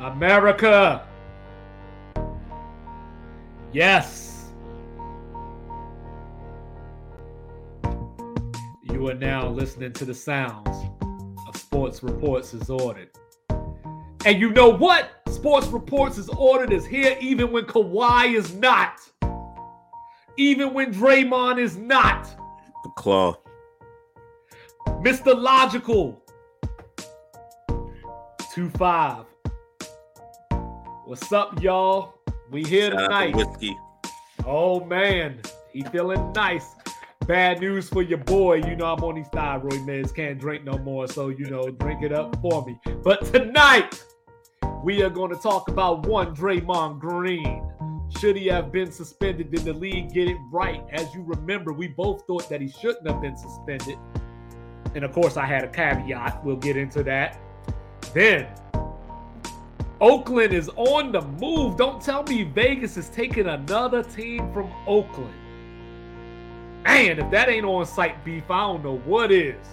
America. Yes. You are now listening to the sounds of Sports Reports As Ordered. And you know what? Sports Reports As Ordered is here even when Kawhi is not. Even when Draymond is not. The claw. Mr. Logical. 2-5. What's up, y'all? We here Shout out to tonight. whiskey. Oh man, he feeling nice. Bad news for your boy. You know I'm on these thyroid meds. Can't drink no more, so you know, drink it up for me. But tonight, we are going to talk about one Draymond Green. Should he have been suspended? Did the league get it right? As you remember, we both thought that he shouldn't have been suspended. And of course, I had a caveat. We'll get into that. Then Oakland is on the move. Don't tell me Vegas is taking another team from Oakland. Man, if that ain't on site beef, I don't know what is.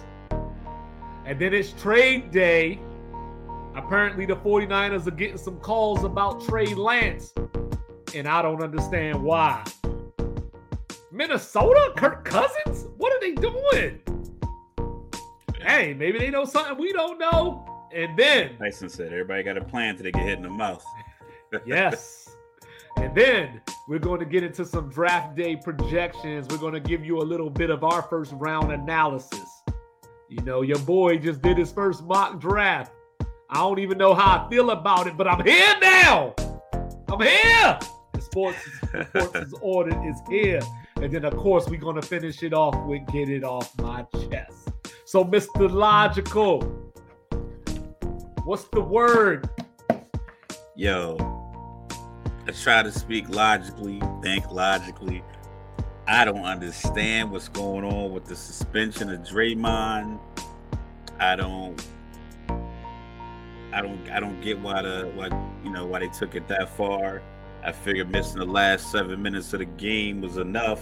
And then it's trade day. Apparently, the 49ers are getting some calls about Trey Lance. And I don't understand why. Minnesota? Kirk Cousins? What are they doing? Hey, maybe they know something we don't know. And then Tyson said everybody got a plan till they get hit in the mouth. yes. And then we're going to get into some draft day projections. We're going to give you a little bit of our first round analysis. You know, your boy just did his first mock draft. I don't even know how I feel about it, but I'm here now. I'm here. The sports, sports is ordered is here. And then, of course, we're going to finish it off with Get It Off My Chest. So, Mr. Logical, what's the word? Yo, I try to speak logically, think logically. I don't understand what's going on with the suspension of Draymond. I don't. I don't. I don't get why the why you know why they took it that far. I figured missing the last seven minutes of the game was enough.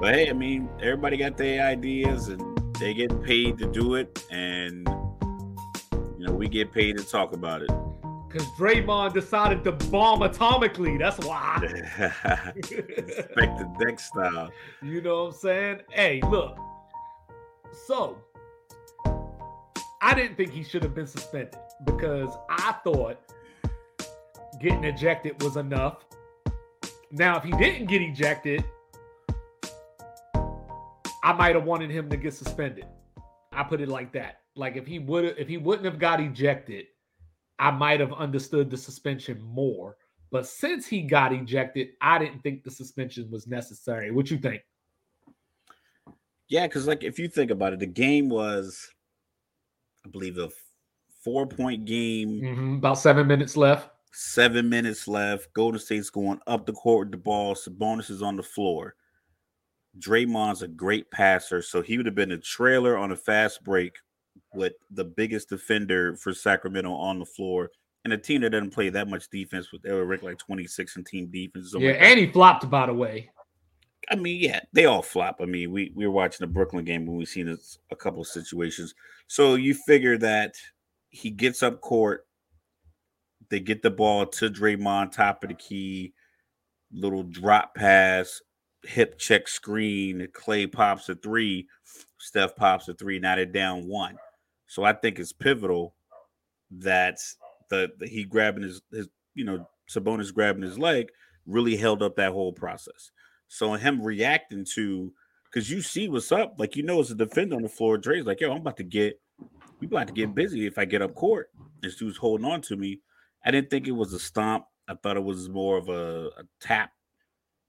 But hey, I mean, everybody got their ideas and they get paid to do it, and you know we get paid to talk about it. Because Draymond decided to bomb atomically. That's why. Inspectah Deck style. you know what I'm saying? Hey, look. So, I didn't think he should have been suspended because I thought getting ejected was enough. Now, if he didn't get ejected, I might have wanted him to get suspended. I put it like that. Like if he would if he wouldn't have got ejected, I might have understood the suspension more. But since he got ejected, I didn't think the suspension was necessary. What you think? Yeah, because like if you think about it, the game was, I believe, a four point game, Mhm, About seven minutes left. seven minutes left. Golden State's going up the court with the ball. Sabonis is on the floor. Draymond's a great passer, so he would have been a trailer on a fast break with the biggest defender for Sacramento on the floor. And a team that doesn't play that much defense, they were ranked like 26 in team defense. Yeah, like and he flopped, by the way. I mean, yeah, they all flop. I mean, we we were watching the Brooklyn game when we seen this, a couple of situations. So you figure that he gets up court, they get the ball to Draymond, top of the key, little drop pass, hip check screen. Clay pops a three, Steph pops a three. Now they're down one. So I think it's pivotal that the, the he grabbing his his you know Sabonis grabbing his leg really held up that whole process. So him reacting to because you see what's up, like you know, as a defender on the floor, Dre's like, yo, I'm about to get we about to get busy if I get up court. This dude's holding on to me. I didn't think it was a stomp. I thought it was more of a, a tap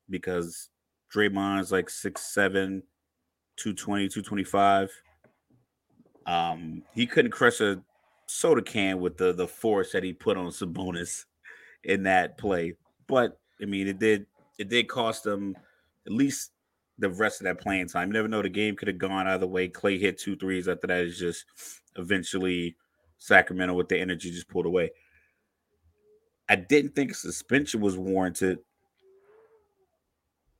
because Draymond's like 6'7, 220, 225. Um, he couldn't crush a soda can with the the force that he put on Sabonis in that play. But I mean, it did it did cost him at least the rest of that playing time. You never know; the game could have gone either way. Clay hit two threes. After that, is just eventually Sacramento with the energy just pulled away. I didn't think a suspension was warranted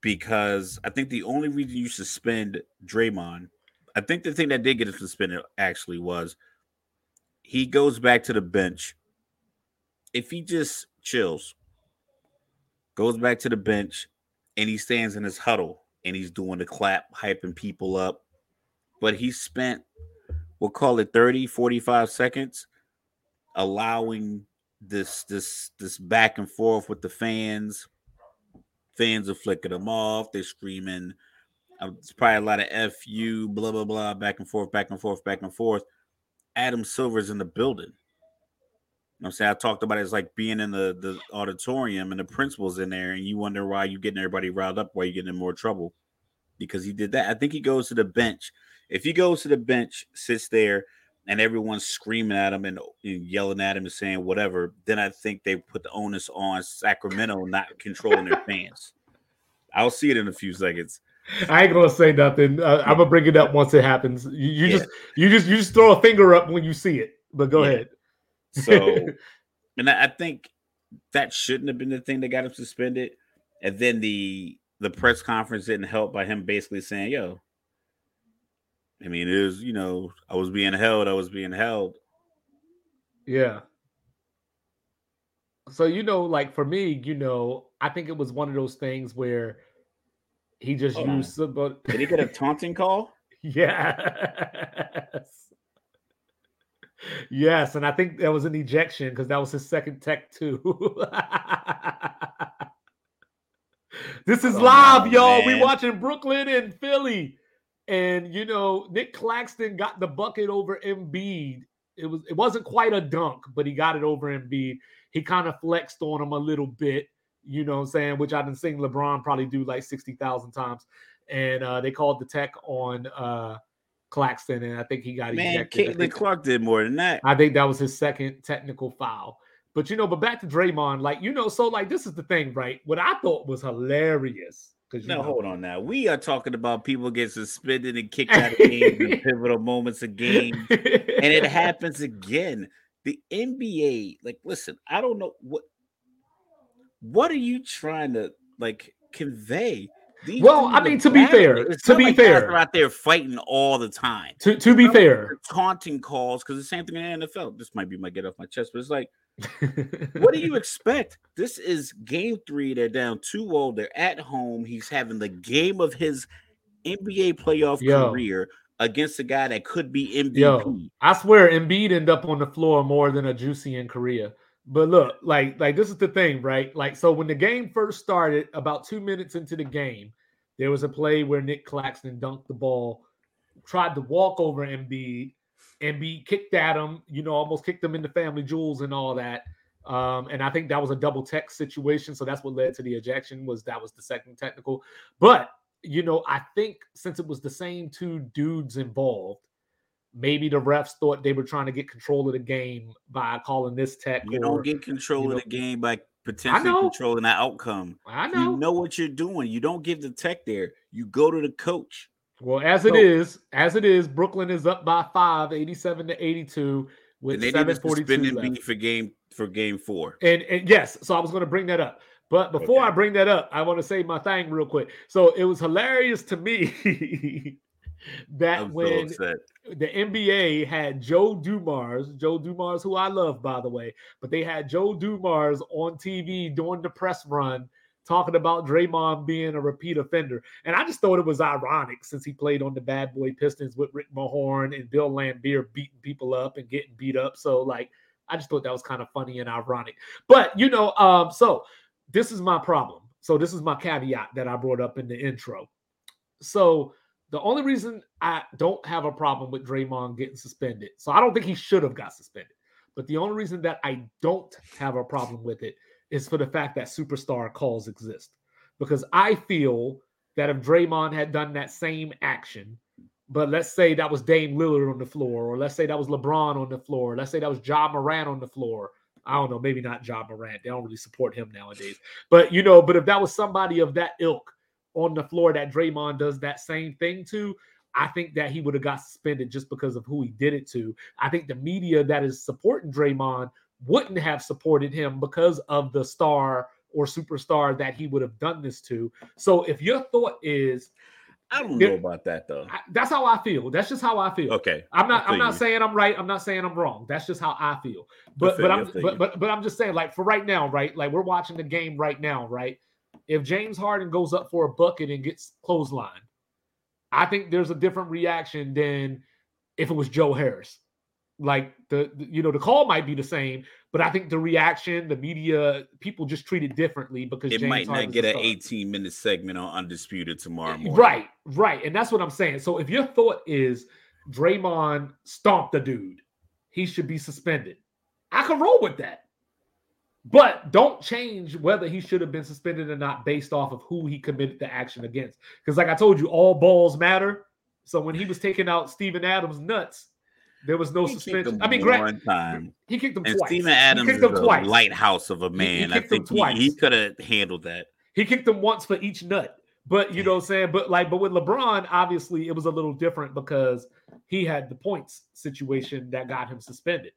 because I think the only reason you suspend Draymond, I think the thing that did get him suspended actually was he goes back to the bench if he just chills, goes back to the bench, and he stands in his huddle and he's doing the clap, hyping people up, but he spent we'll call it 30, 45 seconds allowing this this this back and forth with the fans. Fans are flicking them off. They're screaming. Uh, it's probably a lot of "fu," blah blah blah, back and forth, back and forth, back and forth. Adam Silver's in the building. You know I'm saying I talked about it as like being in the, the auditorium and the principal's in there, and you wonder why you're getting everybody riled up, why you getting in more trouble. Because he did that. I think he goes to the bench. If he goes to the bench, sits there, and everyone's screaming at him and, and, yelling at him and saying whatever, then I think they put the onus on Sacramento not controlling their fans. I'll see it in a few seconds. I ain't gonna say nothing. Uh, I'm gonna bring it up once it happens. You, you yeah. just you just you just throw a finger up when you see it. But go yeah. ahead. So, and I think that shouldn't have been the thing that got him suspended. And then the the press conference didn't help by him basically saying, "Yo, I mean, it was, you know, I was being held, I was being held. Yeah. So, you know, like for me, you know, I think it was one of those things where he just Hold used some, but did he get a taunting call? yes. Yes, and I think that was an ejection because that was his second tech too. this is oh, live, y'all. We watching Brooklyn and Philly. And you know, Nick Claxton got the bucket over Embiid. It was it wasn't quite a dunk, but he got it over Embiid. He kind of flexed on him a little bit, you know what I'm saying, which I've been seeing LeBron probably do like 60,000 times. And uh, they called the tech on uh, Claxton, and I think he got Man, ejected. Caitlin Clark did more than that. I think that was his second technical foul. But you know, but back to Draymond, like you know, so like this is the thing, right? What I thought was hilarious because no, know. hold on now. We are talking about people get suspended and kicked out of games in pivotal moments of games, and it happens again. The NBA, like, listen, I don't know what what are you trying to like convey. These well, I mean, to be fair, it's to be like fair, they're out there fighting all the time. To to be fair, taunting calls because the same thing in the NFL. This might be my get off my chest, but it's like what do you expect? This is game three. They're down 2 0. They're at home. He's having the game of his NBA playoff Yo. career against a guy that could be MVP. Yo, I swear Embiid end up on the floor more than a juicy in Korea. But look, like, like this is the thing, right? Like, so when the game first started, about two minutes into the game, there was a play where Nick Claxton dunked the ball, tried to walk over Embiid, and be kicked at him, you know, almost kicked him in the family jewels and all that. Um, and I think that was a double tech situation. So that's what led to the ejection was that was the second technical. But you know, I think since it was the same two dudes involved, maybe the refs thought they were trying to get control of the game by calling this tech. You or, don't get control you know, of the game by potentially controlling the outcome. I know. You know what you're doing. You don't give the tech there. You go to the coach. Well, as so, it is, as it is, Brooklyn is up by five, 87 to 82 with 742 left. for game for game four. And, and yes, so I was going to bring that up. But before okay. I bring that up, I want to say my thing real quick. So it was hilarious to me that I'm when so the NBA had Joe Dumars, Joe Dumars, who I love by the way, but they had Joe Dumars on TV during the press run talking about Draymond being a repeat offender. And I just thought it was ironic since he played on the bad boy Pistons with Rick Mahorn and Bill Laimbeer beating people up and getting beat up. So like I just thought that was kind of funny and ironic. But you know, um, so this is my problem. So this is my caveat that I brought up in the intro. So the only reason I don't have a problem with Draymond getting suspended, so I don't think he should have got suspended. But the only reason that I don't have a problem with it is for the fact that superstar calls exist. Because I feel that if Draymond had done that same action, but let's say that was Dame Lillard on the floor, or let's say that was LeBron on the floor, let's say that was Ja Morant on the floor. I don't know, maybe not Ja Morant. They don't really support him nowadays. But you know, but if that was somebody of that ilk on the floor that Draymond does that same thing to, I think that he would have got suspended just because of who he did it to. I think the media that is supporting Draymond wouldn't have supported him because of the star or superstar that he would have done this to. So if your thought is I don't know about that though. I, that's how I feel. That's just how I feel. Okay. I'm not. I'm not you. saying I'm right. I'm not saying I'm wrong. That's just how I feel. But but I'm but, but but I'm just saying like for right now, right? Like we're watching the game right now, right? If James Harden goes up for a bucket and gets clothesline, I think there's a different reaction than if it was Joe Harris. Like the, the, you know the call might be the same, but I think the reaction, the media, people just treat it differently because it James might not Harden's get an 18 minute segment on Undisputed tomorrow morning. Right, right, and that's what I'm saying. So if your thought is Draymond stomped the dude, he should be suspended. I can roll with that. But don't change whether he should have been suspended or not based off of who he committed the action against. Because, like I told you, all balls matter. So when he was taking out Steven Adams' nuts, there was no He suspension. I mean, Grant, time. he kicked him And twice. Steven he Adams kicked is him a twice. lighthouse of a man. I kicked him think he, he could have handled that. He kicked him once for each nut. But you know what I'm saying? But like, but with LeBron, obviously it was a little different because he had the points situation that got him suspended.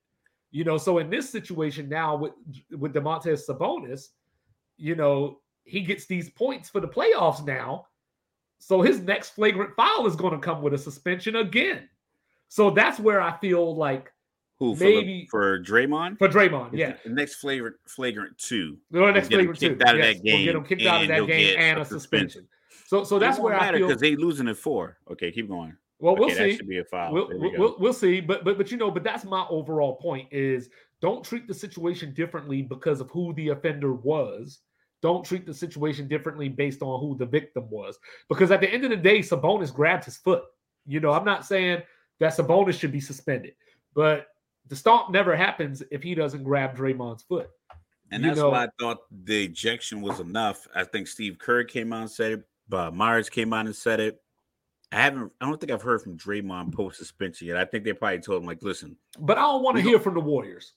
You know, so in this situation now with with Domantas Sabonis, you know, he gets these points for the playoffs now. So his next flagrant foul is going to come with a suspension again. So that's where I feel like Who for, Maybe- the, for Draymond? for Draymond, yeah. The next flagrant flagrant two. The next him flagrant two. out of yes, that We'll get him kicked out of that game and a a suspension. So so that's where I feel because they losing in four. Okay, keep going. well we'll okay, see. should be a foul. We'll, we we'll, we'll see, but but but you know, but that's my overall point is don't treat the situation differently because of who the offender was. Don't treat the situation differently based on who the victim was. Because at the end of the day, Sabonis grabbed his foot. You know, I'm not saying that Sabonis should be suspended, but the stomp never happens if he doesn't grab Draymond's foot. And you that's know- why I thought the ejection was enough. I think Steve Kerr came out and said it. Bob Myers came out and said it. I haven't. I don't think I've heard from Draymond post suspension yet. I think they probably told him like, "Listen, But I don't want to hear from the Warriors.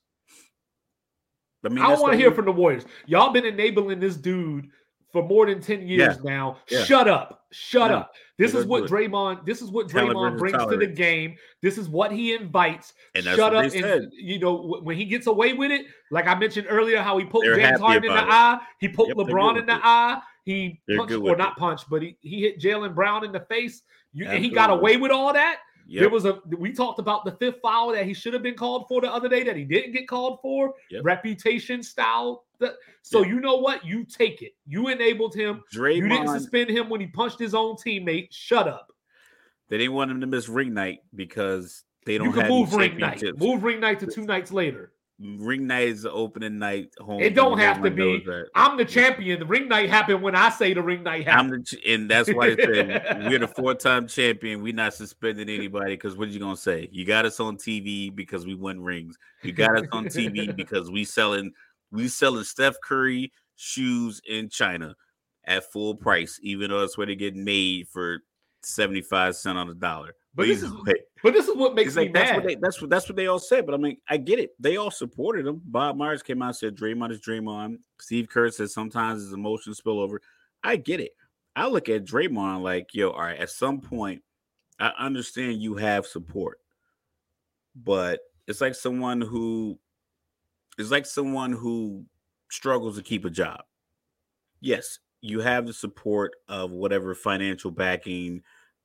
I mean, I don't want to hear from the Warriors. Y'all been enabling this dude for more than 10 years now. yeah. Shut up. Shut No, up. This is what Draymond, this is what Draymond brings to the game. This is what he invites. And Shut up. And you know, when he gets away with it, like I mentioned earlier, how he poked They're James Harden in the it. eye. He poked Yep, LeBron in the it. eye. He They're punched, or not it. punched, but he, he hit Jaylen Brown in the face. You, and he got away with all that. There was a we talked about the fifth foul that he should have been called for the other day that he didn't get called for. Yep. Reputation style. So Yep. you know what? You take it. You enabled him. You didn't suspend him when he punched his own teammate. Shut up. they didn't want him to miss ring night because they don't You can have move ring night. Move ring night to two nights later. Ring night is the opening night. Home It don't have to be. I'm the champion. The ring night happened when I say the ring night I'm happened. the, ch- and that's why they said we're the four-time champion. We're not suspending anybody because what are you gonna say? You got us on TV because we win rings. You got us on TV because we selling we selling Steph Curry shoes in China at full price, even though it's where they get made for 75 cent on the dollar. But this is- But this is what makes it's me like that's mad. what they that's what that's what they all said. But I mean, I get it. They all supported him. Bob Myers came out and said dream Draymond is Draymond. Steve Kerr says sometimes his emotions spill over. I get it. I look at Draymond like, yo, all right, at some point, I understand you have support, but it's like someone who it's like someone who struggles to keep a job. Yes, you have the support of whatever financial backing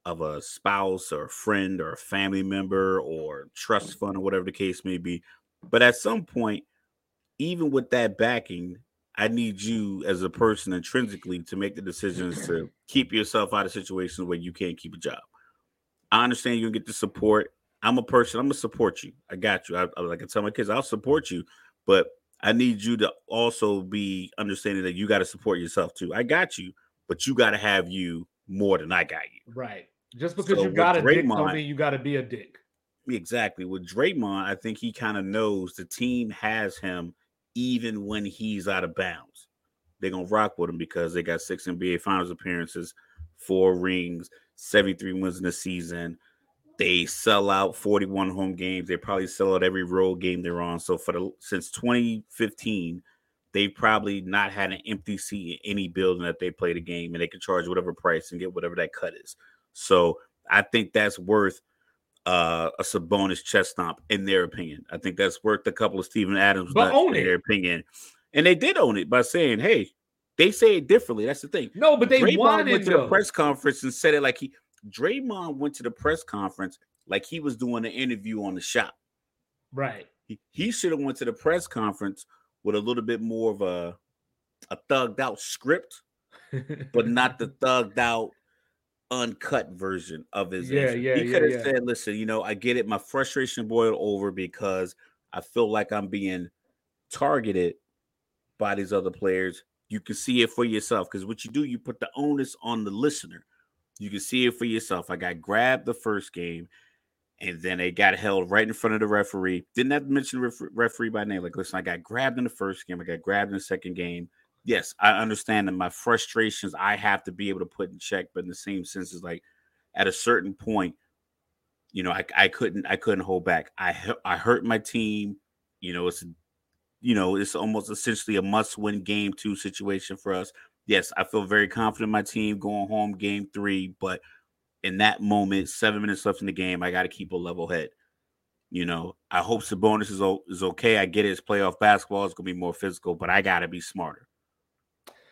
of a spouse or a friend or a family member or trust fund or whatever the case may be. But at some point, even with that backing, I need you as a person intrinsically to make the decisions to keep yourself out of situations where you can't keep a job. I understand you get the support. I'm a person, I'm gonna support you. I got you. I, I like I tell my kids, I'll support you, but I need you to also be understanding that you got to support yourself too. I got you, but you got to have you more than I got you. Right. Just because So you got a dick don't Draymond- mean you got to be a dick. Exactly. With Draymond, I think he kind of knows the team has him even when he's out of bounds. They're gonna rock with him because they got six NBA finals appearances, four rings, 73 wins in the season. They sell out 41 home games. They probably sell out every road game they're on. So for the since 2015, they've probably not had an empty seat in any building that they played a game, and they can charge whatever price and get whatever that cut is. So I think that's worth uh, a Sabonis chest stomp in their opinion. I think that's worth a couple of Steven Adams But nuts in it. their opinion. And they did own it by saying, "Hey, They say it differently. That's the thing. No, but they Draymond wanted went to though. the press conference and said it like he. Draymond went to the press conference like he was doing an interview on the shop. right. He, he should have went to the press conference with a little bit more of a a thugged out script, but not the thugged out uncut version of his Yeah, answer. yeah, he could have yeah. said, "Listen, you know, I get it. My frustration boiled over because I feel like I'm being targeted by these other players. You can see it for yourself because what you do, you put the onus on the listener. You can see it for yourself. I got grabbed the first game, and then they got held right in front of the referee. Didn't have to mention ref- referee by name. Like, listen, I got grabbed in the first game. I got grabbed in the second game. Yes, I understand that my frustrations I have to be able to put in check, but in the same sense, is like at a certain point, you know, I, I couldn't I couldn't hold back. I I hurt my team. You know, it's you know, it's almost essentially a must-win game two situation for us. Yes, I feel very confident my team going home game three, but in that moment, seven minutes left in the game, I got to keep a level head. You know, I hope Sabonis is, is okay. I get it. It's playoff basketball. It's going to be more physical, but I got to be smarter.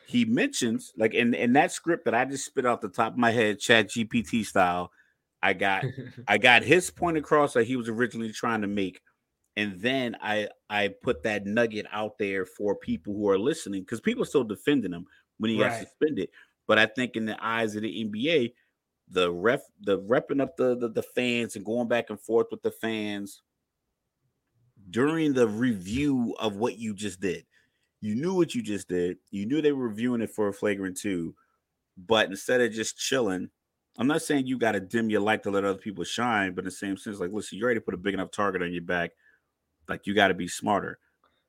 He mentions, like in, in that script that I just spit off the top of my head, Chat GPT style, I got I got his point across that he was originally trying to make, and then I I put that nugget out there for people who are listening because people are still defending him when he got Right. suspended. But I think in the eyes of the NBA, the ref the repping up the, the the fans and going back and forth with the fans during the review of what you just did. You knew what you just did. You knew they were reviewing it for a flagrant two, but instead of just chilling, I'm not saying you got to dim your light to let other people shine, but in the same sense, like, listen, you already put a big enough target on your back. Like, you got to be smarter.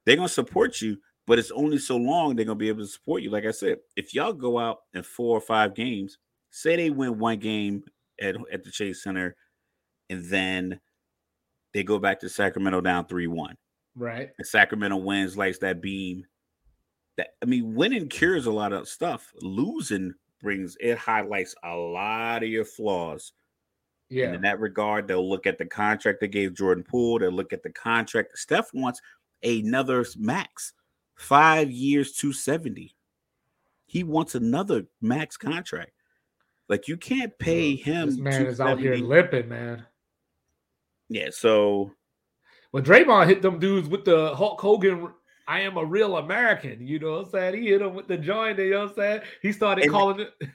They're gonna support you, but it's only so long they're gonna be able to support you. Like I said, if y'all go out in four or five games, say they win one game at, at the Chase Center, and then they go back to Sacramento down 3-1. right. And Sacramento wins, lights that beam. That I mean, winning cures a lot of stuff. Losing brings it highlights a lot of your flaws. Yeah. And in that regard, they'll look at the contract they gave Jordan Poole. They'll look at the contract. Steph wants another max, five years, 270. He wants another max contract. Like you can't pay him. This man is out here 270. limping, man. Yeah, so When Draymond hit them dudes with the Hulk Hogan, I am a real American. You know what I'm saying? He hit him with the joint. You know what I'm saying? He started And- calling it,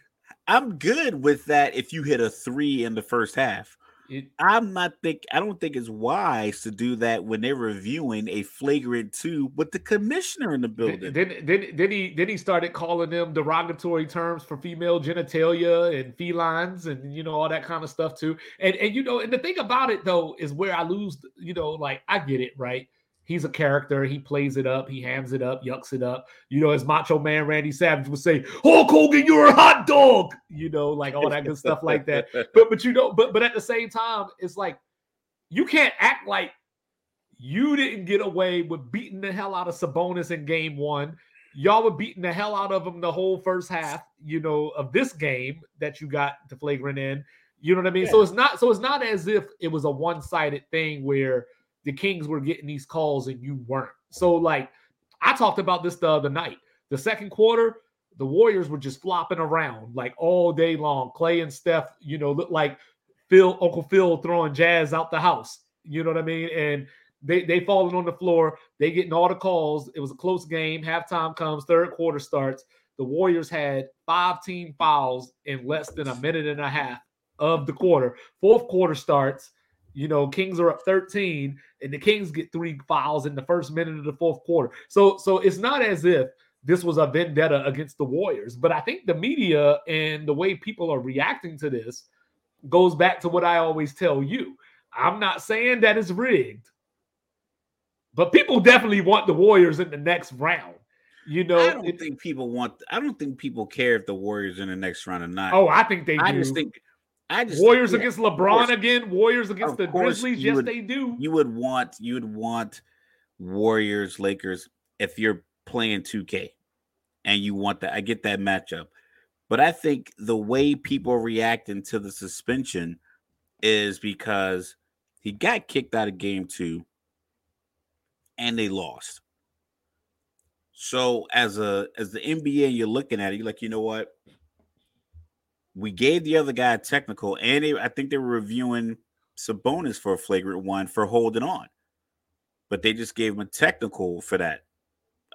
I'm good with that if you hit a three in the first half. it I'm not think I don't think it's wise to do that when they're reviewing a flagrant two with the commissioner in the building. Then, then, then he then he started calling them derogatory terms for female genitalia and felines and you know all that kind of stuff too. And and you know, and the thing about it though is where I lose. You know, like I get it, right? He's a character. He plays it up. He hams it up, yucks it up. You know, as Macho Man Randy Savage would say, "Hulk Hogan, you're a hot dog." You know, like all that good stuff like that. But but you know, but but at the same time, it's like you can't act like you didn't get away with beating the hell out of Sabonis in game one. Y'all were beating the hell out of him the whole first half, you know, of this game that you got the flagrant in. You know what I mean? So it's not so it's not as if it was a one-sided thing where the Kings were getting these calls and you weren't. So like I talked about this the other night. The second quarter, the Warriors were just flopping around like all day long. Clay and Steph, you know, looked like Phil, Uncle Phil throwing jazz out the house. You know what I mean? And they they falling on the floor. They getting all the calls. It was a close game. Halftime comes, third quarter starts. The Warriors had five team fouls in less than a minute and a half of the quarter. Fourth quarter starts. You know, Kings are up 13, and the Kings get three fouls in the first minute of the fourth quarter. So, so it's not as if this was a vendetta against the Warriors, but I think the media and the way people are reacting to this goes back to what I always tell you. I'm not saying that it's rigged, but people definitely want the Warriors in the next round. You know, I don't it- think people want. I don't think people care if the Warriors in the next round or not. oh, I think they do. I just think. I just Warriors yeah, against LeBron again. Warriors against the Grizzlies. Yes, would- they do. You would want. You would want Warriors Lakers if you're playing 2K, and you want that. I get that matchup, but I think the way people are reacting to the suspension is because he got kicked out of game two, and they lost. So as a as the NBA, you're looking at it, you're like, you know what? We gave the other guy a technical, and they, I think they were reviewing Sabonis for a flagrant one for holding on, but they just gave him a technical for that.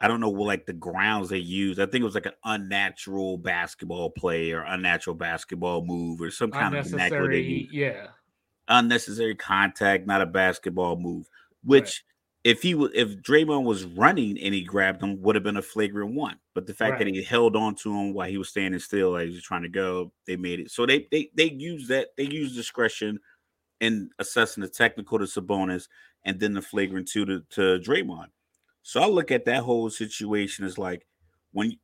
I don't know what like the grounds they used. I think it was like an unnatural basketball play or unnatural basketball move or some kind of unnecessary. Yeah, unnecessary contact, not a basketball move. Which. If he would, if Draymond was running and he grabbed him, would have been a flagrant one. But the fact right. that he held on to him while he was standing still, like he was trying to go, they made it. So they they they use that they use discretion in assessing the technical to Sabonis and then the flagrant two to, to Draymond. So I look at that whole situation as like when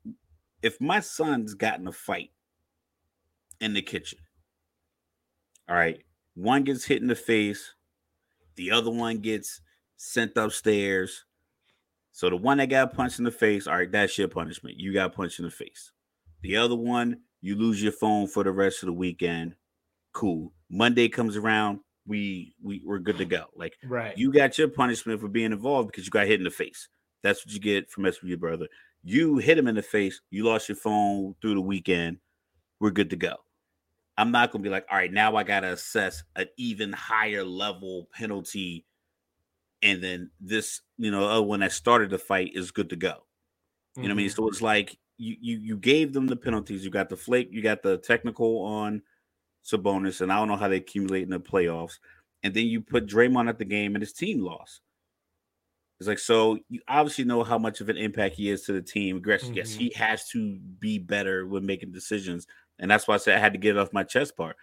if my son's gotten a fight in the kitchen, all right, one gets hit in the face, the other one gets sent upstairs. So the one that got punched in the face, all right, that's your punishment. You got punched in the face. The other one, you lose your phone for the rest of the weekend. Cool. Monday comes around, we we we're good to go. Like right. you got your punishment for being involved because you got hit in the face. That's what you get for messing with your brother. You hit him in the face, you lost your phone through the weekend. We're good to go. I'm not gonna be like, all right, now I gotta assess an even higher level penalty. And then this, you know, other one that started the fight is good to go. You mm-hmm. know what I mean? Mm-hmm. So it's like you you you gave them the penalties. You got the flake, you got the technical on Sabonis, and I don't know how they accumulate in the playoffs. And then you put Draymond at the game, and his team lost. It's like so you obviously know how much of an impact he is to the team. mm-hmm. yes, he has to be better when making decisions, and that's why I said I had to get it off my chest part.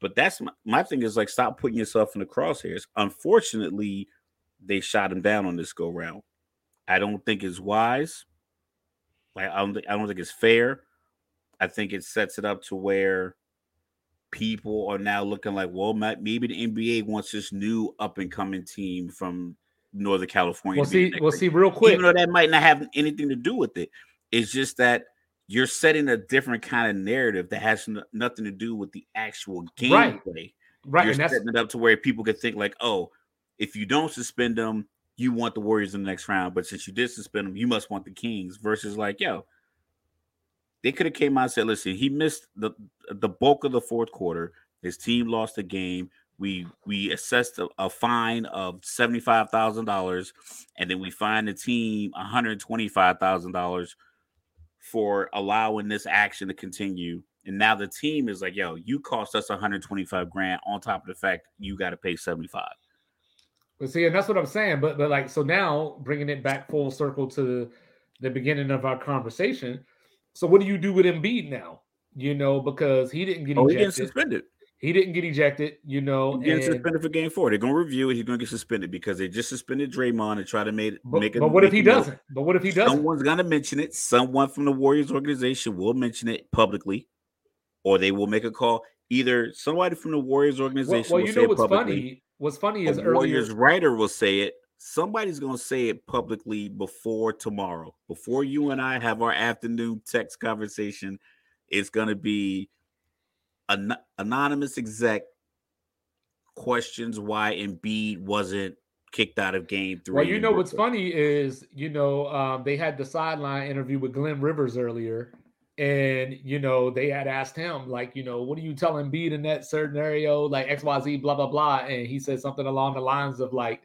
But that's my, my thing is like stop putting yourself in the crosshairs. Unfortunately, they shot him down on this go round. I don't think it's wise. Like I don't, th- I don't think it's fair. I think it sets it up to where people are now looking like, well, maybe the NBA wants this new up and coming team from Northern California. We'll see. We'll see real quick. Even though that might not have anything to do with it, it's just that you're setting a different kind of narrative that has n- nothing to do with the actual gameplay. Right. right. You're setting it up to where people could think like, oh, if you don't suspend them, you want the Warriors in the next round. But since you did suspend them, you must want the Kings. Versus like, yo, they could have came out and said, listen, he missed the the bulk of the fourth quarter. His team lost the game. We we assessed a, a fine of seventy five thousand dollars, and then we fined the team one hundred twenty five thousand dollars for allowing this action to continue. And now the team is like, yo, you cost us 125 grand on top of the fact you got to pay 75. But see, and that's what I'm saying. But but like so now bringing it back full circle to the beginning of our conversation. So what do you do with Embiid now? You know, because he didn't get oh, ejected. he gets suspended. He didn't get ejected, you know. He gets suspended for game four. They're gonna review it. He's gonna get suspended because they just suspended Draymond and try to make but, make it. But what if he doesn't? But what if he doesn't? Someone's gonna mention it. Someone from the Warriors organization will mention it publicly, or they will make a call. Either somebody from the Warriors organization. Well, well you know what's funny? What's funny is earlier Warriors writer will say it, somebody's going to say it publicly before tomorrow. Before you and I have our afternoon text conversation, it's going to be an anonymous exec questions why Embiid wasn't kicked out of game three. Well, you know what's funny is, you know, um, they had the sideline interview with Glenn Rivers earlier, and you know they had asked him like, you know, what are you telling Embiid in that certain scenario, like X Y Z, blah blah blah, and he said something along the lines of like,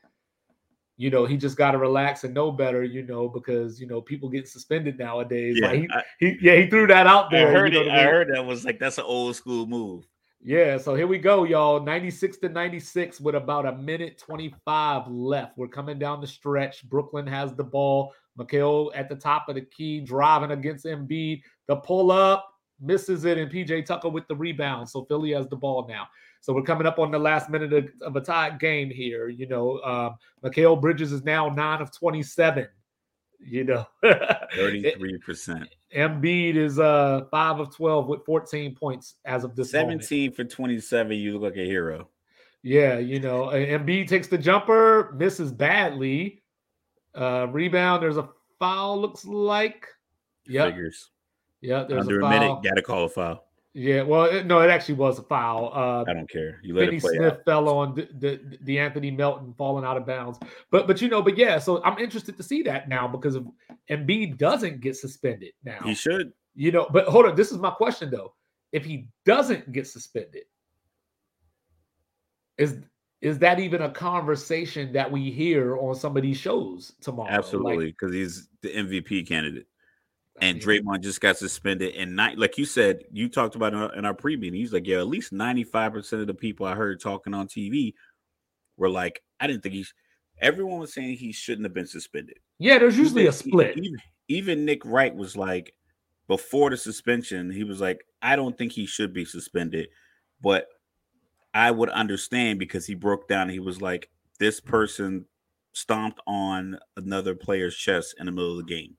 you know, he just got to relax and know better, you know, because you know people get suspended nowadays. Yeah, like he, I, he, yeah, he threw that out there. I heard you know it. I, heard that was like that's an old school move. Yeah, so here we go, y'all. 96 to 96 with about a minute 25 left. We're coming down the stretch. Brooklyn has the ball. Mikal at the top of the key, driving against Embiid. The pull up misses it, and PJ Tucker with the rebound. So Philly has the ball now. So we're coming up on the last minute of, of a tied game here. You know, um, Mikal Bridges is now nine of 27. You know, 33%. Embiid is uh five of 12 with 14 points as of this 17 moment. for 27. You look like a hero. Yeah, you know, Embiid takes the jumper, misses badly. Uh rebound, there's a foul, looks like. Yeah. Figures. Yeah, there's Under a, a minute, gotta call a foul. Yeah, well, it, no, it actually was a foul. Uh, I don't care. You let Finney it play Smith out. fell on the, the the Anthony Melton falling out of bounds. But but you know, but yeah, so I'm interested to see that now because of Embiid doesn't get suspended now. He should. You know, but hold on, this is my question though. If he doesn't get suspended, is is that even a conversation that we hear on some of these shows tomorrow? Absolutely, because he's the MVP candidate. And Draymond just got suspended. And not, like you said, you talked about in our, in our pre meeting. He's like, yeah, at least 95% of the people I heard talking on TV were like, I didn't think he's. Everyone was saying he shouldn't have been suspended. Yeah, there's usually a split. Even, even Nick Wright was like, before the suspension, he was like, I don't think he should be suspended, but I would understand because he broke down. He was like, this person stomped on another player's chest in the middle of the game.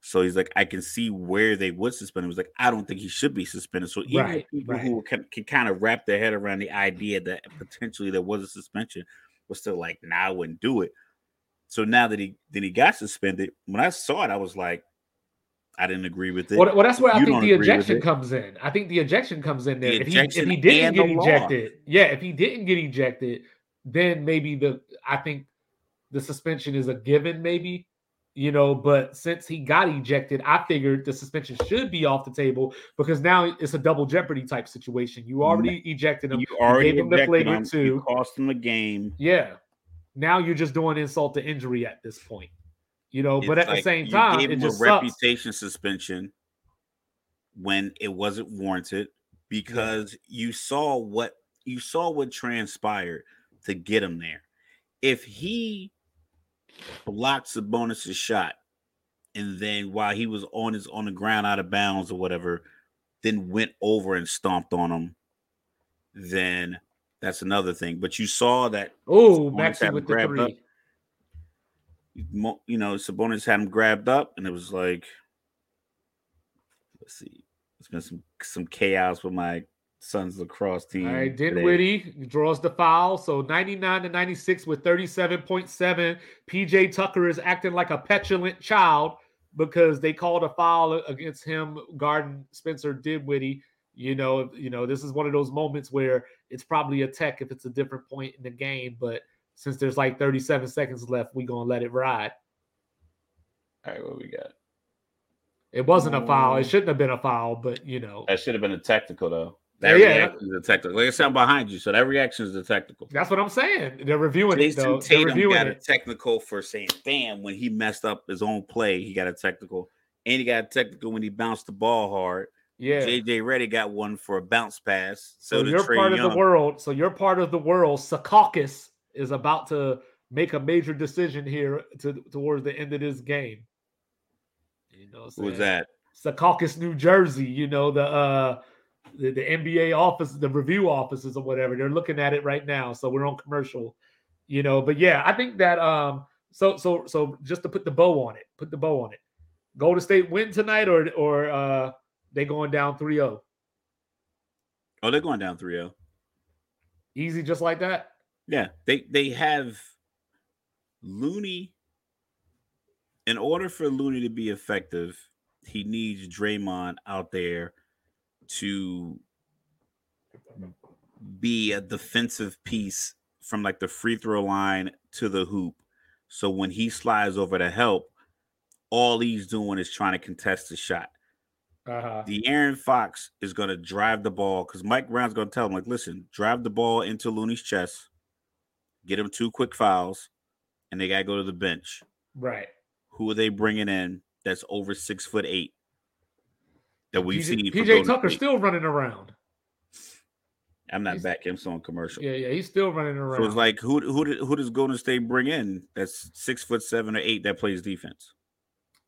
So he's like, I can see where they would suspend him. He was like, I don't think he should be suspended. So even Right, people right. who can, can kind of wrap their head around the idea that potentially there was a suspension was still like, nah, I wouldn't do it. So now that he then he got suspended, when I saw it, I was like, I didn't agree with it. Well, well, that's where I think the ejection comes in. I think the ejection comes in there. The if he if he didn't get ejected, yeah, if he didn't get ejected, then maybe the I think the suspension is a given, maybe. You know, but since he got ejected, I figured the suspension should be off the table because now it's a double jeopardy type situation. You already ejected him. you already gave him the ejected flagrant him. two. You cost him a game. Yeah. Now you're just doing insult to injury at this point. You know, but It's at the like same you time, gave it him just a sucks. reputation suspension when it wasn't warranted because you saw what you saw what transpired to get him there. If he blocked Sabonis' shot and then while he was on his on the ground out of bounds or whatever, then went over and stomped on him, then that's another thing. But you saw that Oh, Sabonis Maxi had him with the three. up. you know, Sabonis had him grabbed up, and it was like, let's see, it's been some some chaos with my son's lacrosse team. All right, today. Draws the foul. So 99 to 96 with 37.7. PJ Tucker is acting like a petulant child because they called a foul against him guarding Spencer Dinwiddie. You know, you know, this is one of those moments where it's probably a tech if it's a different point in the game, but since there's like 37 seconds left, we're gonna let it ride. All right, what we got? It wasn't a foul. It Mm. shouldn't have been a foul, but you know, That should have been a technical though. Yeah, That yeah. reaction is a technical. Like I said, I'm behind you, so that reaction is a technical. that's what I'm saying. They're reviewing it Jayson though. They're Tatum reviewing got a technical for saying, "Damn!" When he messed up his own play, he got a technical, and he got a technical when he bounced the ball hard. Yeah. JJ Reddy got one for a bounce pass. So, So, you're Trey part of the world. So you're part of the world. Secaucus is about to make a major decision here to, towards the end of this game. You know, what I'm Who was that? Secaucus, New Jersey. You know the uh the, the NBA office, the review offices or whatever. They're looking at it right now. So we're on commercial. You know, but yeah, I think that um. So so so just to put the bow on it, put the bow on it. Golden State win tonight, or or uh they going down 3-0. Oh, they're going down 3-0. Easy, just like that. Yeah, they they have Looney. In order for Looney to be effective, he needs Draymond out there to be a defensive piece from like the free throw line to the hoop. So when he slides over to help, all he's doing is trying to contest the shot. Uh-huh. The Aaron Fox is going to drive the ball because Mike Brown's going to tell him, like, listen, drive the ball into Looney's chest, get him two quick fouls, and they got to go to the bench. Right. Who are they bringing in that's over six foot eight that we've PJ, seen? PJ Golden Tucker still running around. I'm not he's- back. I'm still on commercial. Yeah, yeah, he's still running around. So it's like, who who did, who does Golden State bring in that's six foot seven or eight that plays defense?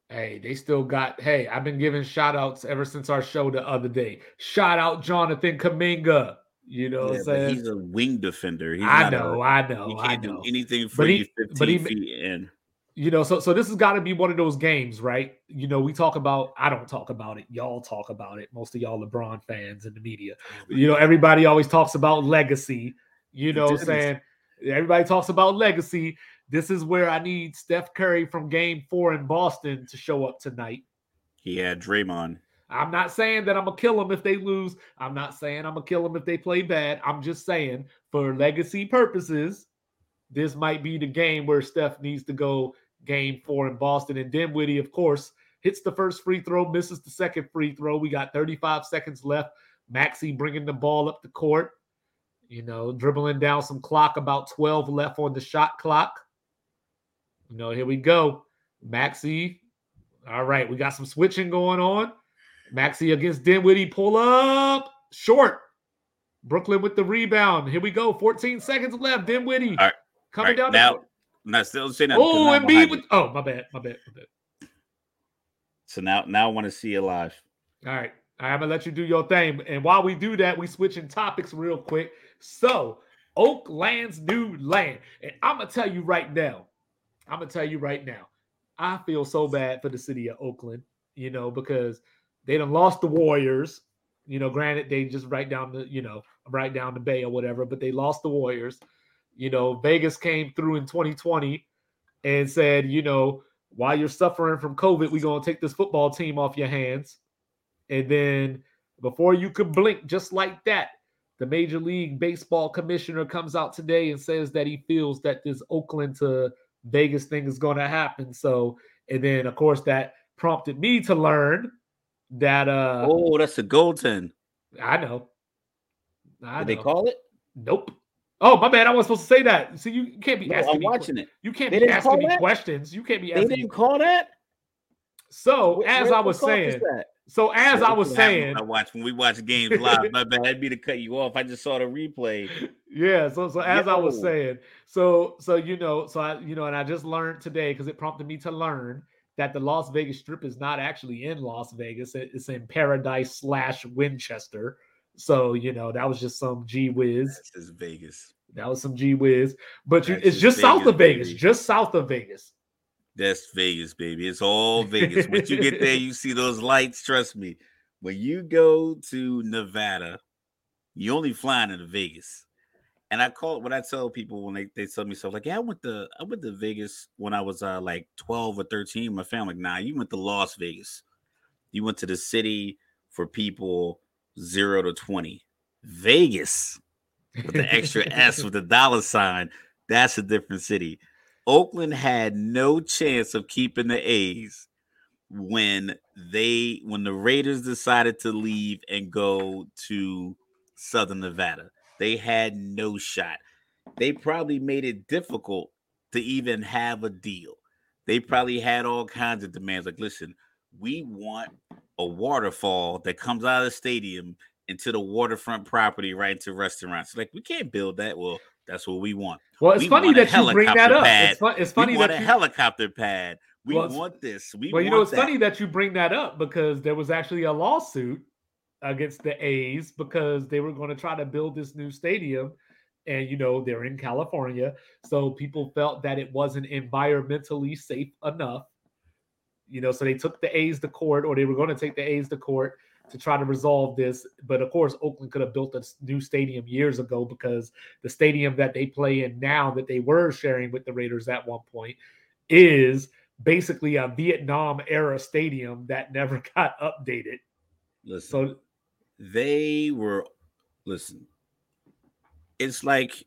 hey, they still got. Hey, I've been giving shout outs ever since our show the other day. Shout out Jonathan Kuminga. You know what Yeah, I'm saying? he's a wing defender. He's I not a- know, I he know, I can't know. do anything for But he- you 15 but he- feet in. You know, so so this has got to be one of those games, right? You know, we talk about. I don't talk about it. Y'all talk about it. Most of y'all LeBron fans in the media. You know, everybody always talks about legacy. You know, saying everybody talks about legacy. This is where I need Steph Curry from Game Four in Boston to show up tonight. He had Draymond. I'm not saying that I'm gonna kill them if they lose. I'm not saying I'm gonna kill them if they play bad. I'm just saying for legacy purposes, this might be the game where Steph needs to go game four in Boston. And Dinwiddie, of course, hits the first free throw, misses the second free throw. We got 35 seconds left. Maxey bringing the ball up the court, you know, dribbling down some clock, about 12 left on the shot clock. You know, here we go. Maxey. All right, we got some switching going on. Maxey against Dinwiddie. Pull up. Short. Brooklyn with the rebound. Here we go. 14 seconds left. Dinwiddie right. coming right, down. now, the now still saying that. oh, and Embiid with. Oh, my bad. My bad. My bad. So now, now I want to see you live. All right. I'm gonna let you do your thing. And while we do that, we switching topics real quick. So, Oakland's new land. And I'm gonna tell you right now, I'm gonna tell you right now, I feel so bad for the city of Oakland, you know, because they done lost the Warriors. You know, granted, they just right down the, you know, right down the bay or whatever, but they lost the Warriors. You know, Vegas came through in 2020 and said, you know, while you're suffering from COVID, we're gonna take this football team off your hands. And then before you could blink, just like that, the Major League Baseball commissioner comes out today and says that he feels that this Oakland to Vegas thing is going to happen. So, and then of course that prompted me to learn that uh Oh, that's a goaltend. I know. I Did they call it? Nope. Oh, my bad. I wasn't supposed to say that. See, you can't be No, asking I'm me que- watching it. You can't They be asking me that? questions. You can't be asking. me- didn't call that. So, Where- as where- I was saying, so as Yeah, I was this is what happens saying, I watch when we watch games live. My bad. I would be to cut you off. I just saw the replay. yeah so so as i was saying so so you know so i you know and i just learned today because it prompted me to learn that the las vegas strip is not actually in las vegas It- it's in paradise slash winchester so you know that was just some G whiz. This is Vegas. that was some G whiz, but you, it's just just south of Vegas, vegas baby. just south of vegas That's Vegas, baby. It's all Vegas. Once you get there, you see those lights. Trust me. When you go to Nevada, you only flying into Vegas. And I call it what I tell people when they, they tell me stuff like, yeah, I went to I went to Vegas when I was uh, like 12 or 13. My family, like, nah, you went to Las Vegas. You went to the city for people zero to 20. Vegas with the extra S with the dollar sign. That's a different city. Oakland had no chance of keeping the A's when they when the Raiders decided to leave and go to Southern Nevada. They had no shot. They probably made it difficult to even have a deal. They probably had all kinds of demands like listen, we want a waterfall that comes out of the stadium into the waterfront property right into restaurants. Like we can't build that. Well, that's what we want. well it's We funny that you bring that up it's, fun, it's funny we want that a you, helicopter pad. We Well, want this. We well, you know, it's that. funny that you bring that up because there was actually a lawsuit against the A's because they were going to try to build this new stadium. And, you know, they're in California. So people felt that it wasn't environmentally safe enough. You know, so they took the A's to court, or they were going to take the A's to court to try to resolve this. But of course, Oakland could have built a new stadium years ago because the stadium that they play in now, that they were sharing with the Raiders at one point, is basically a Vietnam era stadium that never got updated. Listen, So they were listen. It's like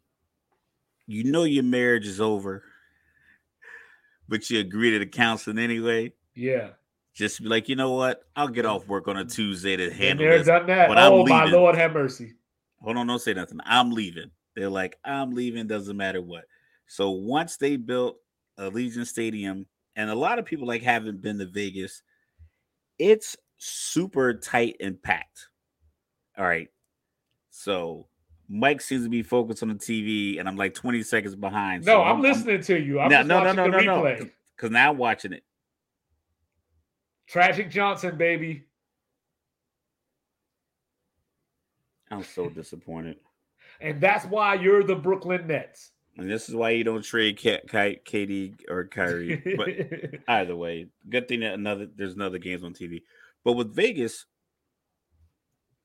you know your marriage is over, but you agree to the counseling anyway. Yeah, Just be like, you know what? I'll get off work on a Tuesday to handle this. done that. but I'm Oh my leaving. Lord, have mercy. Hold on, don't say nothing. I'm leaving. They're like, I'm leaving, doesn't matter what. So once they built Allegiant Stadium, and a lot of people like haven't been to Vegas, it's super tight and packed. All right. So Mike seems to be focused on the TV, and I'm like 20 seconds behind. No, so I'm, listening to you. I'm No, no, no, watching no, the no, no. because now I'm watching it. Tragic Johnson, baby. I'm so disappointed. And that's why you're the Brooklyn Nets. And this is why you don't trade K- K- KD or Kyrie. But either way, good thing that another there's another games on TV. But with Vegas,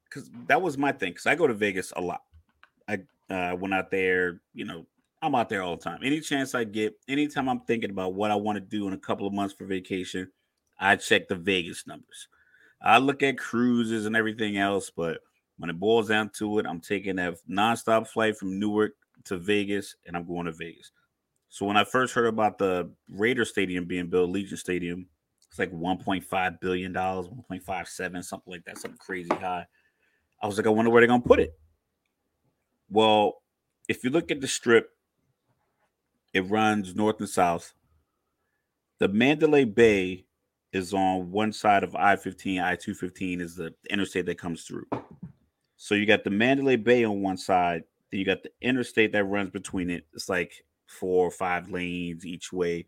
because that was my thing. Because I go to Vegas a lot. I uh, went out there. You know, I'm out there all the time. Any chance I get, anytime I'm thinking about what I want to do in a couple of months for vacation, I check the Vegas numbers. I look at cruises and everything else, but when it boils down to it, I'm taking that nonstop flight from Newark to Vegas, and I'm going to Vegas. So when I first heard about the Raider Stadium being built, Allegiant Stadium, it's like 1.5 billion dollars, 1.57, something like that, something crazy high. I was like, I wonder where they're gonna put it. Well, if you look at the strip, it runs north and south. The Mandalay Bay is on one side of I 15, I 215 is the interstate that comes through. So you got the Mandalay Bay on one side, then you got the interstate that runs between it. It's like four or five lanes each way.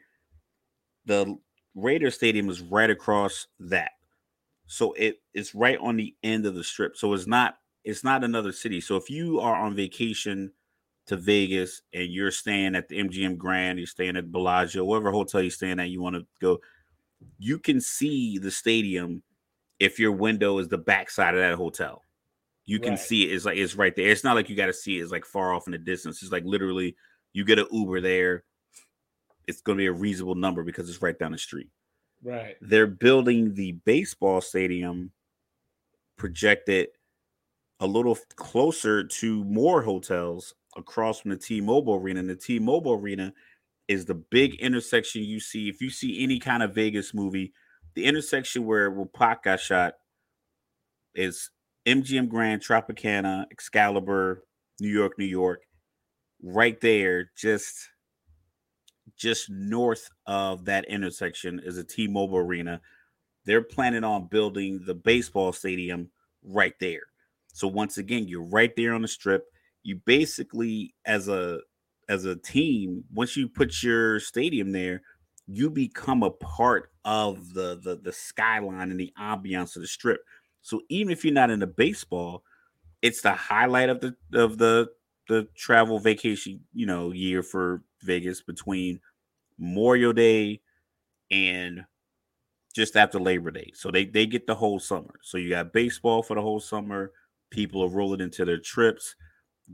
The Raider Stadium is right across that. So it it's right on the end of the strip. So it's not it's not another city. So if you are on vacation to Vegas and you're staying at the MGM Grand, you're staying at Bellagio, whatever hotel you're staying at, you want to go, you can see the stadium if your window is the backside of that hotel. You can right. see it. It's like it's right there. It's not like you got to see it. It's like far off in the distance. It's like literally you get an Uber there. It's going to be a reasonable number because it's right down the street. Right. They're building the baseball stadium projected a little closer to more hotels across from the T-Mobile Arena. And the T-Mobile Arena is the big intersection you see. If you see any kind of Vegas movie, the intersection where, where Pac got shot is MGM Grand, Tropicana, Excalibur, New York, New York. Right there, just just north of that intersection is a T-Mobile Arena. They're planning on building the baseball stadium right there. So once again, you're right there on the strip. You basically, as a as a team, once you put your stadium there, you become a part of the the, the skyline and the ambiance of the strip. So even if you're not into baseball, it's the highlight of the of the the travel vacation, you know, year for Vegas between Memorial Day and just after Labor Day. So they they get the whole summer. So you got baseball for the whole summer. People are rolling into their trips,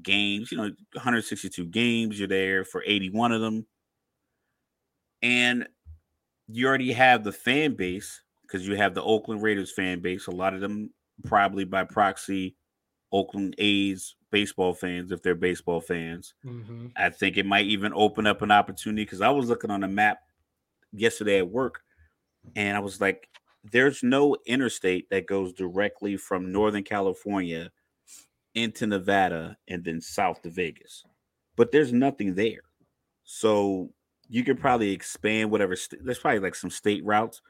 games, you know, 162 games. You're there for 81 of them. And you already have the fan base because you have the Oakland Raiders fan base. A lot of them probably by proxy Oakland A's baseball fans if they're baseball fans. Mm-hmm. I think it might even open up an opportunity because I was looking on the map yesterday at work and I was like, there's no interstate that goes directly from Northern California into Nevada and then south to Vegas, but there's nothing there. So you could probably expand whatever. St- there's probably like some state routes.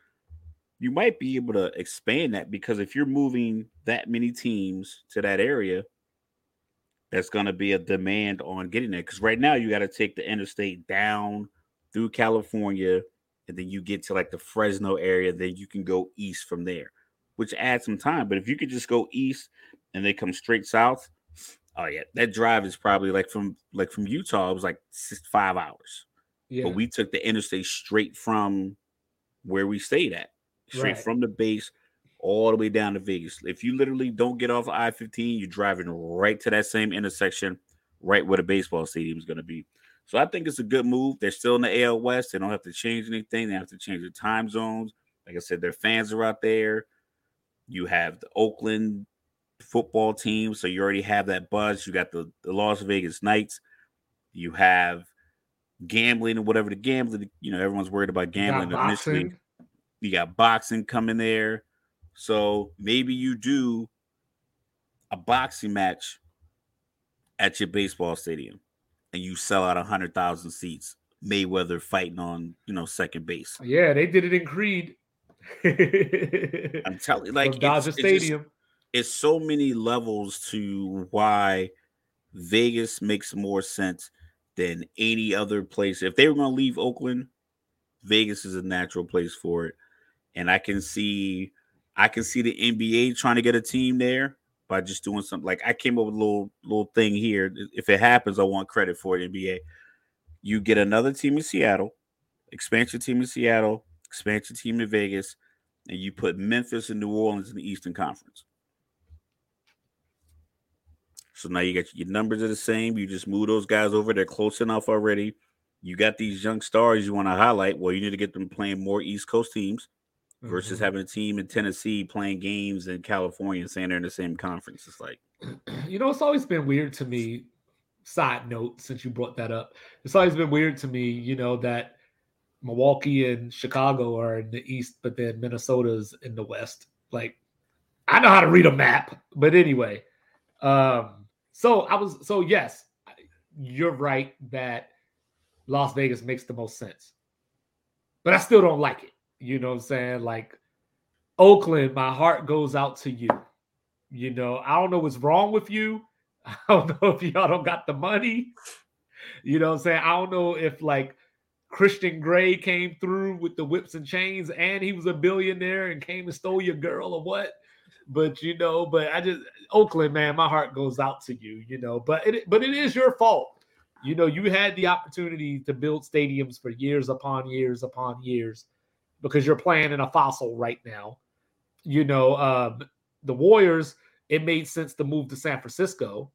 You might be able to expand that because if you're moving that many teams to that area, that's going to be a demand on getting there. Because right now you got to take the interstate down through California and then you get to like the Fresno area, then you can go east from there, which adds some time. But if you could just go east and they come straight south, oh yeah, that drive is probably like from like from Utah, it was like six, five hours. Yeah. But we took the interstate straight from where we stayed at, straight right. from the base all the way down to Vegas. If you literally don't get off I 15, you're driving right to that same intersection, right where the baseball stadium is going to be. So I think it's a good move. They're still in the AL West. They don't have to change anything. They have to change the time zones. Like I said, their fans are out there. You have the Oakland football team, so you already have that buzz. You got the, the Las Vegas Knights. You have gambling and whatever the gambling. You know, everyone's worried about gambling you initially. You got boxing coming there, so maybe you do a boxing match at your baseball stadium and you sell out a hundred thousand seats. Mayweather fighting on you know second base. Yeah, they did it in Creed. I'm telling you, like Dodger Stadium. Just, it's so many levels to why Vegas makes more sense than any other place. If they were going to leave Oakland, Vegas is a natural place for it. And I can see, I can see the NBA trying to get a team there by just doing something. Like I came up with a little little thing here. If it happens, I want credit for it. NBA. You get another team in Seattle, expansion team in Seattle, expansion team in Vegas, and you put Memphis and New Orleans in the Eastern Conference. So now you got your numbers are the same. You just move those guys over. They're close enough already. You got these young stars you want to highlight. Well, you need to get them playing more East Coast teams. versus Mhm. having a team in Tennessee playing games in California and saying they're in the same conference. It's like you know, it's always been weird to me. Side note, since you brought that up, it's always been weird to me, you know, that Milwaukee and Chicago are in the East, but then Minnesota's in the West. Like, I know how to read a map, but anyway. Um, so I was, so yes, you're right that Las Vegas makes the most sense, but I still don't like it. You know what I'm saying? Like, Oakland, my heart goes out to you. You know, I don't know what's wrong with you. I don't know if y'all don't got the money. You know what I'm saying? I don't know if like Christian Grey came through with the whips and chains and he was a billionaire and came and stole your girl or what. But you know, but I just Oakland, man, my heart goes out to you, you know. But it but it is your fault. You know, you had the opportunity to build stadiums for years upon years upon years because you're playing in a fossil right now. You know, um, the Warriors, it made sense to move to San Francisco,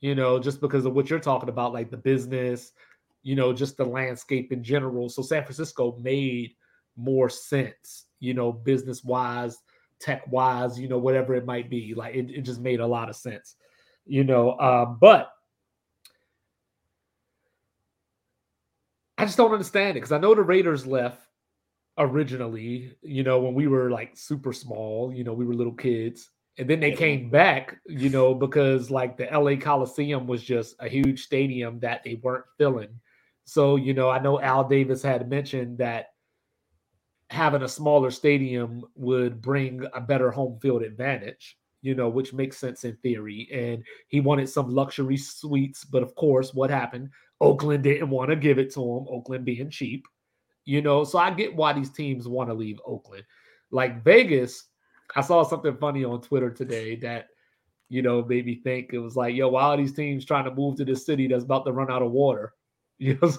you know, just because of what you're talking about, like the business, you know, just the landscape in general. So San Francisco made more sense, you know, business wise, tech wise, you know, whatever it might be. Like it, it just made a lot of sense, you know. Um, but I just don't understand it because I know the Raiders left originally, you know, when we were like super small, you know, we were little kids. And then they came back, you know, because like the LA Coliseum was just a huge stadium that they weren't filling. So, you know, I know Al Davis had mentioned that having a smaller stadium would bring a better home field advantage, you know, which makes sense in theory. And he wanted some luxury suites, but of course, what happened? Oakland didn't want to give it to him, Oakland being cheap, you know. So I get why these teams want to leave Oakland. Like Vegas, I saw something funny on Twitter today that, you know, made me think it was like, yo, why are these teams trying to move to this city that's about to run out of water? You know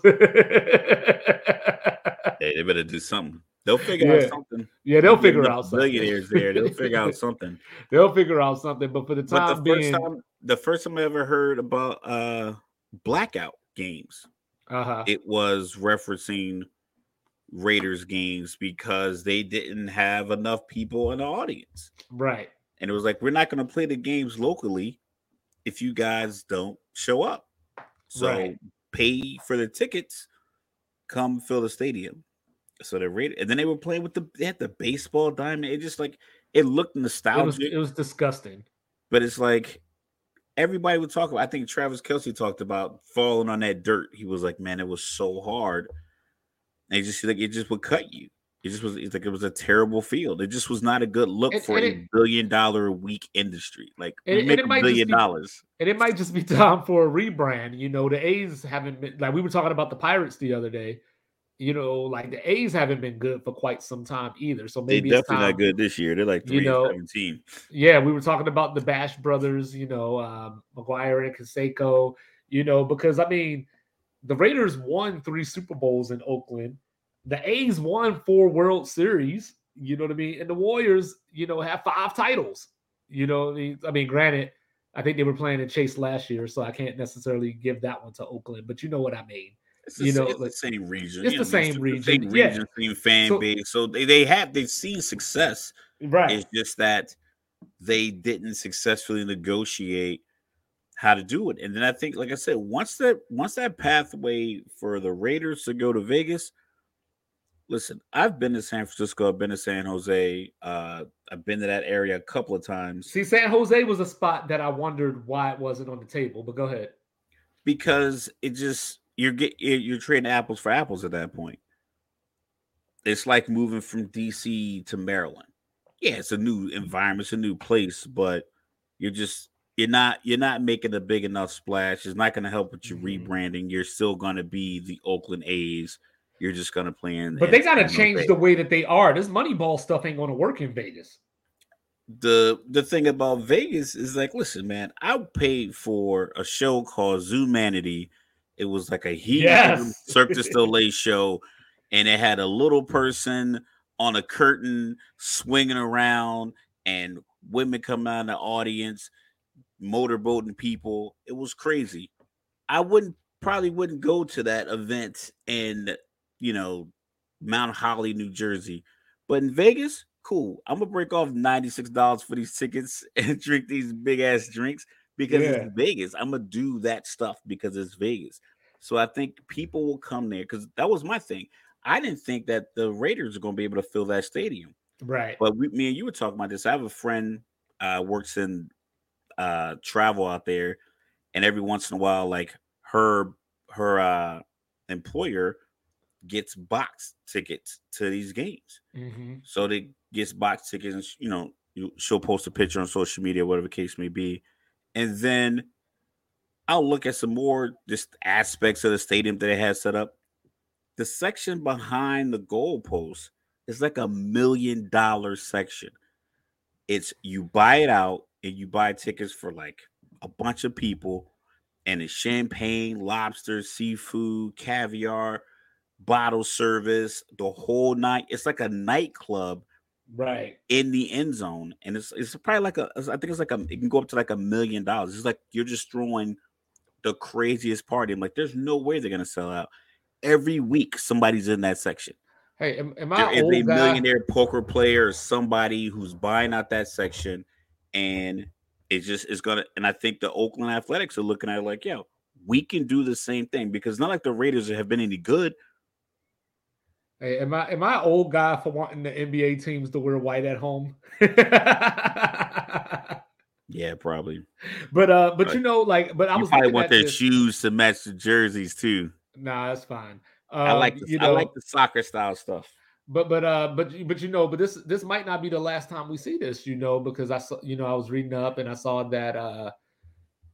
hey, they better do something. They'll figure out something. Yeah, they'll figure out something. Billionaires there. They'll figure out something. They'll figure out something. But for the But time the first being, time, the first time I ever heard about uh blackout games, uh-huh. it was referencing Raiders games because they didn't have enough people in the audience. right. And it was like, we're not going to play the games locally if you guys don't show up. So Right. pay for the tickets, come fill the stadium. So the Raiders, and then they were playing with the they had the baseball diamond. It just like it looked It was nostalgic, it was disgusting. but it's like everybody would talk about. I think Travis Kelce talked about falling on that dirt. He was like, "Man, it was so hard." And it just like it just would cut you. It just was it's like it was a terrible field. It just was not a good look And- for and a it- billion dollar a week industry. Like And- we make a billion be- dollars. And it might just be time for a rebrand. You know, the A's haven't been like we were talking about the Pirates the other day. You know, like the A's haven't been good for quite some time either. So They maybe it's definitely time. not good this year. They're like You three know, and seventeen. Yeah, we were talking about the Bash brothers, you know, um, McGwire and Canseco, you know, because I mean, the Raiders won three Super Bowls in Oakland. The A's won four World Series, you know what I mean? And the Warriors, you know, have five titles. You know, what I mean, I mean, granted, I think they were playing in Chase last year, so I can't necessarily give that one to Oakland, but you know what I mean. It's you sa- know, it's like- the same region. it's you the know, same the region, Same yeah. region, same fan So- base. So they, they have they've seen success. Right. It's just that they didn't successfully negotiate how to do it. And then I think, like I said, once that once that pathway for the Raiders to go to Vegas, listen, I've been to San Francisco, I've been to San Jose, uh, I've been to that area a couple of times See, San Jose was a spot that I wondered why it wasn't on the table, but go ahead. because it just you're get you're trading apples for apples at that point. It's like moving from DC to Maryland. Yeah, it's a new environment, it's a new place, but you're just you're not you're not making a big enough splash. It's not going to help with your Mhm. rebranding. You're still going to be the Oakland A's. You're just going to play in. But they got to change the way that they are. This Moneyball stuff ain't going to work in Vegas. the the thing about Vegas is like, listen, man, I paid for a show called Zumanity. It was like a huge Yes. Cirque du Soleil show, and it had a little person on a curtain swinging around, and women come out in the audience, motorboating people. It was crazy. I wouldn't probably wouldn't go to that event in you know Mount Holly, New Jersey, But in Vegas, cool. I'm gonna break off $96 for these tickets and drink these big ass drinks because Yeah. it's Vegas. I'm gonna do that stuff because it's Vegas. So I think people will come there because that was my thing. I didn't think that the Raiders are gonna be able to fill that stadium. Right. But we, me and you were talking about this. I have a friend uh works in uh travel out there, and every once in a while, like her her uh employer gets box tickets to these games. hmm So they gets box tickets, and you know, you, she'll post a picture on social media, whatever the case may be, and then I'll look at some more just aspects of the stadium that it has set up. The section behind the goalpost is like a million dollar section. It's you buy it out and you buy tickets for like a bunch of people, and it's champagne, lobster, seafood, caviar, bottle service, the whole night. It's like a nightclub Right. in the end zone, and it's it's probably like a I think it's like a it can go up to like a million dollars. It's like you're just throwing the craziest party. I'm like, there's no way they're gonna sell out. Every week, somebody's in that section. Hey, am, am I There is old a guy? millionaire poker player or somebody who's buying out that section, and it just is gonna. And I think the Oakland Athletics are looking at it like, yo, we can do the same thing because not like the Raiders have been any good. Hey, am I am I old guy for wanting the NBA teams to wear white at home? Yeah, probably. but uh, but you know, like, but I you was probably want their this- shoes to match the jerseys too. Nah, that's fine. I Um, like the, you I know, like the soccer style stuff. but but uh, but but you know, but this this might not be the last time we see this, you know, because I saw, you know, I was reading up and I saw that uh,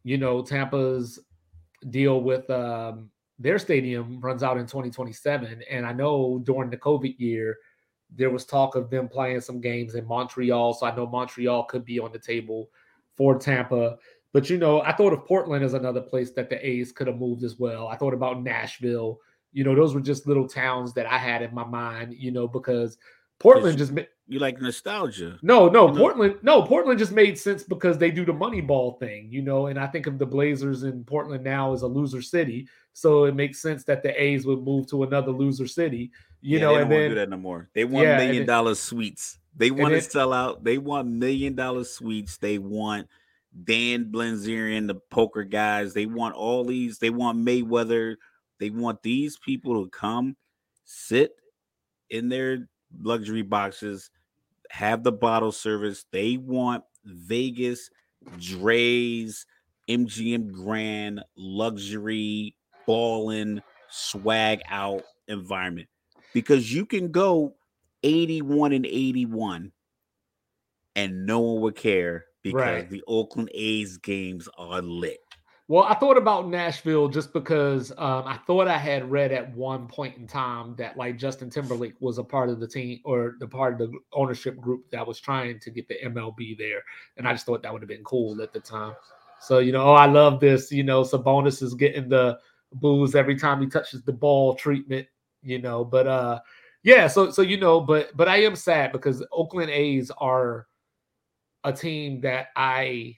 you know, Tampa's deal with um their stadium runs out in 2027, and I know during the COVID year there was talk of them playing some games in Montreal, so I know Montreal could be on the table for Tampa. But you know, I thought of Portland as another place that the A's could have moved as well. I thought about Nashville. You know, those were just little towns that I had in my mind. You know, because Portland just ma- You like nostalgia. no, no, You know- Portland. No, Portland just made sense because they do the money ball thing, you know. And I think of the Blazers in Portland now as a loser city, so it makes sense that the A's would move to another loser city, you Yeah, know. they And don't want to then do that no more. They want Yeah, million dollar suites. They want to sell out. They want million dollar suites. They want Dan Bilzerian, the poker guys. They want all these. They want Mayweather. They want these people to come sit in their luxury boxes, have the bottle service. They want Vegas, Dre's, MGM Grand, luxury, balling, swag out environment because you can go 81 and 81 and no one would care because Right. the Oakland A's games are lit. Well, I thought about Nashville just because um, I thought I had read at one point in time that like Justin Timberlake was a part of the team or the part of the ownership group that was trying to get the MLB there, and I just thought that would have been cool at the time. So you know, oh, I love this. You know, Sabonis is getting the booze every time he touches the ball treatment. You know, but uh, yeah. So so you know, but but I am sad because Oakland A's are a team that I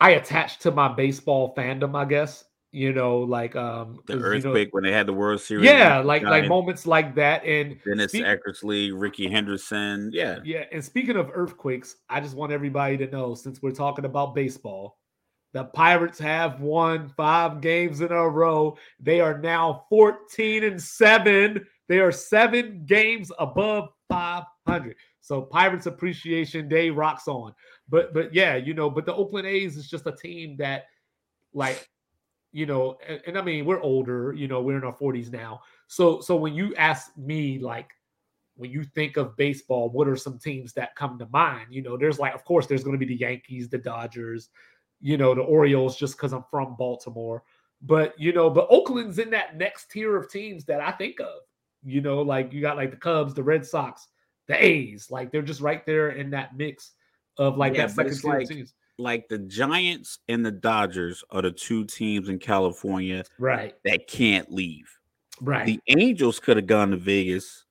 I attached to my baseball fandom, I guess. You know, like um The 'cause, you know- earthquake when they had the World Series. yeah, like like moments like that. And Dennis speak- Eckersley, Rickey Henderson. Yeah. yeah, and speaking of earthquakes, I just want everybody to know since we're talking about baseball, the Pirates have won five games in a row. They are now 14 and 7. They are seven games above 500. So Pirates Appreciation Day rocks on. But but yeah, you know, but the Oakland A's is just a team that like you know, and, and I mean, we're older, you know, we're in our 40s now. So so when you ask me like when you think of baseball, what are some teams that come to mind? You know, there's like, of course, there's going to be the Yankees, the Dodgers, you know, the Orioles, just because I'm from Baltimore. But, you know, but Oakland's in that next tier of teams that I think of. You know, like you got like the Cubs, the Red Sox, the A's, like they're just right there in that mix of like Yeah, that second tier like- teams. Like the Giants and the Dodgers are the two teams in California Right, that can't leave. right. The Angels could have gone to Vegas,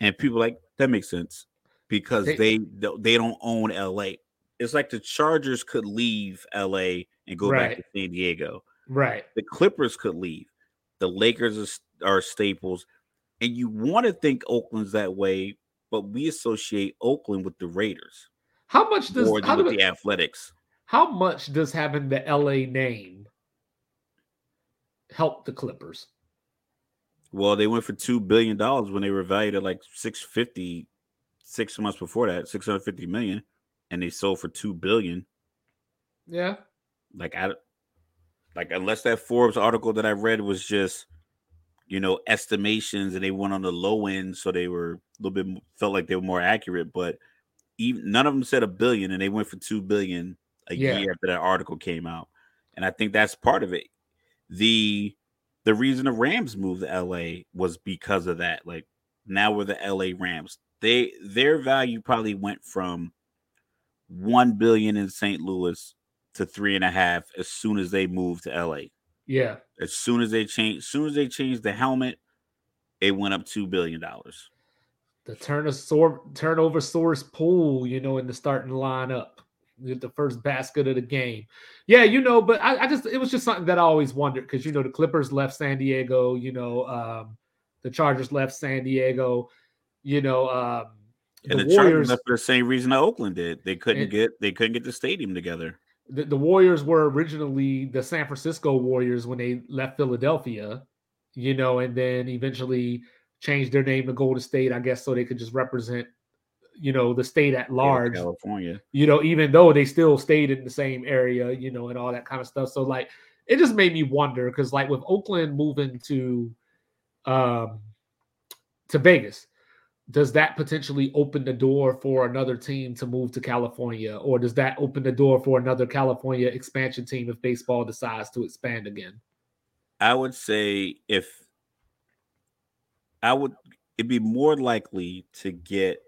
and people like that makes sense because They- they they don't own LA. It's like the Chargers could leave LA and go back to San Diego. right. The Clippers could leave. The Lakers are, are staples. And you want to think Oakland's that way, but we associate Oakland with the Raiders. How much does how, with do- the Athletics. how much does having the LA name help the Clippers? Well, they went for two billion dollars when they were valued at like 650 six months before that, 650 million, and they sold for two billion. Yeah. Like I like unless that Forbes article that I read was just you know estimations and they went on the low end, so they were a little bit felt like they were more accurate, but even none of them said a billion and they went for two billion a Yeah. year after that article came out. And I think that's part of it. The the reason the Rams moved to LA was because of that. Like now we're the LA Rams. They their value probably went from one billion in St. Louis to three and a half as soon as they moved to LA. Yeah. As soon as they changed, as soon as they changed the helmet, it went up two billion dollars. The turn sor- turnover source pool, you know, in the starting lineup. The first basket of the game. Yeah, you know, but I, I just it was just something that I always wondered because you know the Clippers left San Diego, you know, um, the Chargers left San Diego, you know, um, And the, the, Warriors for the same reason that Oakland did. They couldn't And- get they couldn't get the stadium together. the, the Warriors were originally the San Francisco Warriors when they left Philadelphia, you know, and then eventually changed their name to Golden State, I guess, so they could just represent, you know, the state at large. California. You know, even though they still stayed in the same area, you know, and all that kind of stuff. So like, it just made me wonder because like with Oakland moving to, um, to Vegas. Does that potentially open the door for another team to move to California, or does that open the door for another California expansion team if baseball decides to expand again? I would say if I would it'd be more likely to get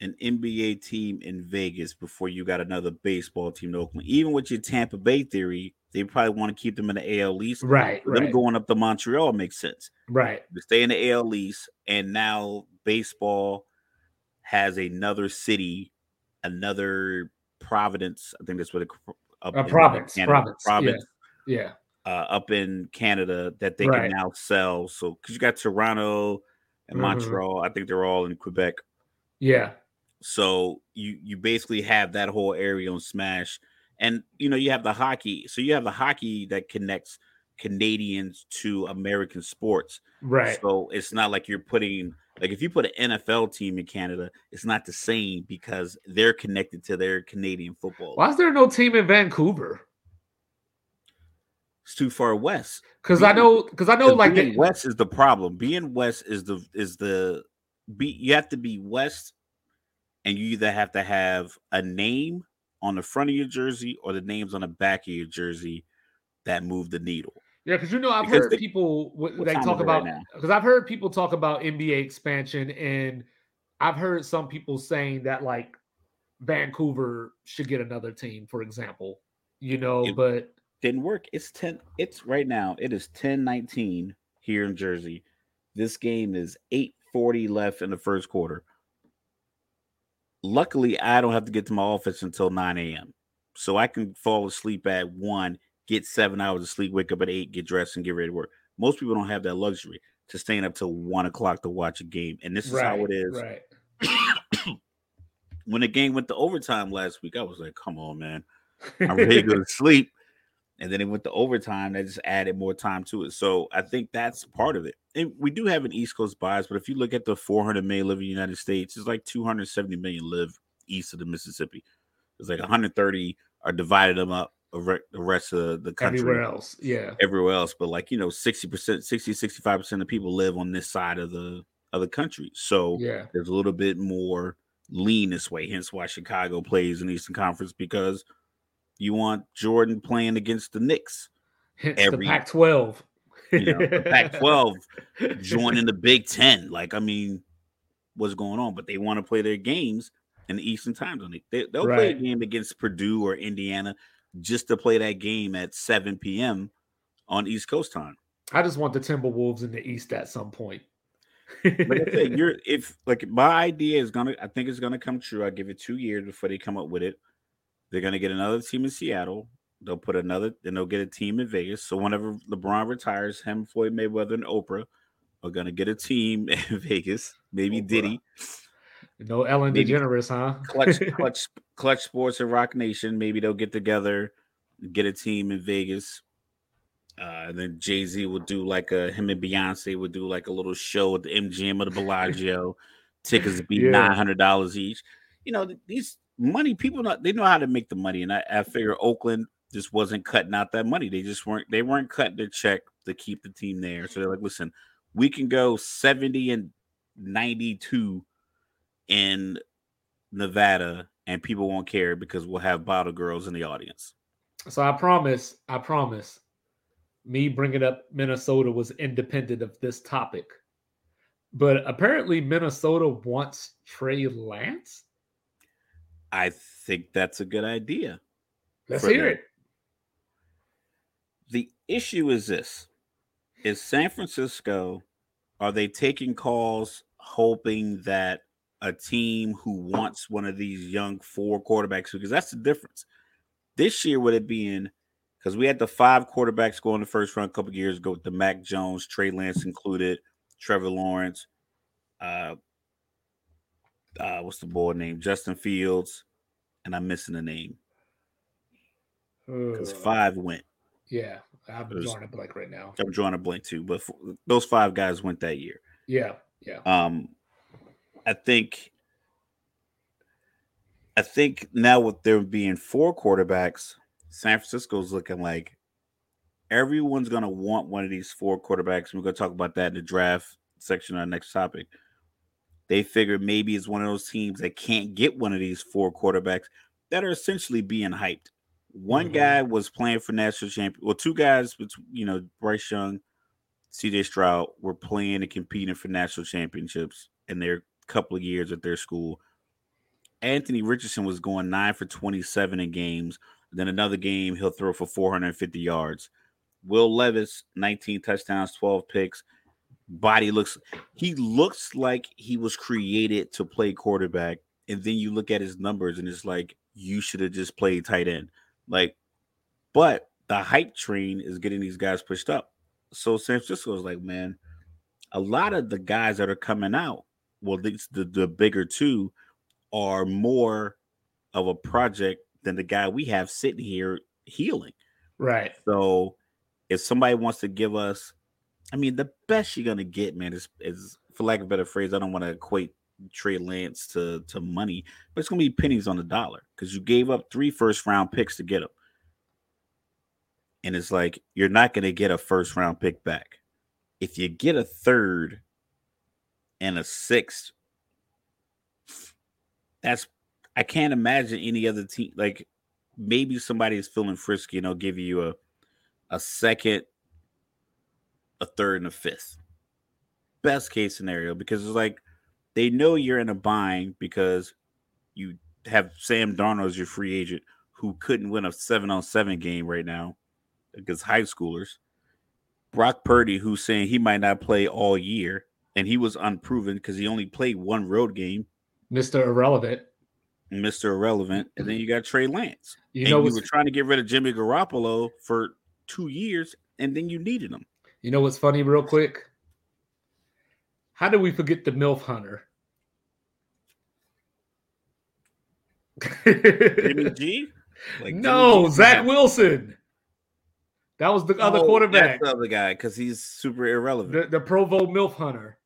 an NBA team in Vegas before you got another baseball team in Oakland. Even with your Tampa Bay theory, they probably want to keep them in the AL East. Right, Them right, going up to Montreal makes sense. right. to stay in the AL East, and now baseball has another city, another Providence. I think that's what it up A province, Canada, province, province Yeah, uh, up in Canada that they Right. can now sell. So because you got Toronto and Mhm. Montreal, I think they're all in Quebec. yeah, So you you basically have that whole area on Smash, and you know you have the hockey. So you have the hockey that connects Canadians to American sports. right. So it's not like you're putting like if you put an NFL team in Canada, it's not the same because they're connected to their Canadian football. Why is there no team in Vancouver? It's too far west. Because I know, because I know, like being the, west is the problem. Being west is the is the be you have to be west, and you either have to have a name on the front of your jersey or the names on the back of your jersey that move the needle. Yeah, because you know I've Because heard they- people they talk right about because I've heard people talk about NBA expansion, and I've heard some people saying that like Vancouver should get another team, for example. You know, It- but Didn't work. It's 10. It's right now. It is 10-19 here in Jersey. This game is 840 left in the first quarter. Luckily, I don't have to get to my office until 9 a.m. So I can fall asleep at one, get seven hours of sleep, wake up at eight, get dressed, and get ready to work. Most people don't have that luxury to staying up till one o'clock to watch a game. And this is right, how it is. right. When the game went to overtime last week, I was like, come on, man. I'm ready to go to sleep. And then it went to overtime. That just added more time to it. So I think that's part of it. And we do have an East Coast bias, but if you look at the 400 million live in the United States, it's like 270 million live east of the Mississippi. It's like 130 are divided them up the rest of the country Everywhere else, yeah, everywhere else. But like, you know, 60%, 60, 65% of people live on this side of the of the country. So yeah, there's a little bit more lean this way. Hence why Chicago plays in Eastern Conference because you want Jordan playing against the Knicks. Hence Every- the Pac-12. You know, the Pac-12 joining the Big Ten. Like, I mean, what's going on? But they want to play their games in the Eastern Time Zone. They, they'll play a game against Purdue or Indiana just to play that game at 7 p.m. on East Coast time. I just want the Timberwolves in the East at some point. like I said, you're if like my idea is gonna, I think it's gonna come true. I give it two years before they come up with it. They're gonna get another team in Seattle. They'll put another, and they'll get a team in Vegas. So whenever LeBron retires, him, Floyd Mayweather, and Oprah are to get a team in Vegas. Maybe bruh. Diddy, No Ellen DeGeneres, huh? Clutch, Clutch, Clutch Sports and Roc Nation. Maybe they'll get together, get a team in Vegas. Uh, and then Jay Z will do like a him and Beyonce would do like a little show at the MGM of the Bellagio. Tickets would be Yeah. nine hundred dollars each. You know these money people not they know how to make the money, and I, I figure Oakland just wasn't cutting out that money. They just weren't they weren't cutting their check to keep the team there. So they're like, listen, we can go seventy and ninety two in Nevada, and people won't care because we'll have bottle girls in the audience. So I promise, I promise, me bringing up Minnesota was independent of this topic. But apparently, Minnesota wants Trey Lance. I think that's a good idea. Let's hear them. it. The issue is this is San Francisco, are they taking calls hoping that a team who wants one of these young four quarterbacks, because that's the difference. This year, would it be in because we had the five quarterbacks go in the first round a couple years ago with the Mac Jones, Trey Lance included, Trevor Lawrence, uh, uh, what's the boy name? Justin Fields, and I'm missing the name because five went. yeah, I'm There's- drawing a blank right now. I'm drawing a blank too, but those five guys went that year. Yeah, yeah. Um, I think, I think now with there being four quarterbacks, San Francisco's looking like everyone's gonna want one of these four quarterbacks. We're gonna talk about that in the draft section of our next topic. They figure maybe it's one of those teams that can't get one of these four quarterbacks that are essentially being hyped. One Mhm. guy was playing for national champion. Well, two guys, you know, Bryce Young, CJ Stroud were playing and competing for national championships in their couple of years at their school. Anthony Richardson was going nine for 27 in games. Then another game, he'll throw for 450 yards. Will Levis, 19 touchdowns, 12 picks. Body looks, he looks like he was created to play quarterback. And then you look at his numbers and it's like, you should have just played tight end. Like, but the hype train is getting these guys pushed up. So San Francisco is like, man, a lot of the guys that are coming out, well, the, the, the bigger two are more of a project than the guy we have sitting here healing. Right. So if somebody wants to give us, I mean, the best you're gonna get, man, is is for lack of a better phrase, I don't want to equate Trey Lance to to money, but it's gonna be pennies on the dollar because you gave up three first round picks to get him. And it's like you're not gonna get a first round pick back. If you get a third and a sixth, that's I can't imagine any other team like maybe somebody is feeling frisky and they'll give you a a second, a third, and a fifth. Best case scenario because it's like they know you're in a bind because you have Sam Darnold as your free agent who couldn't win a seven on seven game right now against high schoolers. Brock Purdy, who's saying he might not play all year, and he was unproven because he only played one road game, Mr. Irrelevant. Mr. Irrelevant. And then you got Trey Lance. You and know you what's were trying to get rid of Jimmy Garoppolo for two years, and then you needed him. you know what's funny, real quick? How did we forget the MILF Hunter? Jimmy G? Like no, Jimmy G? Zach Wilson. That was the other Oh, quarterback. That's the other guy because he's super irrelevant. The, the Provo MILF Hunter.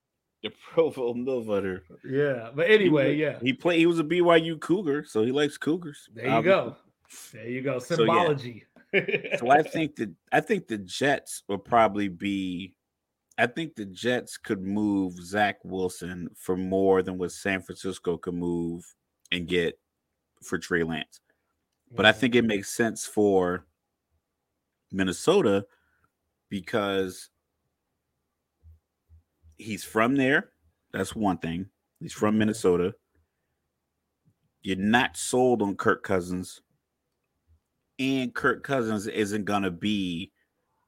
The Provo Milbutter. Yeah. But anyway, he, yeah. He played. He was a BYU Cougar, so he likes Cougars. There you obviously. go. There you go. So, yeah. So I think that I think the Jets will probably be. I think the Jets could move Zach Wilson for more than what San Francisco could move and get for Trey Lance. But I mm-hmm. think it makes sense for Minnesota because he's from there. That's one thing. He's from Minnesota. You're not sold on Kirk Cousins. And Kirk Cousins isn't going to be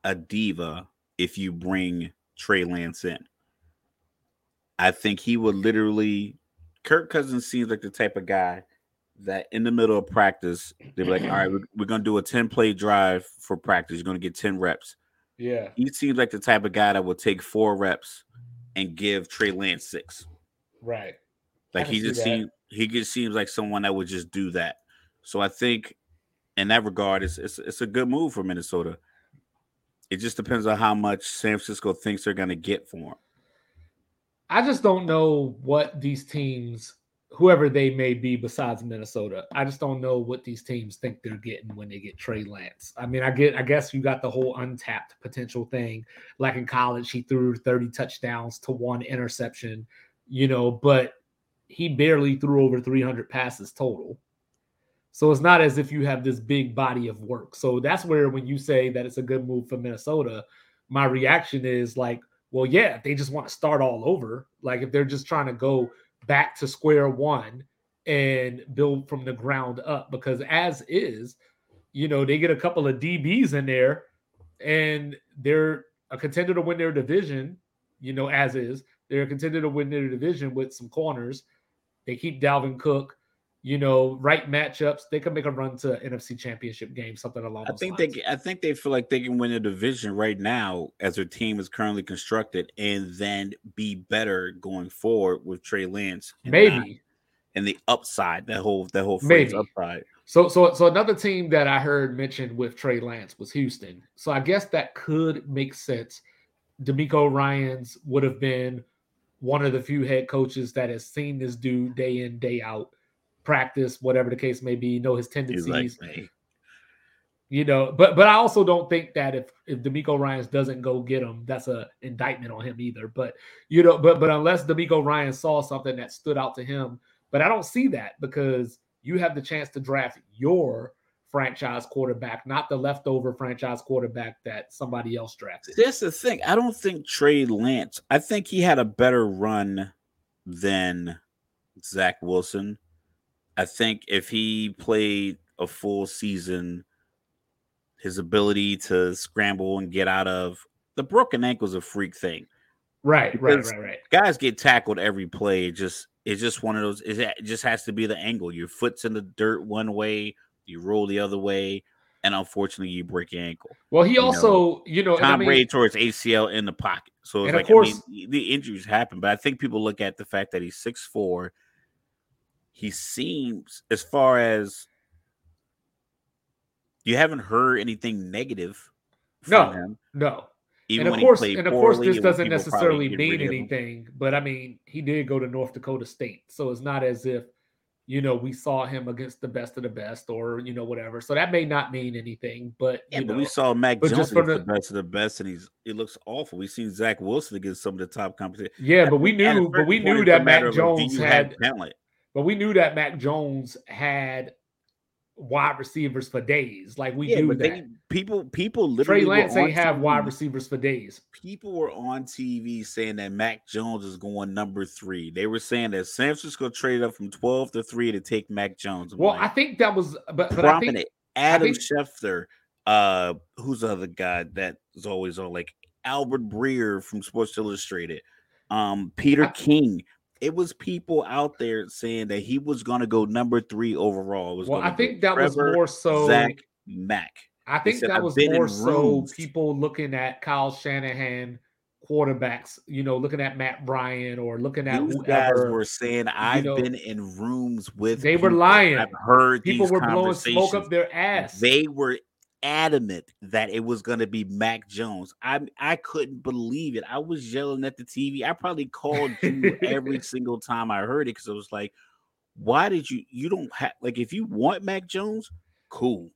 a diva if you bring Trey Lance in. I think he would literally. Kirk Cousins seems like the type of guy that in the middle of practice, they're like, all right, we're, we're going to do a 10 play drive for practice. You're going to get 10 reps. yeah. He seems like the type of guy that will take four reps and give Trey Lance six. Right. Like he just seems he just seems like someone that would just do that. So I think in that regard, it's it's, it's a good move for Minnesota. It just depends on how much San Francisco thinks they're going to get for him. I just don't know what these teams, whoever they may be besides Minnesota, I just don't know what these teams think they're getting when they get Trey Lance. I mean, I get, I guess you got the whole untapped potential thing. Like in college, he threw 30 touchdowns to one interception, you know, but he barely threw over 300 passes total. So it's not as if you have this big body of work. So that's where when you say that it's a good move for Minnesota, my reaction is like, well, yeah, they just want to start all over. Like if they're just trying to go back to square one and build from the ground up, because as is, you know, they get a couple of DBs in there and they're a contender to win their division, you know, as is. They're a contender to win their division with some corners. They keep Dalvin Cook you know, right matchups, they could make a run to NFC Championship game, something along. I think lines. they, I think they feel like they can win a division right now as their team is currently constructed, and then be better going forward with Trey Lance. And Maybe. and the upside, that whole that whole phrase Maybe. upside. So, so, so another team that I heard mentioned with Trey Lance was Houston. So I guess that could make sense. DeMeco Ryans would have been one of the few head coaches that has seen this dude day in day out practice, whatever the case may be, know his tendencies. Like you know, but but I also don't think that if if DeMeco Ryans doesn't go get him, that's a indictment on him either. But you know, but but unless DeMeco Ryan saw something that stood out to him, but I don't see that because you have the chance to draft your franchise quarterback, not the leftover franchise quarterback that somebody else drafted. That's the thing. I don't think Trey Lance. I think he had a better run than Zach Wilson. I think if he played a full season, his ability to scramble and get out of the broken ankle is a freak thing. Right, right, right, right. Guys get tackled every play. It just it's just one of those. It just has to be the angle. Your foot's in the dirt one way, you roll the other way, and unfortunately, you break your ankle. Well, he you also, know, you know, Tom I mean, Brady towards ACL in the pocket. So it's like, of course, I mean, the injuries happen, but I think people look at the fact that he's six four he seems as far as you haven't heard anything negative no him. no. Even and of course and of course this doesn't necessarily mean anything but i mean he did go to north dakota state so it's not as if you know we saw him against the best of the best or you know whatever so that may not mean anything but yeah, but know, we saw Mac Jones against the, the, best of the best and he's it looks awful. We've seen Zach Wilson against some of the top competition yeah but we knew but we knew that Mac Jones had talent but we knew that Mac Jones had wide receivers for days. Like we yeah, knew that. They, people, people literally. Trey Lance ain't have wide receivers for days. People were on TV saying that Mac Jones is going number three. They were saying that San Francisco traded up from twelve to three to take Mac Jones. I'm well, like, I think that was, but, but I think, Adam I think, Schefter, uh, who's the other guy that is always on like Albert Breer from Sports Illustrated, um, Peter I, King it was people out there saying that he was going to go number three overall. well, I think that Trevor, was more so Zach Mack. I think said, that was more so people looking at Kyle Shanahan quarterbacks, you know, looking at Matt Ryan or looking at These whoever. guys were saying, I've know, been in rooms with. They were lying. I've heard people were blowing smoke up their ass. They were adamant that it was going to be Mac Jones. I I couldn't believe it. I was yelling at the TV. I probably called you every single time I heard it because I was like, "Why did you? You don't have like if you want Mac Jones, cool,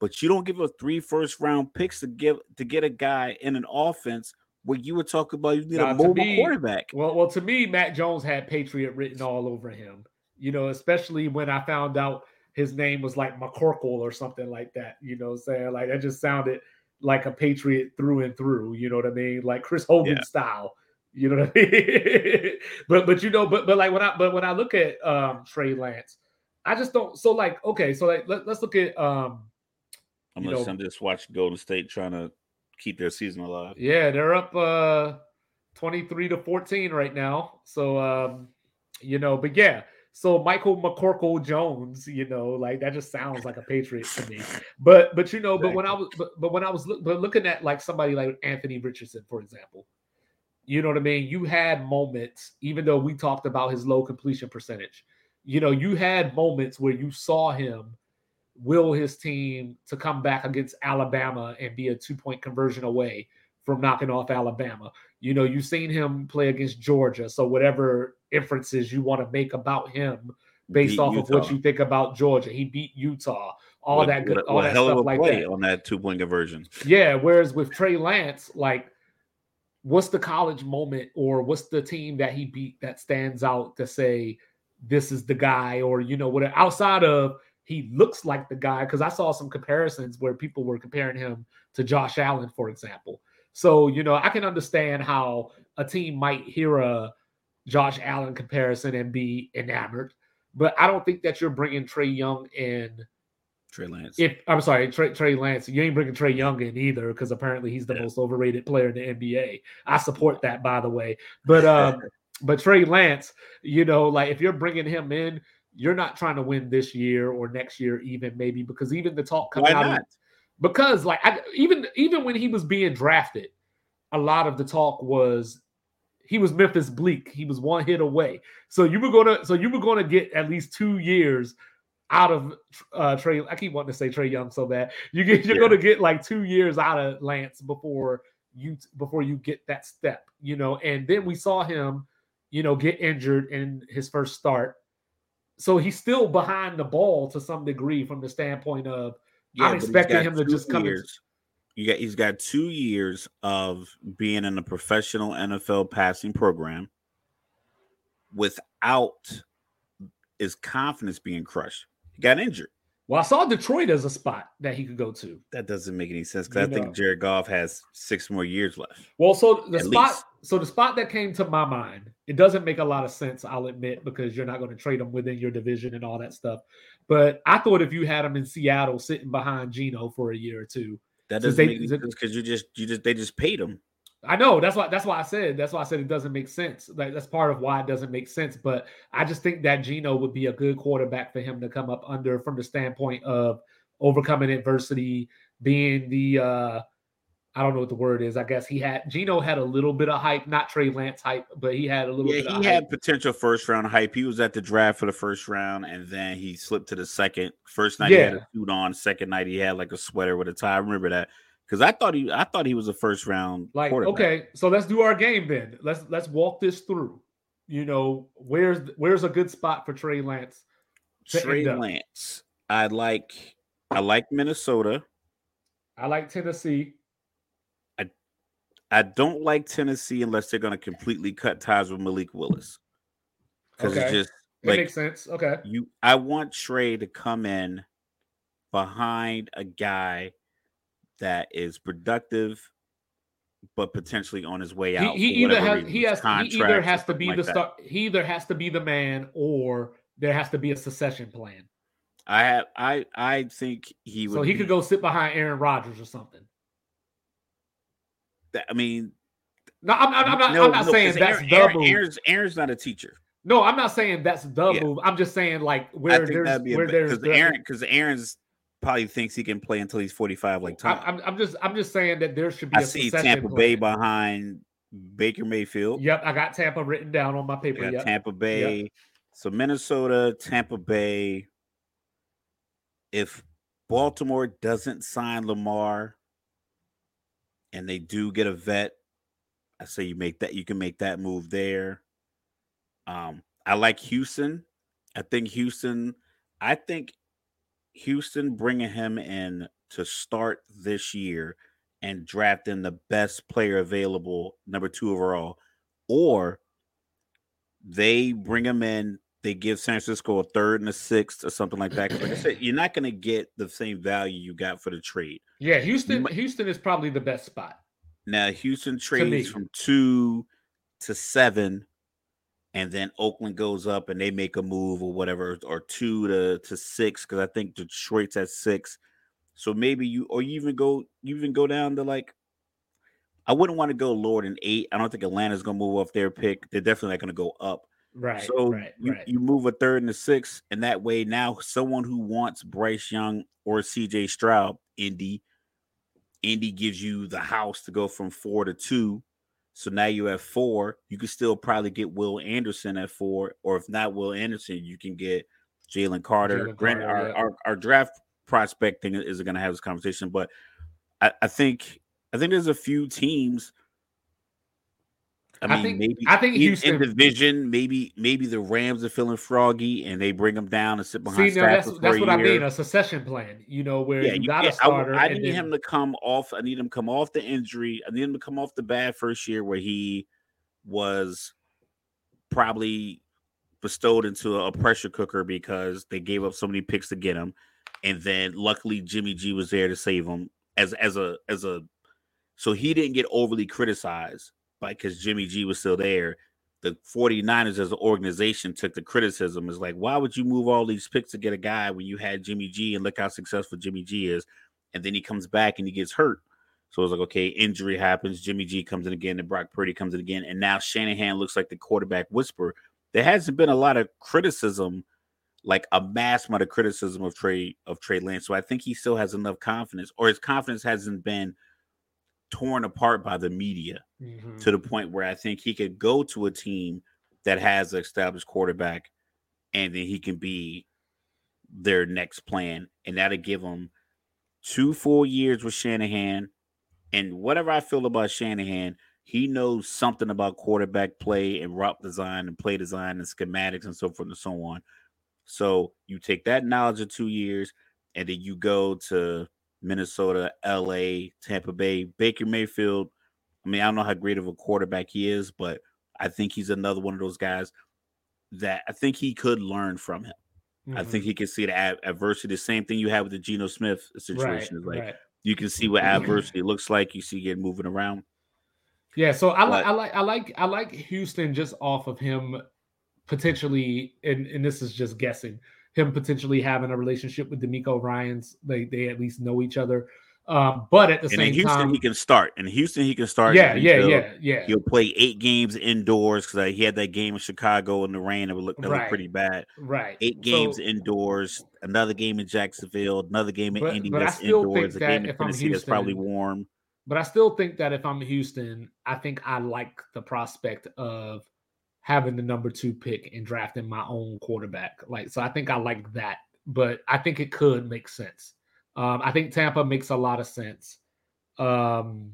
but you don't give us three first round picks to give to get a guy in an offense." Where you were talking about you need now, a mobile me, quarterback. Well, well, to me, Mac Jones had Patriot written all over him. You know, especially when I found out his name was like McCorkle or something like that. You know, what I'm saying like it just sounded like a Patriot through and through. You know what I mean? Like Chris Hogan yeah. style. You know what I mean? but but you know, but but like when I but when I look at um Trey Lance, I just don't. So like okay, so like let, us look at um. I'm, just, I'm just watching Golden State trying to keep their season alive. Yeah, they're up uh 23 to 14 right now. So um, you know, but yeah, so Michael McCorkle Jones, you know, like that just sounds like a Patriot to me. But but you know, but when I was but, but when I was look, but looking at like somebody like Anthony Richardson, for example, You know what I mean? You had moments, even though we talked about his low completion percentage. You know, you had moments where you saw him will his team to come back against Alabama and be a two point conversion away from knocking off Alabama. You know, you've seen him play against Georgia. So, whatever inferences you want to make about him based off Utah. of what you think about Georgia, he beat Utah. All what, that good, what, all what that stuff like that on that two point conversion. Yeah. Whereas with Trey Lance, like, what's the college moment or what's the team that he beat that stands out to say this is the guy or you know what outside of he looks like the guy because I saw some comparisons where people were comparing him to Josh Allen, for example. So, you know, I can understand how a team might hear a Josh Allen comparison and be enamored, but I don't think that you're bringing Trey Young in. Trey Lance. If I'm sorry, Trey, Trey Lance, you ain't bringing Trey Young in either because apparently he's the yeah. most overrated player in the NBA. I support that, by the way. But um, but Trey Lance, you know, like if you're bringing him in, you're not trying to win this year or next year, even maybe because even the talk coming out. Of, because like I, even even when he was being drafted, a lot of the talk was he was Memphis Bleek. He was one hit away. So you were gonna so you were gonna get at least two years out of uh Trey. I keep wanting to say Trey Young so bad. You get you're yeah. gonna get like two years out of Lance before you before you get that step, you know. And then we saw him, you know, get injured in his first start so he's still behind the ball to some degree from the standpoint of yeah, I'm expecting him to just come. Years. You got he's got two years of being in a professional NFL passing program without his confidence being crushed. He got injured. Well, I saw Detroit as a spot that he could go to. That doesn't make any sense because I know. think Jared Goff has six more years left. Well, so the spot, least. so the spot that came to my mind, it doesn't make a lot of sense. I'll admit because you're not going to trade him within your division and all that stuff. But I thought if you had him in Seattle sitting behind Geno for a year or two, that doesn't they, make sense because you just you just they just paid him. I know that's why that's why I said that's why I said it doesn't make sense. Like that's part of why it doesn't make sense. But I just think that Geno would be a good quarterback for him to come up under from the standpoint of overcoming adversity, being the uh I don't know what the word is. I guess he had Geno had a little bit of hype, not Trey Lance hype, but he had a little yeah, he had potential first round hype. He was at the draft for the first round, and then he slipped to the second. First night yeah. he had a suit on, second night he had like a sweater with a tie. I remember that because I thought he I thought he was a first round. Like okay, so let's do our game then. Let's let's walk this through. You know, where's where's a good spot for Trey Lance? Trey Lance, I like I like Minnesota. I like Tennessee. I don't like Tennessee unless they're going to completely cut ties with Malik Willis because okay. it's just like, it makes sense. Okay, you I want Trey to come in behind a guy that is productive, but potentially on his way out. He, he either has he has he either has to be like the star. He either has to be the man, or there has to be a succession plan. I have I I think he would. So he be, could go sit behind Aaron Rodgers or something. That, I mean, no, I'm, I'm, I'm not. No, I'm not no, saying that's Aaron, the move. Aaron's, Aaron's not a teacher. No, I'm not saying that's the yeah. move. I'm just saying like where there's where there's because Aaron because Aaron's probably thinks he can play until he's 45 like Tom. I'm, I'm just I'm just saying that there should be I see Tampa plan. Bay behind Baker Mayfield. Yep, I got Tampa written down on my paper. Yep. Tampa Bay. Yep. So Minnesota, Tampa Bay. If Baltimore doesn't sign Lamar and they do get a vet, I say you make that you can make that move there. Um, I like Houston. I think Houston. I think Houston bringing him in to start this year and drafting the best player available, number two overall, or they bring him in, they give San Francisco a third and a sixth or something like that. Like I said, you're not going to get the same value you got for the trade. Yeah, Houston. Houston is probably the best spot. Now, Houston trades from two to seven and then Oakland goes up and they make a move or whatever, or two to to six because I think Detroit's at six. So maybe you or you even go you even go down to like I wouldn't want to go lower than eight. I don't think Atlanta's gonna move off their pick. They're definitely not gonna go up. Right. So right, you, right. you move a third and a six, and that way now someone who wants Bryce Young or CJ Stroud, Indy, Indy gives you the house to go from four to two So now you have four. You can still probably get Will Anderson at four, or if not Will Anderson, you can get Jalen Carter. Jalen Granted, Carter, our, yeah. our our draft prospecting isn't going to have this conversation, but I, I think I think there's a few teams. I I mean, think- maybe I think in- Houston- in division, maybe maybe the Rams are feeling froggy and they bring them down and sit See, behind that's for that's a what I mean, a succession plan. You know, where Yeah, you got a I w- starter. I, and need then- him to come off. I need him to come off the injury. I need him to come off the bad first year where he was probably bestowed into a pressure cooker because they gave up so many picks to get him, and then luckily Jimmy G was there to save him as as a as a so he didn't get overly criticized by because Jimmy G was still there. The 49ers as an organization took the criticism is like, why would you move all these picks to get a guy when you had Jimmy G and look how successful Jimmy G is? And then he comes back and he gets hurt. So it's like, okay, injury happens. Jimmy G comes in again, and Brock Purdy comes in again. And now Shanahan looks like the quarterback whisperer. There hasn't been a lot of criticism, like a mass amount of criticism of Trey of Trey Lance. So I think he still has enough confidence, or his confidence hasn't been torn apart by the media Mhm. to the point where I think he could go to a team that has an established quarterback and then he can be their next plan. And that'll give him two full years with Shanahan. And whatever I feel about Shanahan, he knows something about quarterback play and route design and play design and schematics and so forth and so on. So you take that knowledge of two years and then you go to Minnesota, LA, Tampa Bay, Baker Mayfield. I mean, I don't know how great of a quarterback he is, but I think he's another one of those guys that I think he could learn from him. I mm-hmm. think he can see the ad- adversity. The same thing you have with the Geno Smith situation is like right. you can see what adversity looks like. You see it moving around. Yeah, so I like I like I like I like Houston just off of him potentially, and, and this is just guessing, him potentially having a relationship with DeMeco Ryans. They they at least know each other. Um, but at the same time. In Houston, time, he can start. In Houston, he can start. yeah, yeah, yeah, yeah. He'll play eight games indoors because he had that game in Chicago in the rain. It would look, that looked pretty bad. Right. Eight So- games indoors, another game in Jacksonville, another game in But- Indy but that's indoors, a that game in Tennessee that's probably warm. But I still think that if I'm Houston, I think I like the prospect of having the number two pick and drafting my own quarterback. Like, so I think I like that, but I think it could make sense. Um, I think Tampa makes a lot of sense. Um,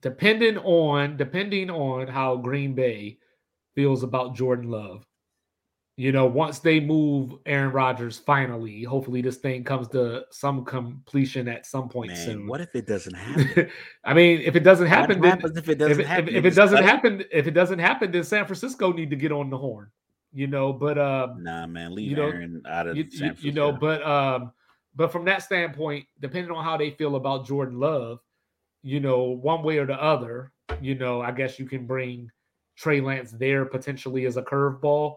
depending on depending on how Green Bay feels about Jordan Love. You know, once they move Aaron Rodgers finally, hopefully this thing comes to some completion at some point Man, soon. what if it doesn't happen? I mean, if it doesn't happen, then if it doesn't it, happen? if, if it doesn't happen, if it doesn't happen, then San Francisco need to get on the horn. You know, but um, Nah, man, leave you know, Aaron out of you, you know, but um, but from that standpoint, depending on how they feel about Jordan Love, you know, one way or the other, you know, I guess you can bring Trey Lance there potentially as a curveball.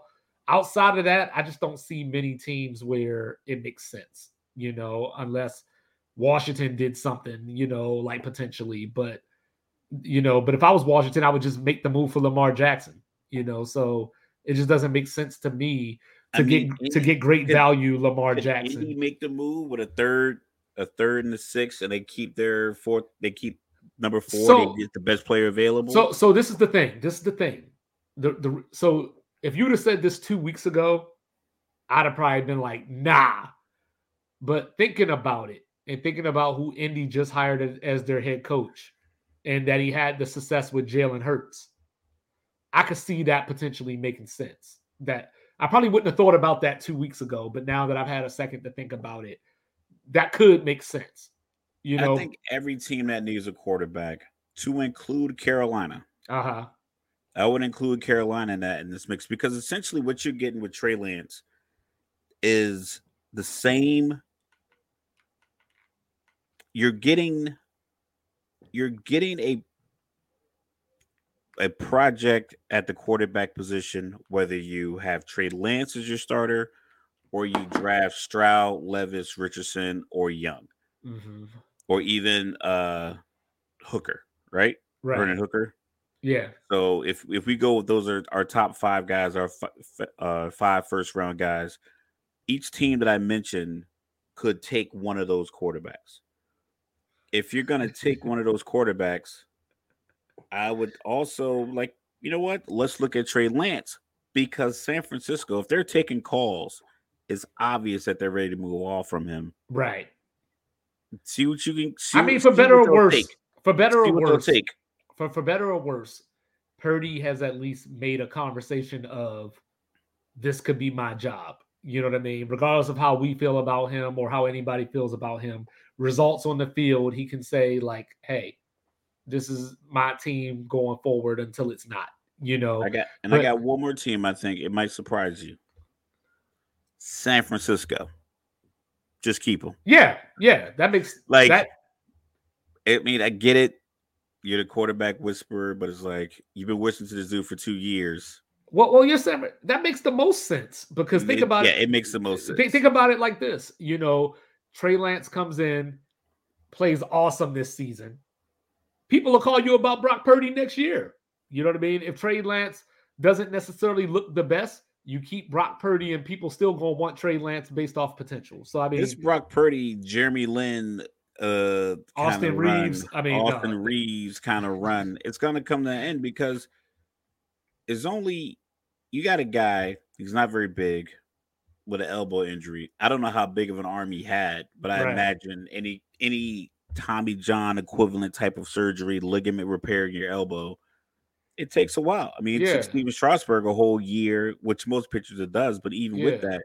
Outside of that, I just don't see many teams where it makes sense, you know, unless Washington did something, you know, like potentially. But you know, but if I was Washington, I would just make the move for Lamar Jackson, you know. So it just doesn't make sense to me I to mean, get to get great could- value Lamar Indy Jackson. make the move with a third, a third and a sixth, and they keep their fourth. They keep number four. So- they get the best player available. So so this is the thing. This is the thing. The the so if you would have said this two weeks ago, I'd have probably been like, nah. But thinking about it and thinking about who Indy just hired as, their head coach and that he had the success with Jalen Hurts, I could see that potentially making sense. That I probably wouldn't have thought about that two weeks ago, but now that I've had a second to think about it, that could make sense. You know, I think every team that needs a quarterback, to include Carolina, uh-huh. I would include Carolina in that in this mix because essentially what you're getting with Trey Lance is the same. You're getting you're getting a a project at the quarterback position, whether you have Trey Lance as your starter or you draft Stroud, Levis, Richardson, or Young, hmm or even uh Hooker, right? Right. Vernon Hooker. Yeah. So if if we go with those are our top five guys, our f- uh, five first round guys, each team that I mentioned could take one of those quarterbacks. If you're gonna take one of those quarterbacks, I would also like, you know what? Let's look at Trey Lance because San Francisco, if they're taking calls, it's obvious that they're ready to move off from him. Right. See what you can. See I mean, for better or worse, take. for better See or worse, take. For for better or worse, Purdy has at least made a conversation of this could be my job. You know what I mean? Regardless of how we feel about him or how anybody feels about him, results on the field, he can say like, "Hey, this is my team going forward until it's not." You know, I got and But- I got one more team. I think it might surprise you. San Francisco. Just keep them. yeah, yeah, that makes Like that I mean, I get it. You're the quarterback whisperer, but it's like you've been whistling to this dude for two years. well, well, you're saying that makes the most sense because think It- about yeah, it. it makes the most sense. Think, think about it like this. You know, Trey Lance comes in, plays awesome this season. People will call you about Brock Purdy next year. You know what I mean? If Trey Lance doesn't necessarily look the best, you keep Brock Purdy, and people still gonna want Trey Lance based off potential. So I mean, this Brock Purdy, Jeremy Lin, uh, Austin kinda run, Reeves, I mean, Austin no. Reeves kind of run. It's gonna come to an end because it's only you got a guy. He's not very big with an elbow injury. I don't know how big of an arm he had, but I Right. imagine any any Tommy John equivalent type of surgery, ligament repair in your elbow. It takes a while. I mean, it Yeah. took Stephen Strasburg a whole year, which most pitchers it does. But even with that,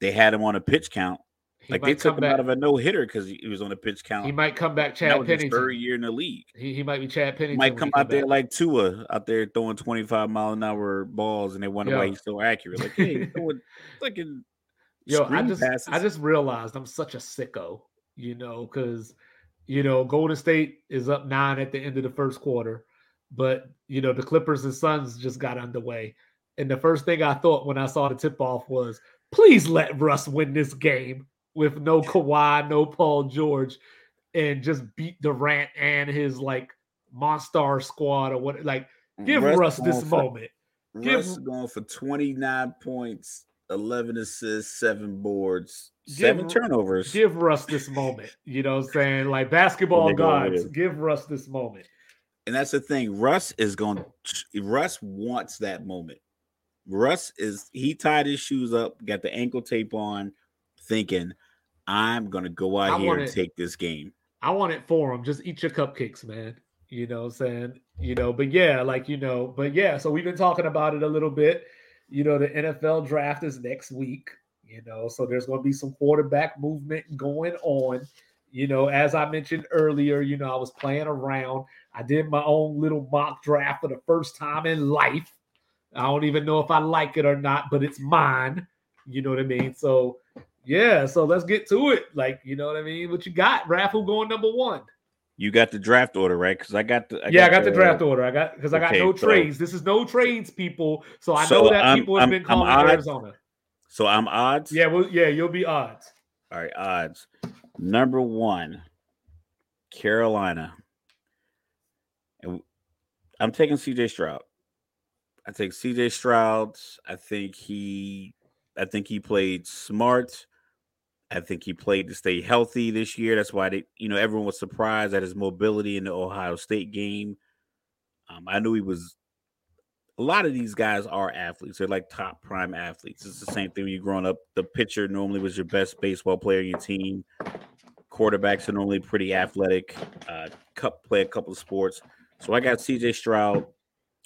they had him on a pitch count. He Like they took him back. out of a no hitter because he, was on a pitch count. he might come back, Chad Pennington. third year in the league. He, he might be Chad Pennington. He might come out there back. like Tua out there throwing 25 mile an hour balls, and they wonder why he's so accurate. Like, hey, throwing fucking Yo, I just passes. I just realized I'm such a sicko, you know, because you know Golden State is up nine at the end of the first quarter, but you know the Clippers and Suns just got underway, and the first thing I thought when I saw the tip off was, please let Russ win this game with no Kawhi, no Paul George, and just beat Durant and his like Monstar squad or what. Like, give Russ, going this for- moment. give- Russ is going for 29 points, 11 assists, seven boards, Give seven turnovers. give Russ this moment. You know what I'm saying? Like basketball gods, give Russ this moment. And that's the thing. Russ is going. Russ wants that moment. Russ is. He tied his shoes up, got the ankle tape on, thinking, "I'm to go out I here and it- take this game." I want it for him. Just eat your cupcakes, man. You know what I'm saying? You know, but yeah, like, you know, but yeah, so we've been talking about it a little bit. You know, the NFL draft is next week, you know, so there's to be some quarterback movement going on. You know, as I mentioned earlier, you know, I was playing around. I did my own little mock draft for the first time in life. I don't even know if I like it or not, but it's mine. You know what I mean? So, yeah, so let's get to it. Like, you know what I mean? What you got, Raf? Who going number one? You got the draft order right because I got the. yeah, I got the draft order. I got because I got no so- trades. This is no trades, people. So I So know that I'm- people have I'm- been calling. Arizona. So I'm odds. Yeah, well, yeah, you'll be odds. All right, odds. Number one, Carolina. I'm taking CJ Stroud. I take CJ Stroud. I think he I think he played smart. I think he played to stay healthy this year. That's why they, you know, everyone was surprised at his mobility in the Ohio State game. Um, I knew he was a lot of these guys are athletes. They're like top prime athletes. It's the same thing when you're growing up. The pitcher normally was your best baseball player in your team. Quarterbacks are normally pretty athletic. Uh, cup play a couple of sports. So I got CJ Stroud.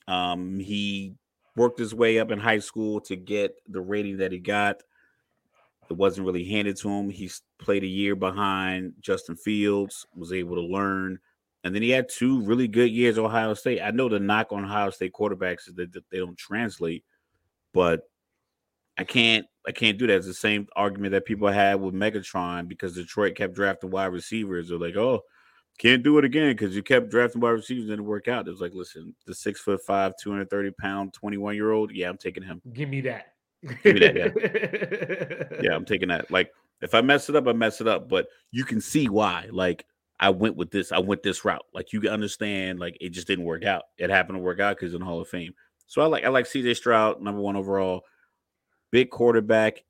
Um, he worked his way up in high school to get the rating that he got. It wasn't really handed to him. He played a year behind Justin Fields, was able to learn. And then he had two really good years at Ohio State. I know the knock on Ohio State quarterbacks is that, that they don't translate, but I can't I can't do that. It's the same argument that people had with Megatron because Detroit kept drafting wide receivers. They're like, oh, can't do it again because you kept drafting wide receivers didn't work out. It was like, listen, the six foot five, 230 pound, 21 year old, yeah, I'm taking him. Give me that. Give me that, Yeah, I'm taking that. Like, if I mess it up, I mess it up. But you can see why. Like, I went with this. I went this route. Like, you can understand. Like, it just didn't work out. It happened to work out because in the Hall of Fame. So I like I like CJ Stroud, number one overall, big quarterback.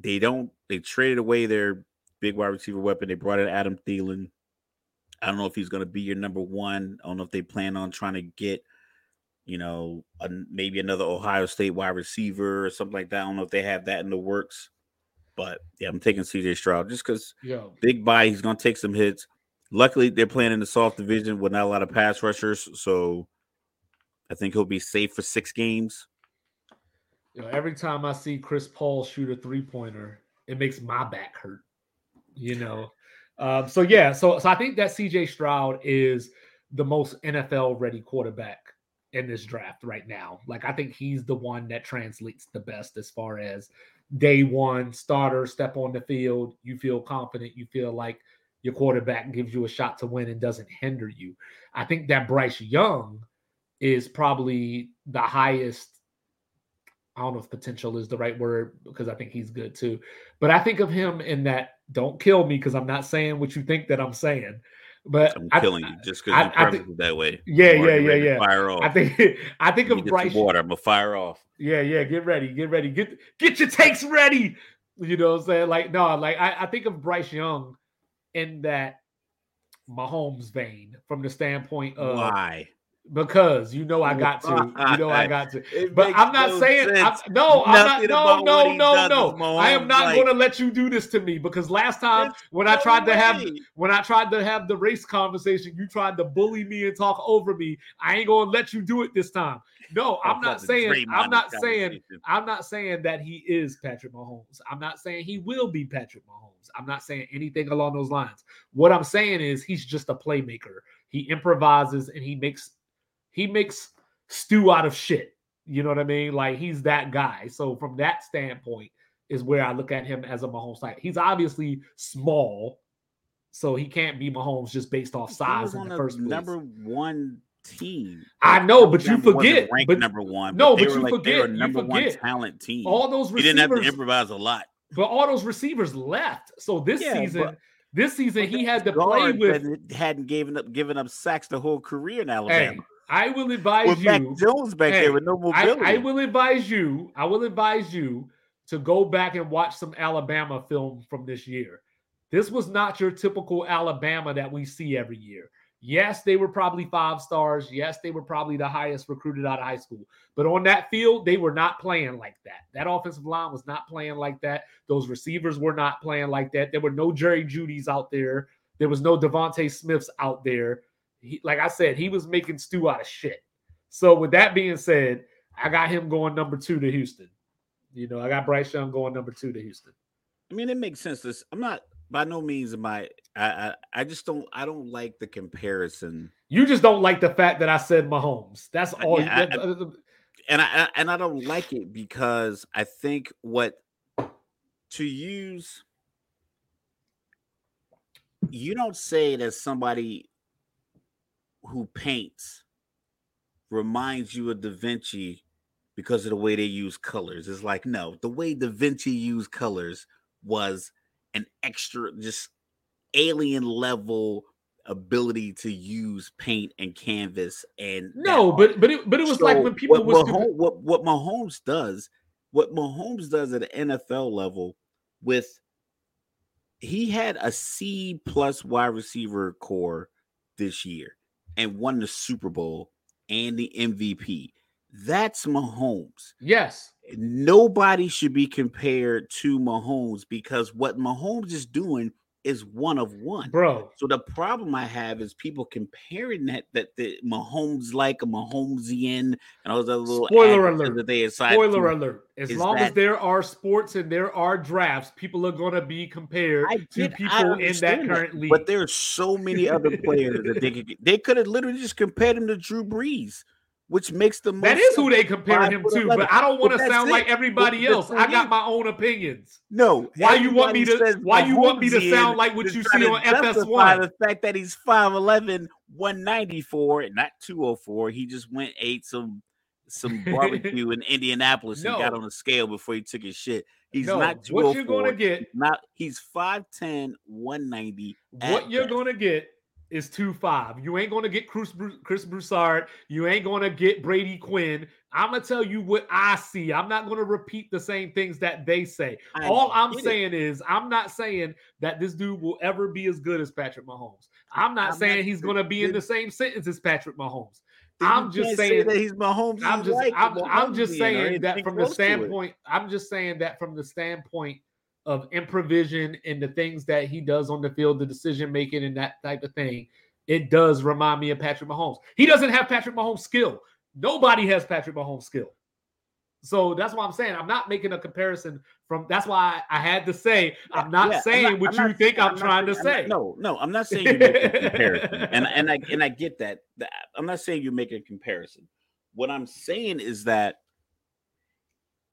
They don't. They traded away their big wide receiver weapon. They brought in Adam Thielen. I don't know if he's going to be your number one. I don't know if they plan on trying to get, you know, a, maybe another Ohio State wide receiver or something like that. I don't know if they have that in the works. But yeah, I'm taking CJ Stroud just because big buy. He's going to take some hits. Luckily, they're playing in the soft division with not a lot of pass rushers, so I think he'll be safe for six games. You know, every time I see Chris Paul shoot a three pointer, it makes my back hurt. You know, um, so yeah, so so I think that CJ Stroud is the most NFL ready quarterback in this draft right now. Like I think he's the one that translates the best as far as day one starter step on the field. You feel confident. You feel like your quarterback gives you a shot to win and doesn't hinder you. I think that Bryce Young is probably the highest. I don't know if potential is the right word because I think he's good too. But I think of him in that don't kill me because I'm not saying what you think that I'm saying. But I'm I, killing you just because perfect think, that way. Yeah, yeah, yeah, yeah. Fire off. I think I think of Bryce. Water, I'm gonna fire off. Yeah, yeah. Get ready, get ready, get get your takes ready. You know what I'm saying? Like, no, like I, I think of Bryce Young in that Mahomes vein from the standpoint of why because you know I got to, you know I got to. But I'm not no saying I'm, no, I'm not. No, no, no, no. I am not like, going to let you do this to me because last time when I tried to have when I tried to have the race conversation, you tried to bully me and talk over me. I ain't going to let you do it this time. No, I'm not saying. I'm not saying. I'm not saying that he is Patrick Mahomes. I'm not saying he will be Patrick Mahomes. I'm not saying anything along those lines. What I'm saying is he's just a playmaker. He improvises and he makes he makes stew out of shit. You know what I mean? Like he's that guy. So from that standpoint, is where I look at him as a Mahomes type. He's obviously small, so he can't be Mahomes just based off size in the first place. Number one team. I know, but you forget. Ranked but, number one. No, but, but you like, forget. number you forget. one talent team. All those receivers. He didn't have to improvise a lot. But all those receivers left. So this yeah, season, but, this season he had to play with. Hadn't given up given up sacks the whole career in Alabama. Hey, I will advise with you. Mac Jones back hey, there with no mobility. I, I will advise you. I will advise you to go back and watch some Alabama film from this year. This was not your typical Alabama that we see every year. Yes, they were probably five stars. Yes, they were probably the highest recruited out of high school. But on that field, they were not playing like that. That offensive line was not playing like that. Those receivers were not playing like that. There were no Jerry Jeudy's out there. There was no DeVonta Smiths out there he, like I said, he was making stew out of shit. So with that being said, I got him going number two to Houston. You know, I got Bryce Young going number two to Houston. I mean, it makes sense. This I'm not by no means am I, I I I just don't I don't like the comparison. You just don't like the fact that I said Mahomes. That's uh, all. Yeah, I, I, and I and I don't like it because I think what to use you don't say that somebody who paints reminds you of Da Vinci because of the way they use colors. It's like, no, the way Da Vinci used colors was an extra, just alien level ability to use paint and canvas and no but but it, but it was so like when people what, Mahomes, what what Mahomes does what Mahomes does at the NFL level with he had a C plus wide receiver corps this year and won the Super Bowl and the MVP. That's Mahomes. Yes. Nobody should be compared to Mahomes because what Mahomes is doing is one of one, bro. So the problem I have is people comparing that that the Mahomes like a Mahomesian and all those other little spoiler alert that they spoiler alert. As long that, as there are sports and there are drafts, people are going to be compared to people in that current league. But there are so many other players that they could they could have literally just compared him to Drew Brees which makes the that is who they compare him to. But I don't want to sound it. like everybody but, else. I got my own opinions. No, why you want me to? Why you want me to sound like what you see on FS1? The fact that he's 5'11", 194, and not two hundred four. He just went ate some some barbecue in Indianapolis no. and got on a scale before he took his shit. He's no, not What you're going to oh get? Not he's 5'10", 190. What you're going to get is two five. You ain't gonna get Chris, Chris Broussard. You ain't gonna get Brady Quinn. I'm gonna tell you what I see. I'm not gonna repeat the same things that they say. I All I'm saying it. is I'm not saying that this dude will ever be as good as Patrick Mahomes. I'm not I'm saying not- he's going to be in the same sentence as Patrick Mahomes. I'm just can't say saying- that he's Mahomes. I'm just like I'm, I'm just saying that from the to standpoint I'm just saying that from the standpoint of improvision and the things that he does on the field, the decision making and that type of thing, it does remind me of Patrick Mahomes. He doesn't have Patrick Mahomes skill. Nobody has Patrick Mahomes skill. So that's why I'm saying I'm not making a comparison from. That's why I had to say I'm not Yeah, I'm saying not- what I'm you not think I'm, not trying to saying- I'm say. not- no, no, I'm not saying you're making a comparison, and and I and I get that. I'm not saying you're making a comparison. What I'm saying is that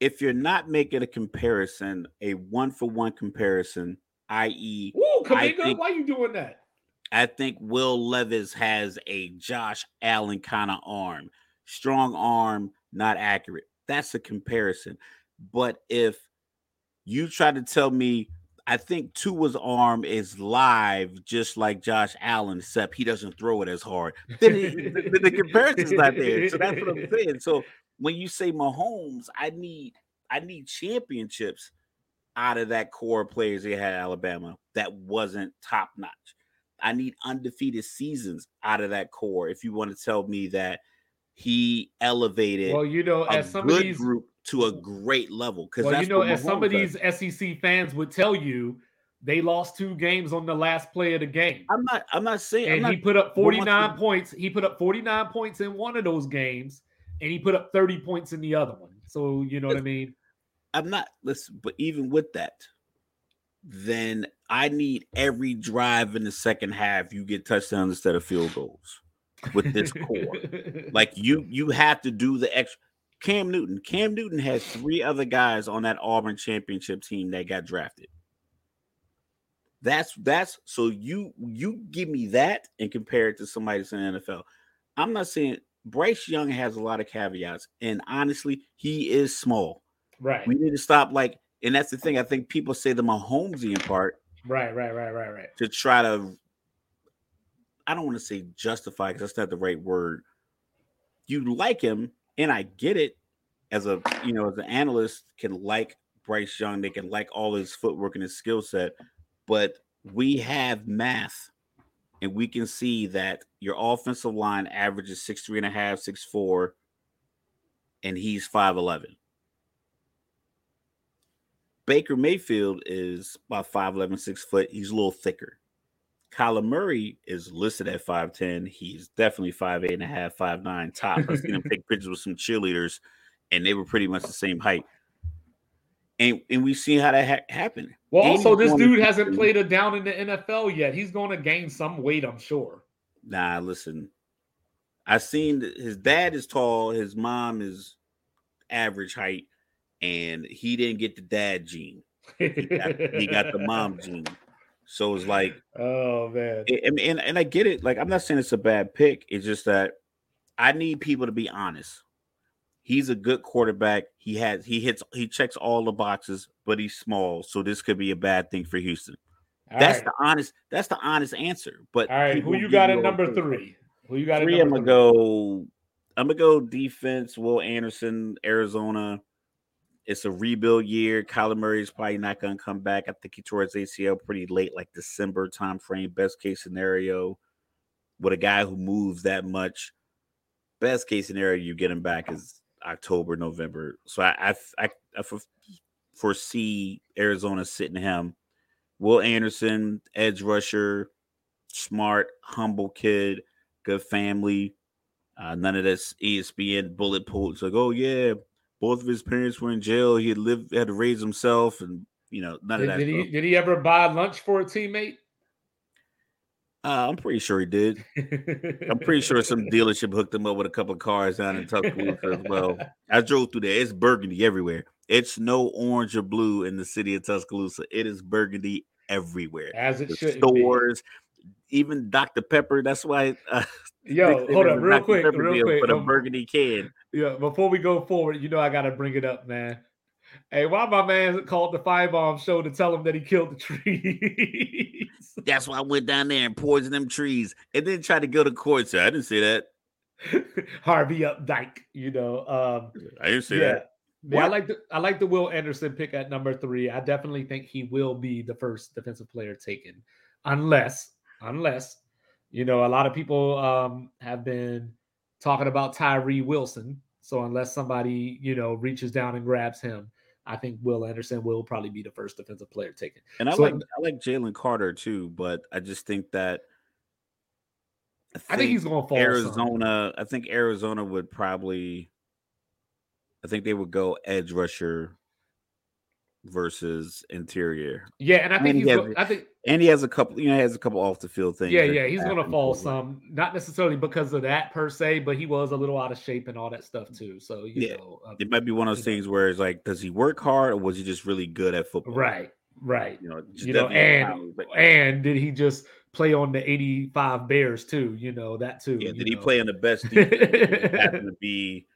if you're not making a comparison, a one for one comparison, i.e., Kaminga, think- why you doing that? I think Will Levis has a Josh Allen kind of arm, strong arm, not accurate. That's a comparison. But if you try to tell me, I think Tua's arm is live, just like Josh Allen, except he doesn't throw it as hard. Then it- the, the comparison's not there. So that's what I'm saying. So when you say Mahomes, I need I need championships out of that core of players they had at Alabama that wasn't top notch. I need undefeated seasons out of that core. If you want to tell me that he elevated Well, you know, a as some of these group to a great level, because Well, you know, as some of Mahomes does. these SEC fans would tell you, they lost two games on the last play of the game. I'm not. I'm not saying. And not, he put up 49 points. He put up 49 points in one of those games, and he put up 30 points in the other one. So you know what I mean? I'm not. Listen, but even with that, then I need every drive in the second half. You get touchdowns instead of field goals with this core. Like you, you have to do the extra. Cam Newton. Cam Newton has three other guys on that Auburn championship team that got drafted. That's that's so you you give me that and compare it to somebody that's in the NFL. I'm not saying Bryce Young has a lot of caveats, and honestly, he is small. right, We need to stop like, and that's the thing. I think people say the Mahomesian part right, right, right, right, right. to try to I don't want to say justify because that's not the right word. You like him, and I get it as a you know, as an analyst can like Bryce Young, they can like all his footwork and his skill set, but we have math and we can see that your offensive line averages six three and a half, six four, and he's five eleven. Baker Mayfield is about 5'11, 6 foot. He's a little thicker. Kyler Murray is listed at 5'10. He's definitely 5'8 and a half, 5'9 top. I've seen him take pictures with some cheerleaders, and they were pretty much the same height. And and we've seen how that ha- happened. Well, also, this dude hasn't played a down in the NFL yet. He's going to gain some weight, I'm sure. Nah, listen. I've seen his dad is tall, his mom is average height, and he didn't get the dad gene. He got, he got the mom gene. So it's like Oh man. I and, and I get it. Like, I'm not saying it's a bad pick. It's just that I need people to be honest. He's a good quarterback. He has he hits he checks all the boxes, but he's small. So this could be a bad thing for Houston. All that's right. the honest. That's the honest answer. But All right. Who you got at number things. three? Who you got at Three. I'm gonna go. I'm gonna go defense. Will Anderson, Arizona. It's a rebuild year. Kyler Murray is probably not gonna come back. I think he tore his ACL pretty late, like December time frame. Best case scenario, with a guy who moves that much. Best case scenario, you get him back is October, November. So I I I, foresee Arizona sitting him. Will Anderson, edge rusher, smart, humble kid, good family. Uh, none of this ESPN bullet points like, oh yeah, both of his parents were in jail. He had lived, had to raise himself, and you know, none Did, of that. did he did he ever buy lunch for a teammate? Uh, I'm pretty sure he did. I'm pretty sure some dealership hooked him up with a couple of cars down in Tuscaloosa as well. I drove through there. It's burgundy everywhere. It's no orange or blue in the city of Tuscaloosa. It is burgundy everywhere. As it The should be. stores, even Dr. Pepper. That's why. Uh, Yo, hold up, real Dr. quick, Pepper real quick. for the Um, burgundy can. Yeah, before we go forward, you know I gotta bring it up, man. Hey, why my man called the Finebaum show to tell him that he killed the trees? That's why I went down there and poisoned them trees, and then tried to go to court. So I didn't say that. Harvey Updike, you know. Um, I didn't say yeah. that. Yeah, I like the I like the Will Anderson pick at number three. I definitely think he will be the first defensive player taken, unless unless You know, a lot of people um, have been talking about Tyree Wilson. So unless somebody, you know, reaches down and grabs him, I think Will Anderson will probably be the first defensive player taken. And I So- like I like Jalen Carter too, but I just think that I think he's going to fall. some. Arizona. I think Arizona would probably. I think they would go edge rusher versus interior, Yeah, and I think And he's. he has- I think. and he has a couple. You know, he has a couple off the field things. Yeah, yeah, he's to fall some. Not necessarily because of that per se, but he was a little out of shape and all that stuff too. So you Yeah. know, uh, It might be one of those know. things where it's like, does he work hard or was he just really good at football? right, right. You know, You know, and and did he just play on the eighty-five Bears too? You know that too. yeah, did he know. play on the best defense? He happened to be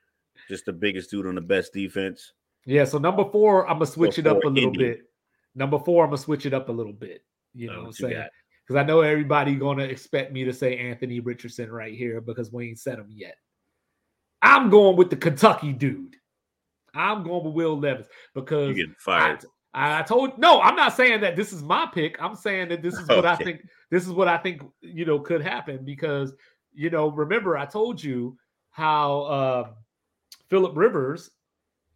just the biggest dude on the best defense. Yeah, so number four, I'm gonna switch it up a little Indy. bit. Number four, I'm gonna switch it up a little bit. You know Oh, what I'm saying? Because I know everybody gonna expect me to say Anthony Richardson right here because we ain't said him yet. I'm going with the Kentucky dude. I'm going with Will Levis You because get I, fired. I told no, I'm not saying that this is my pick. I'm saying that this is what I think. This is what I think you know could happen because you know remember I told you how um, Philip Rivers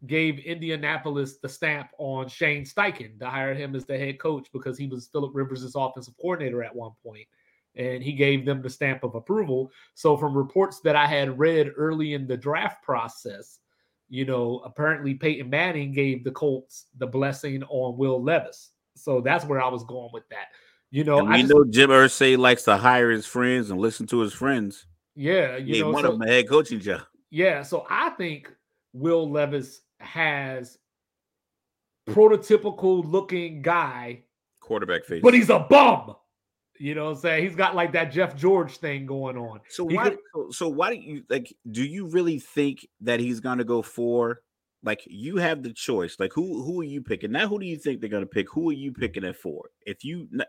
gave Indianapolis the stamp on Shane Steichen to hire him as the head coach because he was Philip Rivers' offensive coordinator at one point, and he gave them the stamp of approval. So from reports that I had read early in the draft process, you know, apparently Peyton Manning gave the Colts the blessing on Will Levis. So that's where I was going with that. You know, and I we just, know Jim Irsay likes to hire his friends and listen to his friends. yeah, He you know, one so- of them a head coaching job. Yeah, so I think Will Levis has prototypical looking guy, Quarterback face. but he's a bum. You know what I'm saying? He's got like that Jeff George thing going on. so he why? could- so, so why do you like? Do you really think that he's going to go for? Like you have the choice. Like who who are you picking? Now who do you think they're going to pick? Who are you picking it for? If you n-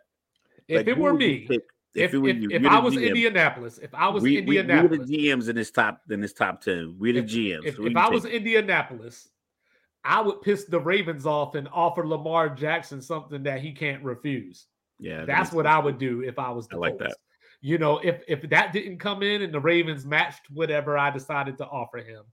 If like, it were me, pick if, it were if, you? if You're I was GM. Indianapolis, if I was we, we, we were the Indianapolis, GMs in this top in this top ten. We're the If- GMs. if, Who if I was? Indianapolis, I would piss the Ravens off and offer Lamar Jackson something that he can't refuse. yeah, That's what. I would do if I was the I like Colts. that. You know, if if that didn't come in and the Ravens matched whatever I decided to offer him,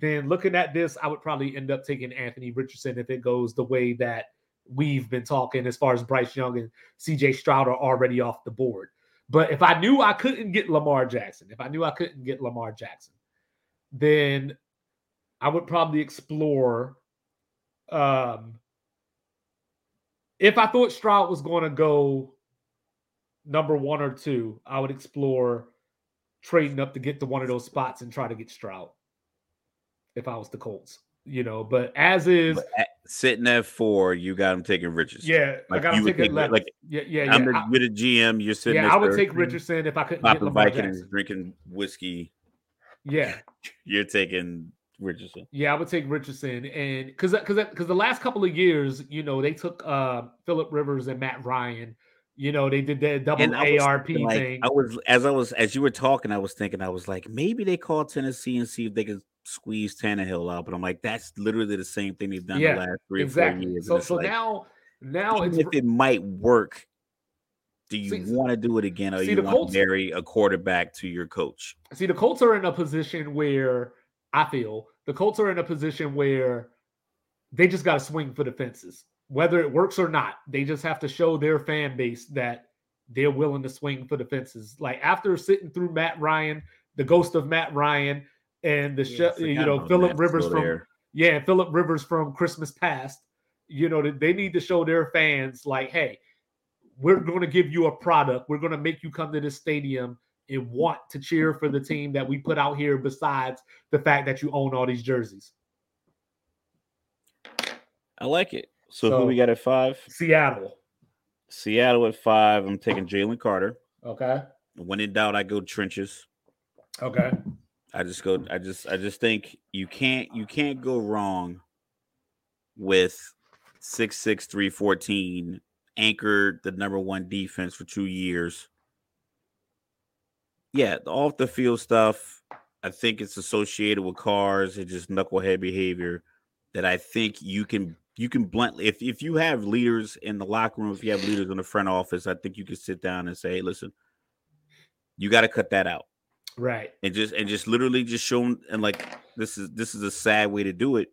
then looking at this, I would probably end up taking Anthony Richardson if it goes the way that we've been talking as far as Bryce Young and CJ Stroud are already off the board. But if I knew I couldn't get Lamar Jackson, if I knew I couldn't get Lamar Jackson, then I would probably explore um if I thought Stroud was going to go number one or two, I would explore trading up to get to one of those spots and try to get Stroud if I was the Colts, you know. But as is, But at- sitting at four, you got him taking Richardson. yeah, I got to would take it take- left. like, yeah, yeah, yeah. I'm the, I, you're GM. You're sitting. yeah, I would third, take Richardson if I couldn't get Popping Lamar Viking and Jackson. drinking whiskey. Yeah, You're taking Richardson. yeah, I would take Richardson, and because because because the last couple of years, you know, they took uh Philip Rivers and Matt Ryan. You know, they did that double ARP thinking, like, thing. I was as I was as you were talking, I was thinking, I was like, maybe they call Tennessee and see if they can squeeze Tannehill out. But I'm like, that's literally the same thing they've done Yeah, the last three or four years. So so like, now now if it might work, do you See- want to do it again, or see, you want Colts- to marry a quarterback to your coach? see the Colts are in a position where I feel the Colts are in a position where they just got to swing for the fences, whether it works or not. They just have to show their fan base that they're willing to swing for the fences. Like after sitting through Matt Ryan, the ghost of Matt Ryan, and the Yeah, show, you know Philip. Rivers from there. yeah, Philip Rivers from Christmas past. You know, they- they need to show their fans like, hey, we're going to give you a product. We're going to make you come to this stadium and want to cheer for the team that we put out here. Besides the fact that you own all these jerseys, I like it. So, who we got at five? Seattle. Seattle at five. I'm taking Jalen Carter. Okay. When in doubt, I go trenches. Okay. I just go. I just. I just think you can't. You can't go wrong with six six three fourteen anchored the number one defense for two years. Yeah, the off the field stuff. I think it's associated with cars and just knucklehead behavior that I think you can you can bluntly if if you have leaders in the locker room, if you have leaders in the front office, I think you can sit down and say, hey, listen, You got to cut that out. Right. And just and just literally just show them and like this is this is a sad way to do it,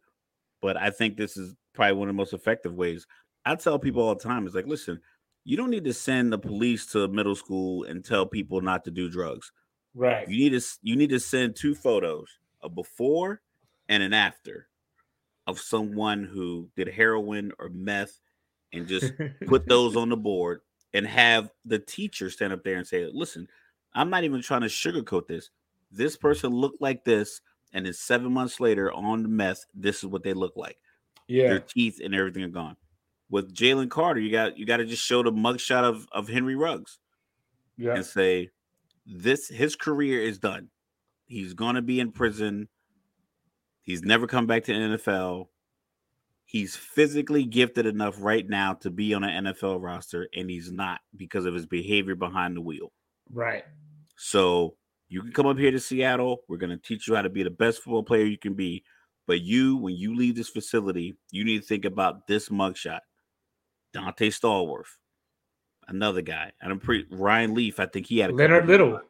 but I think this is probably one of the most effective ways. I tell people all the time, it's like, listen, you don't need to send the police to middle school and tell people not to do drugs. Right. You need to you need to send two photos, a before and an after of someone who did heroin or meth and just put those on the board and have the teacher stand up there and say, listen, I'm not even trying to sugarcoat this. This person looked like this, and then seven months later on the meth, this is what they look like. Yeah. Their teeth and everything are gone. With Jalen Carter, you got you got to just show the mugshot of of Henry Ruggs Yeah. and say, this his career is done. He's gonna be in prison. He's never come back to the NFL. He's physically gifted enough right now to be on an NFL roster, and he's not because of his behavior behind the wheel. Right. So you can come up here to Seattle. We're going to teach you how to be the best football player you can be. But you, when you leave this facility, you need to think about this mugshot. Donté Stallworth, another guy. And I'm pretty Ryan Leaf. I think he had a Leonard Little.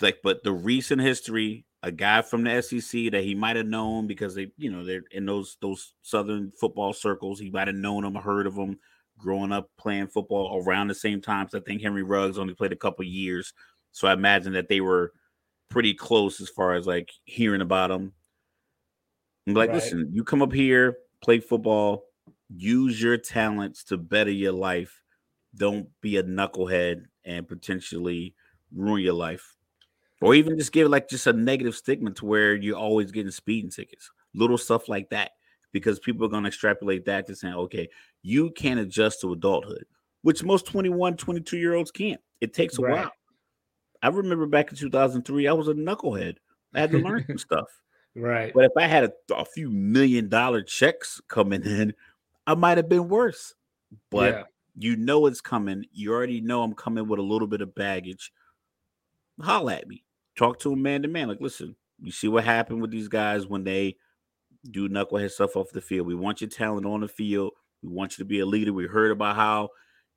Like, but the recent history, a guy from the SEC that he might have known because they, you know, they're in those those southern football circles. He might have known him, heard of him, growing up playing football around the same times. I think Henry Ruggs only played a couple years, so I imagine that they were pretty close as far as like hearing about him. I'm like, Right. listen, you come up here, play football, use your talents to better your life. Don't be a knucklehead and potentially ruin your life. Or even just give like just a negative stigma to where you're always getting speeding tickets, little stuff like that, because people are going to extrapolate that to saying, okay, you can't adjust to adulthood, which most 21, 22 year olds can't. It takes a Right. while. I remember back in 2003, I was a knucklehead. I had to learn some stuff. Right. But if I had a, a few million dollar checks coming in, I might have been worse. But yeah. you know it's coming. You already know I'm coming with a little bit of baggage. Holla at me. Talk to him man to man. Like, listen, you see what happened with these guys when they do knucklehead stuff off the field. We want your talent on the field. We want you to be a leader. We heard about how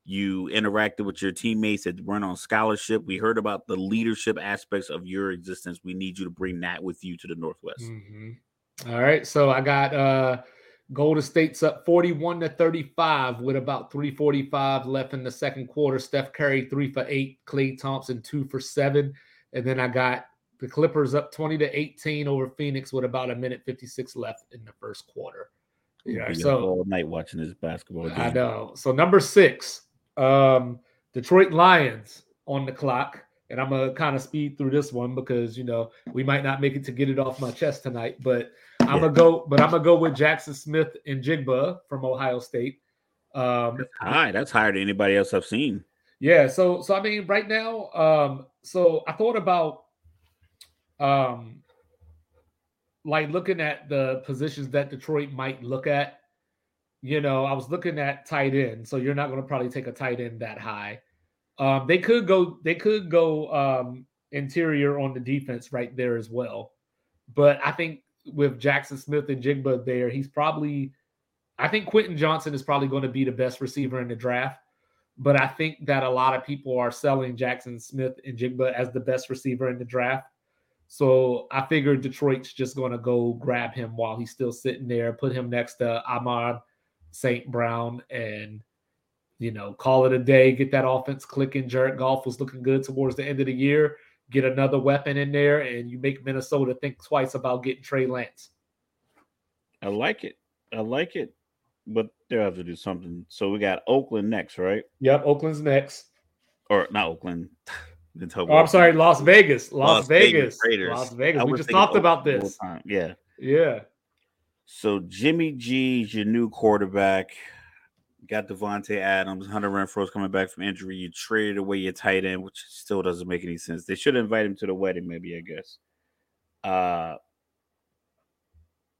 you interacted with your teammates that weren't on scholarship. We heard about the leadership aspects of your existence. We need you to bring that with you to the Northwest. Mhm. All right. So I got uh Golden State's up 41 to 35 with about 345 left in the second quarter. Steph Curry, three for eight. Klay Thompson, two for seven. And then I got the Clippers up 20 to 18 over Phoenix with about a minute 56 left in the first quarter. Yeah. So all night watching this basketball game. I know. So number six, um, Detroit Lions on the clock, and I'm gonna kind of speed through this one because you know we might not make it to get it off my chest tonight, but I'm gonna go. But I'm gonna go with Jackson Smith and Jigba from Ohio State. Um, That's high. That's higher than anybody else I've seen. yeah, so so I mean, right now, um, so I thought about um like looking at the positions that Detroit might look at. You know, I was looking at tight end, so you're not going to probably take a tight end that high. Um, they could go, they could go um interior on the defense right there as well. But I think with Jaxon Smith-Njigba there, he's probably I think Quentin Johnston is probably going to be the best receiver in the draft but I think that a lot of people are selling Jaxon Smith-Njigba as the best receiver in the draft. So I figured Detroit's just going to go grab him while he's still sitting there, put him next to Amon-Ra St. Brown, and you know, call it a day. Get that offense clicking. Jared Goff was looking good towards the end of the year. Get another weapon in there, and you make Minnesota think twice about getting Trey Lance. I like it. I like it. But they'll have to do something. So we got Oakland next, right? Yep, Oakland's next. Or not Oakland. Oh, I'm sorry, Las Vegas. Las, Las Vegas Vegas. Raiders. Las Vegas. I We just talked about this. Yeah. Yeah. So Jimmy G is your new quarterback. Got Davante Adams. Hunter Renfrow's coming back from injury. You traded away your tight end, which still doesn't make any sense. They should invite him to the wedding, maybe, I guess. Uh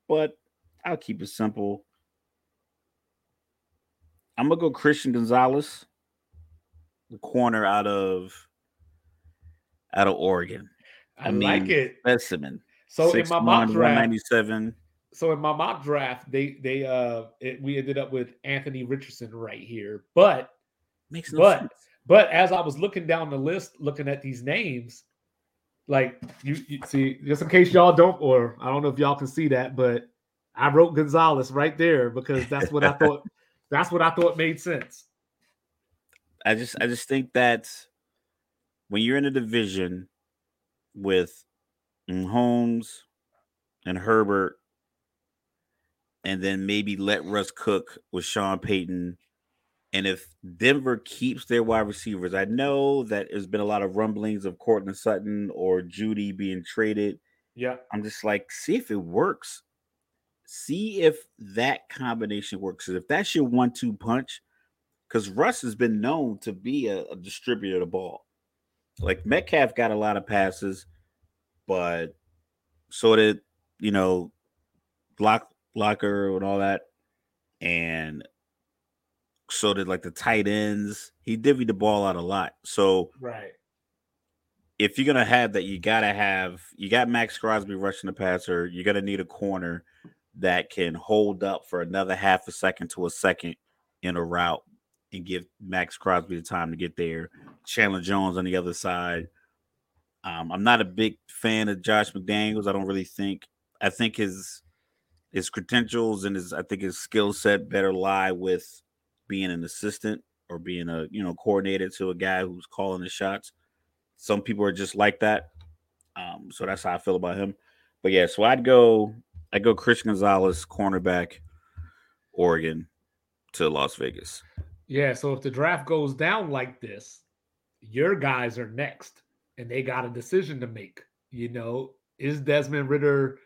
but I'll keep it simple. I'm gonna go Christian Gonzalez, the corner out of out of Oregon. I, I like it. Specimen. So in my mock 6'1", draft, 197. So in my mock draft, they they uh it, we ended up with Anthony Richardson right here, but Makes no But- sense. But as I was looking down the list, looking at these names, like you, you see, just in case y'all don't, or I don't know if y'all can see that, but I wrote Gonzalez right there because that's what I thought. That's what I thought made sense. I just, I just think that when you're in a division with Holmes and Herbert, and then maybe let Russ cook with Sean Payton. And if Denver keeps their wide receivers, I know that there's been a lot of rumblings of Courtland Sutton or Jeudy being traded. Yeah. I'm just like, see if it works. See if that combination works. If that's your one two punch, because Russ has been known to be a, a distributor of the ball. Like Metcalf got a lot of passes, but so did, you know, Lock Locker and all that. And so did like the tight ends. He divvied the ball out a lot. So right. If you're gonna have that, you gotta have you got Maxx Crosby rushing the passer. You're gonna need a corner that can hold up for another half a second to a second in a route and give Maxx Crosby the time to get there. Chandler Jones on the other side. Um, I'm not a big fan of Josh McDaniels. I don't really think. I think his his credentials and his I think his skill set better lie with being an assistant or being a you know coordinator to a guy who's calling the shots. Some people are just like that. Um, so that's how I feel about him. But yeah, so I'd go I'd go Christian Gonzalez, cornerback, Oregon to Las Vegas. Yeah, so if the draft goes down like this, your guys are next and they got a decision to make. You know, is Desmond Ridder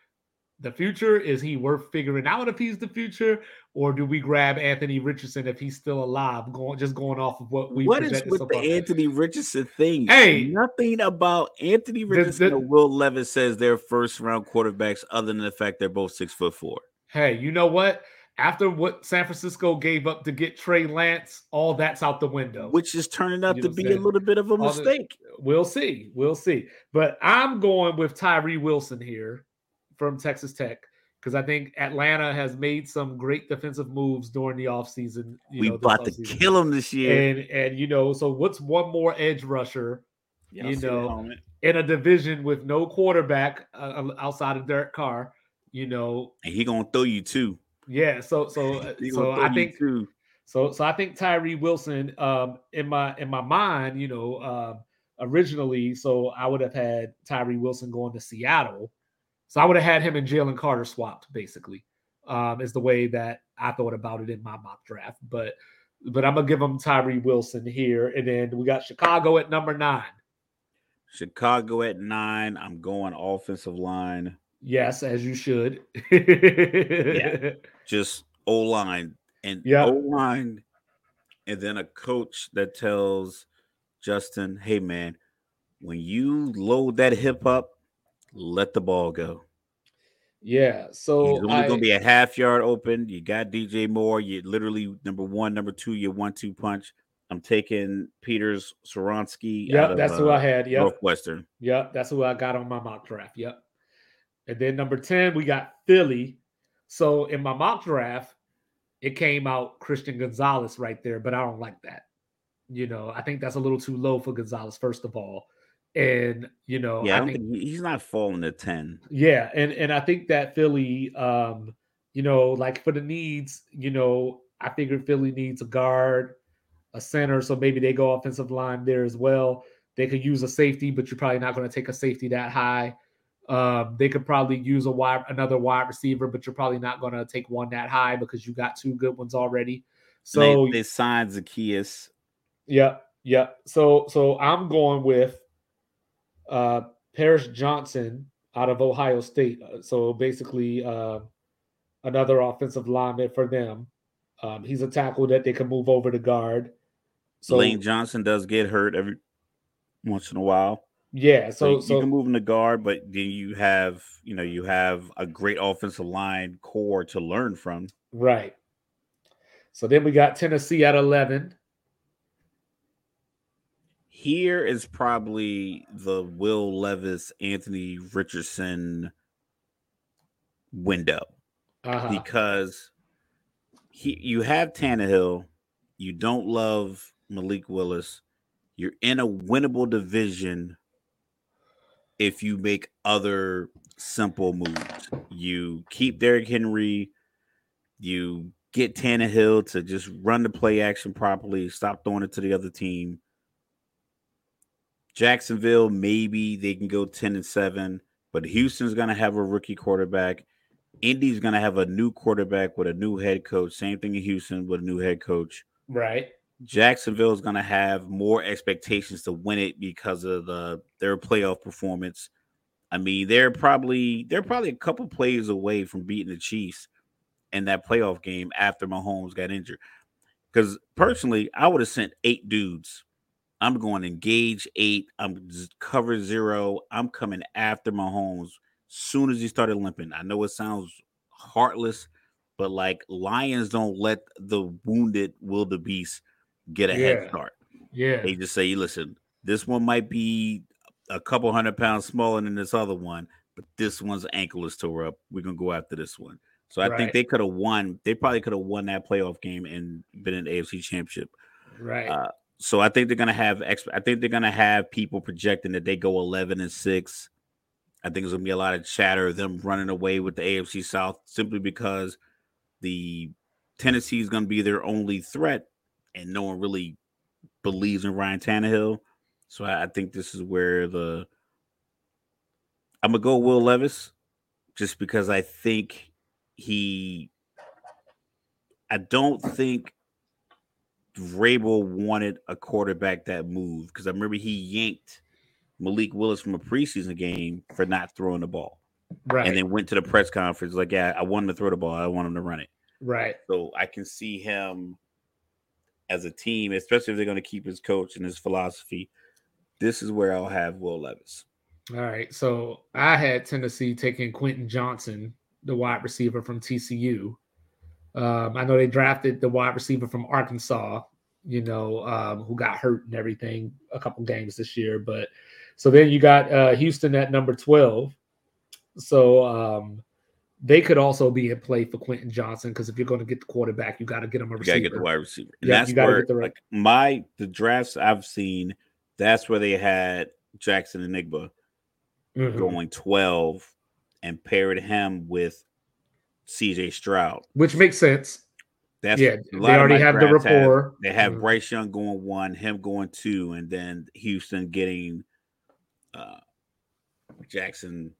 the future? Is he worth figuring out if he's the future, or do we grab Anthony Richardson if he's still alive? Going just going off of what we. What is with so the Anthony Richardson thing? Hey, nothing about Anthony Richardson the, the, or Will Levis says they're first round quarterbacks, other than the fact they're both six foot four. Hey, you know what? After what San Francisco gave up to get Trey Lance, all that's out the window. Which is turning out you to be a little bit of a mistake. The, we'll see. We'll see. But I'm going with Tyree Wilson here from Texas Tech because I think Atlanta has made some great defensive moves during the offseason. We know, about to kill them this year. And and you know, so what's one more edge rusher, yeah, you know, in a division with no quarterback uh, outside of Derek Carr, you know. And he going to throw you too. Yeah, so so uh, so I think too. so so I think Tyree Wilson um in my in my mind, you know, uh, originally so I would have had Tyree Wilson going to Seattle so I would have had him and Jalen Carter swapped, basically, um, is the way that I thought about it in my mock draft. But but I'm gonna give him Tyree Wilson here, and then we got Chicago at number nine. Chicago at nine. I'm going offensive line. Yes, as you should. yeah, just O line and yeah. O line, and then a coach that tells Justin, "Hey man, when you load that hip up, let the ball go. Yeah, so he's only gonna be a half yard open. You got DJ Moore. You literally number one, number two. Your one-two punch. I'm taking Peters Skoronski. Yep, that's who uh, I had. Yep, Northwestern. Yep, that's who I got on my mock draft. Yep. And then number ten, we got Philly. So in my mock draft, it came out Christian Gonzalez right there, but I don't like that. You know, I think that's a little too low for Gonzalez. First of all, and you know, yeah, I, I think, he's not falling to 10. Yeah, and and I think that Philly, um, you know, like for the needs, you know, I figured Philly needs a guard, a center, so maybe they go offensive line there as well. They could use a safety, but you're probably not going to take a safety that high. Um, they could probably use a wide another wide receiver, but you're probably not going to take one that high because you got two good ones already. So they, they signed Zaccheaus. Yeah, yeah. So so I'm going with uh, Paris Johnson out of Ohio State. Uh, so basically, uh, another offensive lineman for them. Um, he's a tackle that they can move over to guard. So Lane Johnson does get hurt every once in a while. Yeah, so, so you can move him to guard, but then you have you know you have a great offensive line core to learn from. Right. So then we got Tennessee at eleven here is probably the Will Levis, Anthony Richardson window uh-huh. because he you have Tannehill, you don't love Malik Willis, You're in a winnable division if you make other simple moves. You keep Derrick Henry, you get Tannehill to just run the play action properly, stop throwing it to the other team. Jacksonville, maybe they can go 10 and 7, but Houston's going to have a rookie quarterback. Indy's going to have a new quarterback with a new head coach. Same thing in Houston with a new head coach. Right. Jacksonville is going to have more expectations to win it because of the their playoff performance. I mean, they're probably they're probably a couple plays away from beating the Chiefs in that playoff game after Mahomes got injured. Because personally, I would have sent eight dudes. I'm going engage eight. I'm cover zero. I'm coming after Mahomes as soon as he started limping. I know it sounds heartless, but like lions don't let the wounded wildebeest get a Yeah. head start. Yeah. They just say, listen, this one might be a couple hundred pounds smaller than this other one, but this one's ankle is tore up. We're gonna go after this one. So I Right. think they could have won. They probably could have won that playoff game and been in the AFC championship. Right. Uh, so I think they're gonna have exp- I think they're gonna have people projecting that they go 11 and six. I think there's gonna be a lot of chatter of them running away with the AFC South simply because the Tennessee is gonna be their only threat, and no one really believes in Ryan Tannehill. So I, I think this is where the I'm gonna go Will Levis, just because I think he. I don't think Vrabel wanted a quarterback that moved because I remember he yanked Malik Willis from a preseason game for not throwing the ball, right. and then went to the press conference like, "Yeah, I want him to throw the ball. I want him to run it." right. So I can see him as a team, especially if they're going to keep his coach and his philosophy. This is where I'll have Will Levis. All right. So I had Tennessee taking Quentin Johnston, the wide receiver from TCU. Um, I know they drafted the wide receiver from Arkansas, you know, um, who got hurt and everything a couple games this year. But so then you got uh, Houston at number 12. So um, they could also be in play for Quentin Johnston because if you're going to get the quarterback, you got to get him a You gotta get the wide receiver. And Yeah, that's where get the right- like my the drafts I've seen, that's where they had Jackson Enigma Mhm. going 12 and paired him with CJ Stroud. Which makes sense. That's yeah, they already have the drafts have- rapport. They have Mhm. Bryce Young going one, him going two, and then Houston getting uh Jackson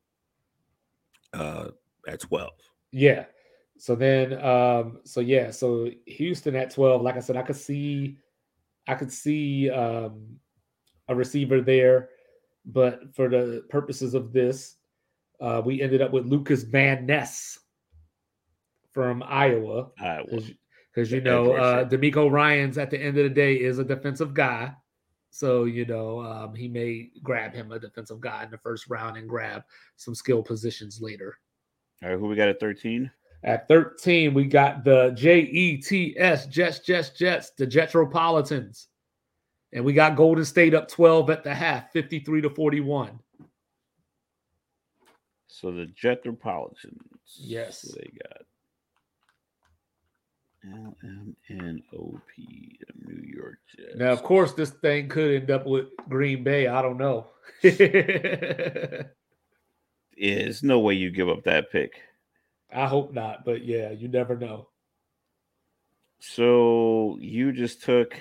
uh at 12. Yeah. So then um so yeah, so Houston at 12, like I said, I could see I could see um a receiver there, but for the purposes of this, uh we ended up with Lucas Van Ness from Iowa Iowa. because you know uh. DeMeco Ryans at the end of the day is a defensive guy. So you know um, he may grab him a defensive guy in the first round and grab some skill positions later. All right, who we got at 13? At 13, we got the J E T S Jets, Jets, Jets, the Jetropolitans. And we got Golden State up 12 at the half, 53 to 41. So the Jetropolitans. Yes. They got? L M N O P, New York Jets. Now, of course, this thing could end up with Green Bay. I don't know. I There's no way you give up that pick. I hope not, but yeah, you never know. So you just took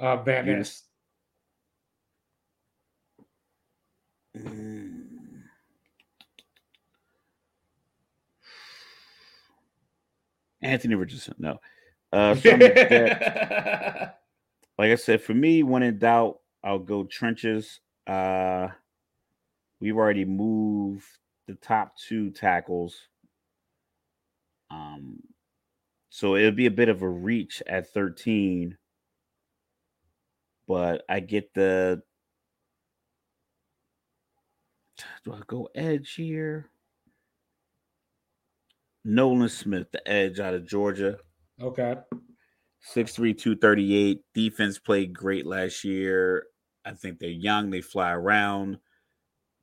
Uh, Van You Ness. Mm. Anthony Richardson. No. Uh, from the Jets, like I said, for me, when in doubt, I'll go trenches. Uh, we've already moved the top two tackles. Um, so it'll be a bit of a reach at 13. But I get the. Do I go edge here? Nolan Smith, the edge out of Georgia. okay. 6'3, 238. Defense played great last year. I think they're young. They fly around.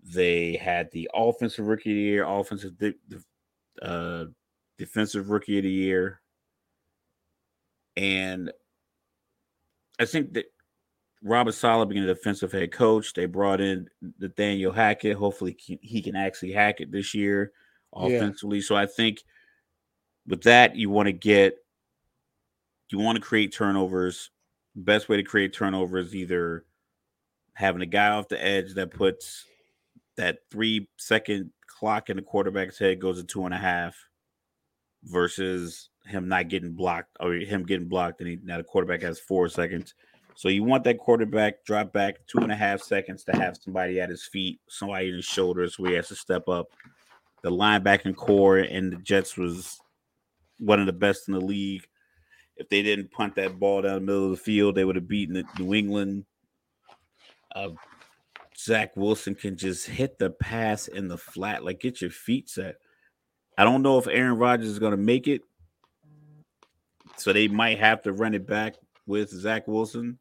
They had the offensive rookie of the year, offensive de- uh, defensive rookie of the year. And I think that Robert Saleh being a defensive head coach, they brought in Nathaniel Hackett. Hopefully, he can actually hack it this year offensively. Yeah. So I think with that, you want to get, you want to create turnovers. Best way to create turnovers is either having a guy off the edge that puts that three second clock in the quarterback's head goes to two and a half versus him not getting blocked or him getting blocked and he, now the quarterback has four seconds. So you want that quarterback drop back two and a half seconds to have somebody at his feet, somebody in his shoulders where he has to step up. The linebacking core and the Jets was one of the best in the league. If they didn't punt that ball down the middle of the field, they would have beaten New England. Uh, Zach Wilson can just hit the pass in the flat, like get your feet set. I don't know if Aaron Rodgers is going to make it, so they might have to run it back with Zach Wilson.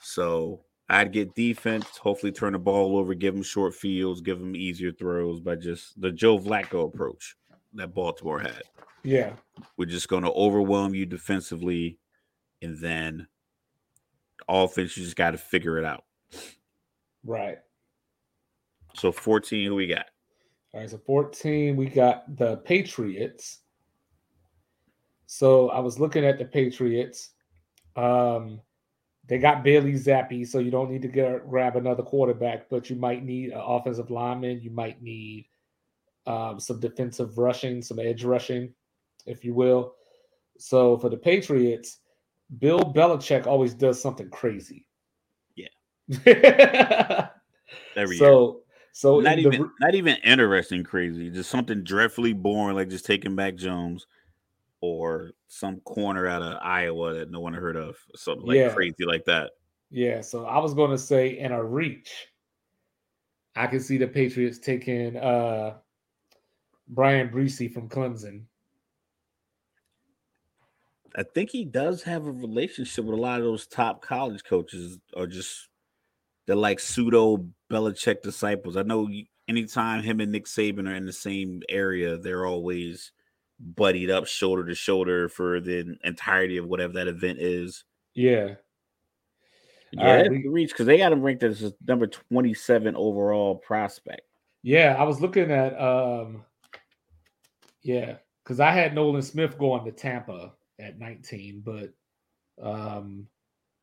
So I'd get defense, hopefully turn the ball over, give them short fields, give them easier throws by just the Joe Flacco approach that Baltimore had. Yeah. We're just going to overwhelm you defensively and then offense, you just got to figure it out. Right. So 14, who we got? All right. So 14, we got the Patriots. So I was looking at the Patriots. Um, they got Bailey Zappe, so you don't need to get, grab another quarterback, but you might need an offensive lineman. You might need um, some defensive rushing, some edge rushing, if you will. So for the Patriots, Bill Belichick always does something crazy. Yeah. Every so, year. So not even the, not even interesting crazy, just something dreadfully boring, like just taking back Jones or some corner out of Iowa that no one heard of, something like yeah. crazy like that. Yeah, so I was going to say in a reach, I can see the Patriots taking uh Bryan Bresee from Clemson. I think he does have a relationship with a lot of those top college coaches, or just they're like pseudo Belichick disciples. I know anytime him and Nick Saban are in the same area, they're always buddied up shoulder to shoulder for the entirety of whatever that event is. Yeah. Yeah, right, we, reach because they got him ranked as number 27 overall prospect. Yeah, I was looking at um yeah, because I had Nolan Smith going to Tampa at 19, but um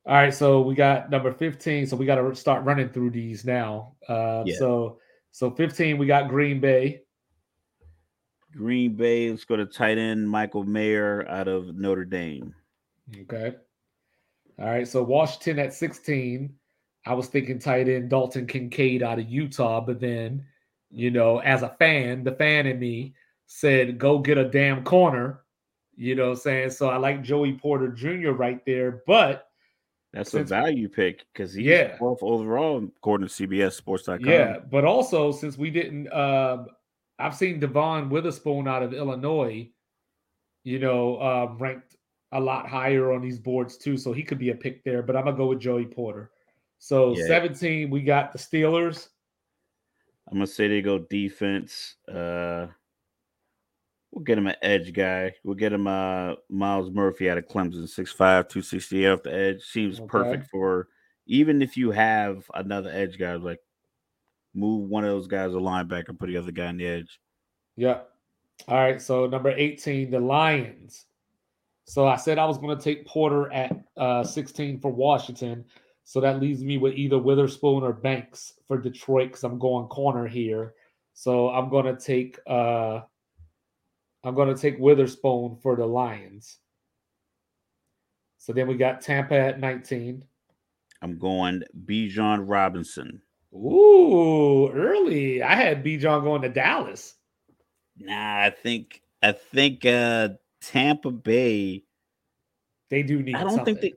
all right, so we got number 15. So we got to start running through these now. Uh, yeah. so so 15, we got Green Bay. Green Bay. Let's go to tight end Michael Mayer out of Notre Dame. Okay. All right. So Washington at 16. I was thinking tight end Dalton Kincaid out of Utah, but then, you know, as a fan, the fan in me said, go get a damn corner. You know what I'm saying? So I like Joey Porter Jr. right there, but that's since, a value pick because he's yeah. 12th overall according to CBS Sports.com. Yeah, but also since we didn't um, I've seen Devon Witherspoon out of Illinois, you know, uh, ranked a lot higher on these boards too. So he could be a pick there, but I'm gonna go with Joey Porter. So yeah. 17, we got the Steelers. I'm gonna say they go defense. Uh we'll get him an edge guy. We'll get him uh Myles Murphy out of Clemson, 6'5, 268 off the edge. Seems okay. perfect for even if you have another edge guy like move one of those guys a linebacker, put the other guy on the edge. Yeah. All right. So number 18, the Lions. So I said I was going to take Porter at uh, 16 for Washington. So that leaves me with either Witherspoon or Banks for Detroit because I'm going corner here. So I'm going to take uh, I'm going to take Witherspoon for the Lions. So then we got Tampa at 19. I'm going Bijan Robinson. Ooh, early. I had Bijan going to Dallas. Nah, I think I think uh Tampa Bay. They do need. I don't something. think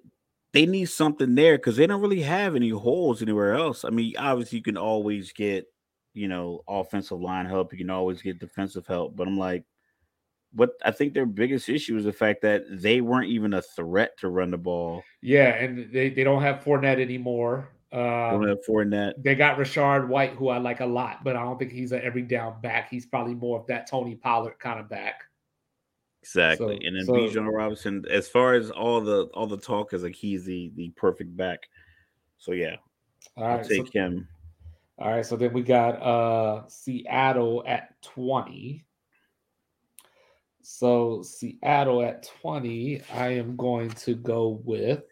they they need something there because they don't really have any holes anywhere else. I mean, obviously you can always get you know offensive line help. You can always get defensive help, but I'm like, what I think their biggest issue is the fact that they weren't even a threat to run the ball. Yeah, and they, they don't have Fournette anymore. Um, have Fournette. They got Rachaad White, who I like a lot, but I don't think he's an every down back. He's probably more of that Tony Pollard kind of back. Exactly. So- and then so- Bijan Robinson, as far as all the all the talk is like he's the the perfect back. So yeah, All I'll right. So, take him. all right. So then we got uh Seattle at 20. So Seattle at 20, I am going to go with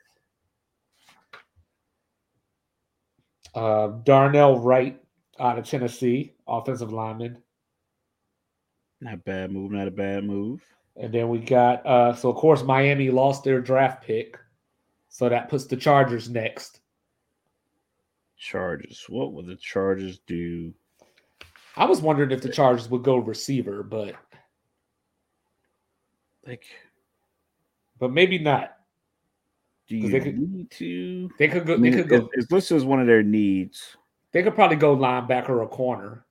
uh, Darnell Wright out of Tennessee, offensive lineman. Not a bad move, not a bad move. And then we got uh so of course Miami lost their draft pick. So that puts the Chargers next. Chargers. What will the Chargers do? I was wondering if the Chargers would go receiver, but Like, but maybe not. Do you they could- need to? They could go I they mean, could go it- it's listed as one of their needs. they could probably go linebacker or corner.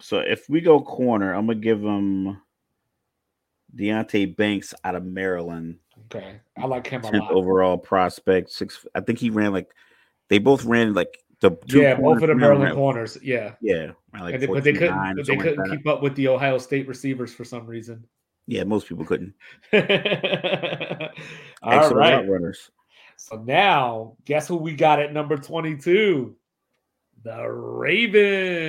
So if we go corner, I'm gonna give them Deonte Banks out of Maryland, Okay. I like him a 10th lot. overall prospect. Six. I think he ran like they both ran like the two Yeah, both of the Maryland corners. Yeah. Yeah, like they, but they couldn't they couldn't keep up with the Ohio State receivers for some reason. Yeah, most people couldn't. All Excellent right. runners. So now, guess who we got at number 22? The Ravens.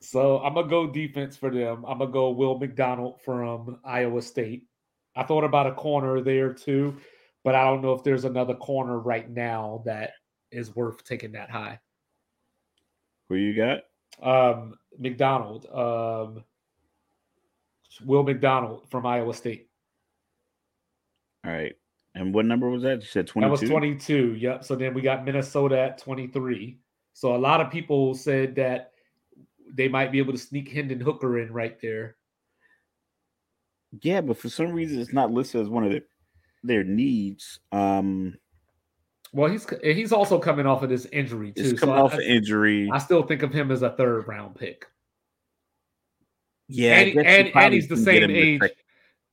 So I'm going to go defense for them. I'm going to go Will McDonald from Iowa State. I thought about a corner there too, but I don't know if there's another corner right now that is worth taking that high. Who you got? Um, McDonald, um, Will McDonald from Iowa State. All right. And what number was that? You said That was 22? 22. Yep. So then we got Minnesota at 23. So a lot of people said that they might be able to sneak Hendon Hooker in right there. Yeah, but for some reason it's not listed as one of their, their needs. Um Well, he's he's also coming off of this injury too. So coming I, off I- an injury. I still think of him as a third round pick. Yeah, and, and, and he's the same age.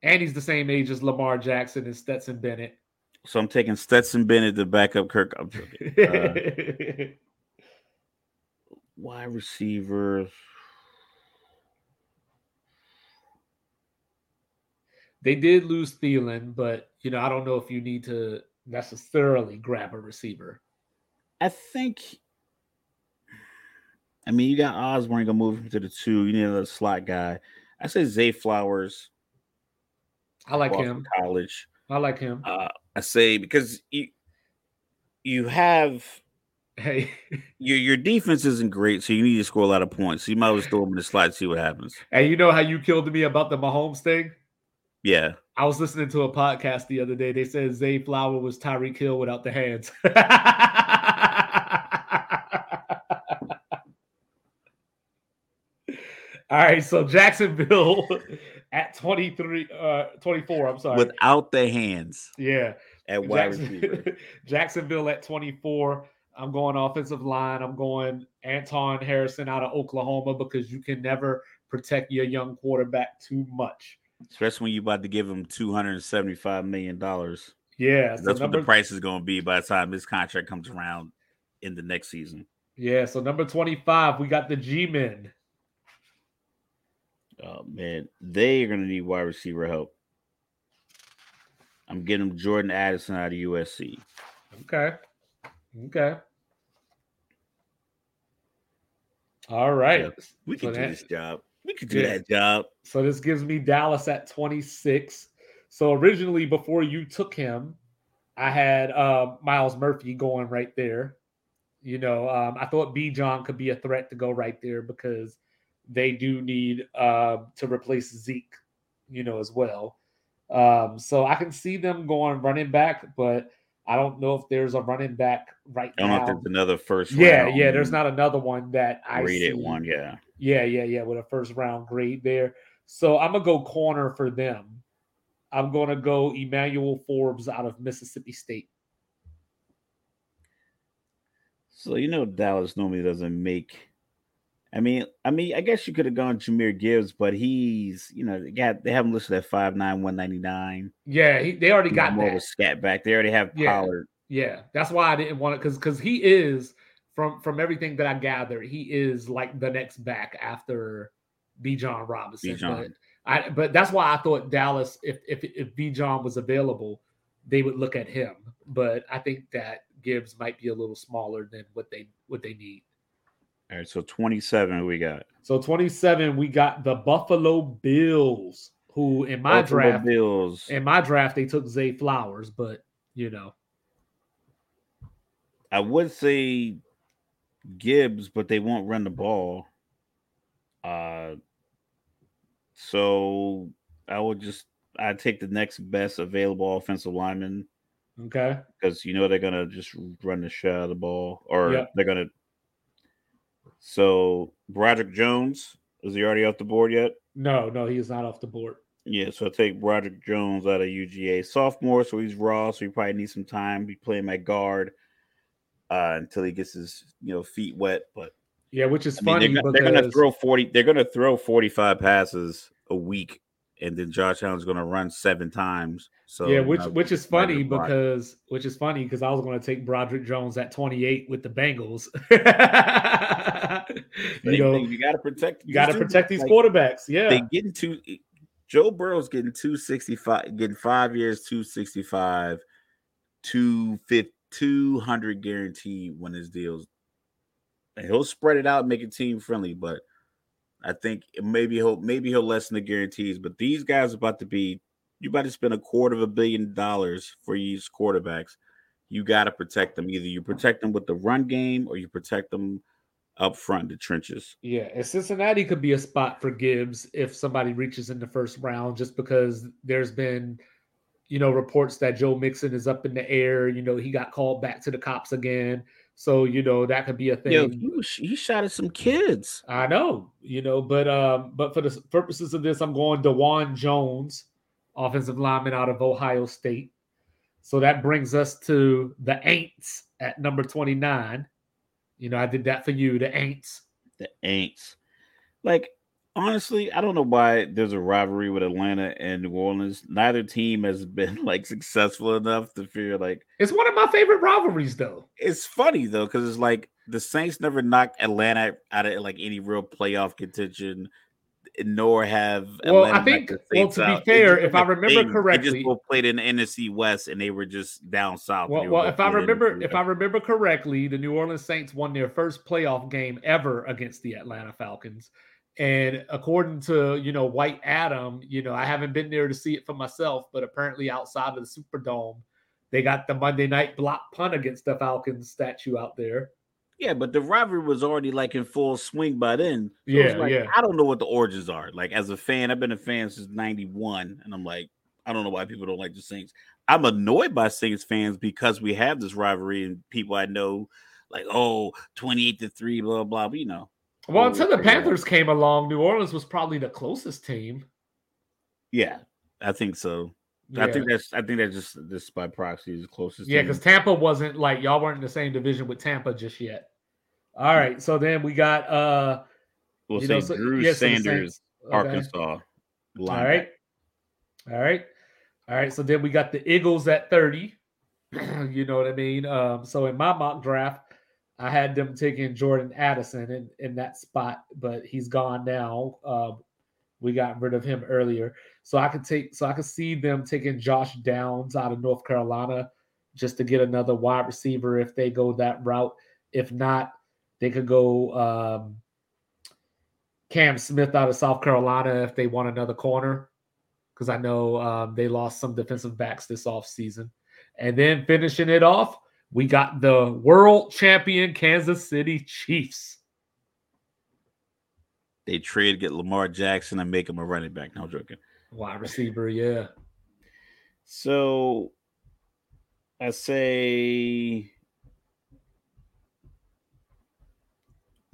And he's the same age as Lamar Jackson and Stetson Bennett. So I'm taking Stetson Bennett to back up Kirk. I'm joking. Uh, wide receiver. they did lose Thielen, but you know I don't know if you need to necessarily grab a receiver. I think. I mean, you got Osborn gonna move him to the two. You need another slot guy. I say Zay Flowers, I like him. College. I like him. Uh, I say because you you have Hey, your your defense isn't great, so you need to score a lot of points. So you might as well throw him in the slot and see what happens. and you know how you killed me about the Mahomes thing? Yeah, I was listening to a podcast the other day. They said Zay Flower was Tyreek Hill without the hands. All right, so Jacksonville at 23 uh 24, I'm sorry. without the hands yeah. at wide Jackson- receiver. Jacksonville at 24. I'm going offensive line. I'm going Anton Harrison out of Oklahoma because you can never protect your young quarterback too much. Especially when you're about to give him two hundred and seventy five million dollars. Yeah, so That's what the price is going to be by the time this contract comes around in the next season. Yeah, so number 25, we got the G-Men. Oh man, they are going to need wide receiver help. I'm getting Jordan Addison out of USC. Okay. Okay. All right. Yeah, We So can do that- this job. We can do Yeah. that job. So this gives me Dallas at 26. So originally, before you took him, I had uh, Myles Murphy going right there. You know, um, I thought Bijan could be a threat to go right there because they do need uh, to replace Zeke, you know, as well. Um, so I can see them going running back, but I don't know if there's a running back right now. I don't know if now. there's another first. Yeah, round yeah. Yeah, there's not another one that I rated see. one. Yeah, Yeah, yeah, yeah, with a first round grade there. So I'm gonna go corner for them. I'm gonna go Emmanuel Forbes out of Mississippi State. so you know Dallas normally doesn't make. I mean, I mean, I guess you could have gone Jahmyr Gibbs, but he's, you know, they got they have him listed at five nine one ninety nine. Yeah, he, they already got more of a that. scat back. They already have Yeah. Pollard. Yeah, that's why I didn't want it because because he is from from everything that I gather, he is like the next back after Bijan Robinson. Bijan. But I but that's why I thought Dallas, if if if Bijan was available, they would look at him. But I think that Gibbs might be a little smaller than what they what they need. All right, so 27 we got. So 27, we got the Buffalo Bills, who in my Buffalo draft, Bills. in my draft, they took Zay Flowers, but you know, I would say Gibbs, but they won't run the ball. Uh, so I would just I take the next best available offensive lineman okay. because you know they're gonna just run the shit out of the ball, or Yep. they're gonna. So Broderick Jones is he already off the board yet? No, no, he is not off the board. Yeah, so I take Broderick Jones out of UGA, sophomore, so he's raw, so he probably needs some time. Be playing at guard uh, until he gets his you know feet wet. But Yeah, which is I mean, funny they're, because they're gonna throw forty. They're gonna throw forty-five passes a week, and then Josh Allen's gonna run seven times. So yeah, which which is funny in the block. because which is funny because I was going to take Broderick Jones at 28 with the Bengals. you know, you got to protect. you got to protect these Like, quarterbacks. Yeah, They getting two. Joe Burrow's getting two sixty five, getting five years, two sixty five, two fifty, two hundred guaranteed when his deals. And he'll spread it out, make it team friendly, but I think maybe he'll maybe he'll lessen the guarantees. But these guys are about to be you about to spend a quarter of a billion dollars for these quarterbacks. You got to protect them. Either you protect them with the run game or you protect them up front, in the trenches. Yeah, and Cincinnati could be a spot for Gibbs if somebody reaches in the first round, just because there's been, you know, reports that Joe Mixon is up in the air. You know, he got called back to the cops again. So, you know, that could be a thing. Yo, he, was, shot at some kids. I know, you know, but um, but for the purposes of this, I'm going Dawand Jones, offensive lineman out of Ohio State. So that brings us to the Aints at number 29. You know, I did that for you, the Aints. The Aints. Like, honestly, I don't know why there's a rivalry with Atlanta and New Orleans. Neither team has been like successful enough to figure like It's one of my favorite rivalries, though. it's funny though, because it's like the Saints never knocked Atlanta out of like any real playoff contention, nor have Well, Atlanta I think- well, to be out. Fair, if I remember thing. they correctly- just both played in the NFC West and they were just down south. Well, and they were well, if I playing in the remember, if I remember correctly, the New Orleans Saints won their first playoff game ever against the Atlanta Falcons. And according to you know White Adam, you know I haven't been there to see it for myself, but apparently outside of the Superdome, they got the Monday night block punt against the Falcons statue out there. Yeah, but the rivalry was already like in full swing by then. So Yeah, like, yeah. I don't know what the origins are. Like as a fan, I've been a fan since '91, and I'm like, I don't know why people don't like the Saints. I'm annoyed by Saints fans because we have this rivalry and people I know, like, oh, 28 to three, blah blah. But you know, Well, until the. Panthers came along, New Orleans was probably the closest team. yeah, I think so. Yeah, I think that's I think that's just this by proxy is the closest. yeah, because Tampa wasn't like y'all weren't in the same division with Tampa just yet. All right, so then we got uh we'll you say know, so- Drew yeah, Sanders, okay. Arkansas. All right. All right. All right. So then we got the Eagles at 30. you know what I mean? Um, so in my mock draft, I had them taking Jordan Addison in, in that spot, but he's gone now. Um, we got rid of him earlier. So I could take so I could see them taking Josh Downs out of North Carolina just to get another wide receiver if they go that route. If not, they could go um, Cam Smith out of South Carolina if they want another corner, because I know um, they lost some defensive backs this offseason. And then finishing it off, we got the world champion Kansas City Chiefs. They trade get Lamar Jackson and make him a running back. No I'm joking. Wide receiver, yeah. So I say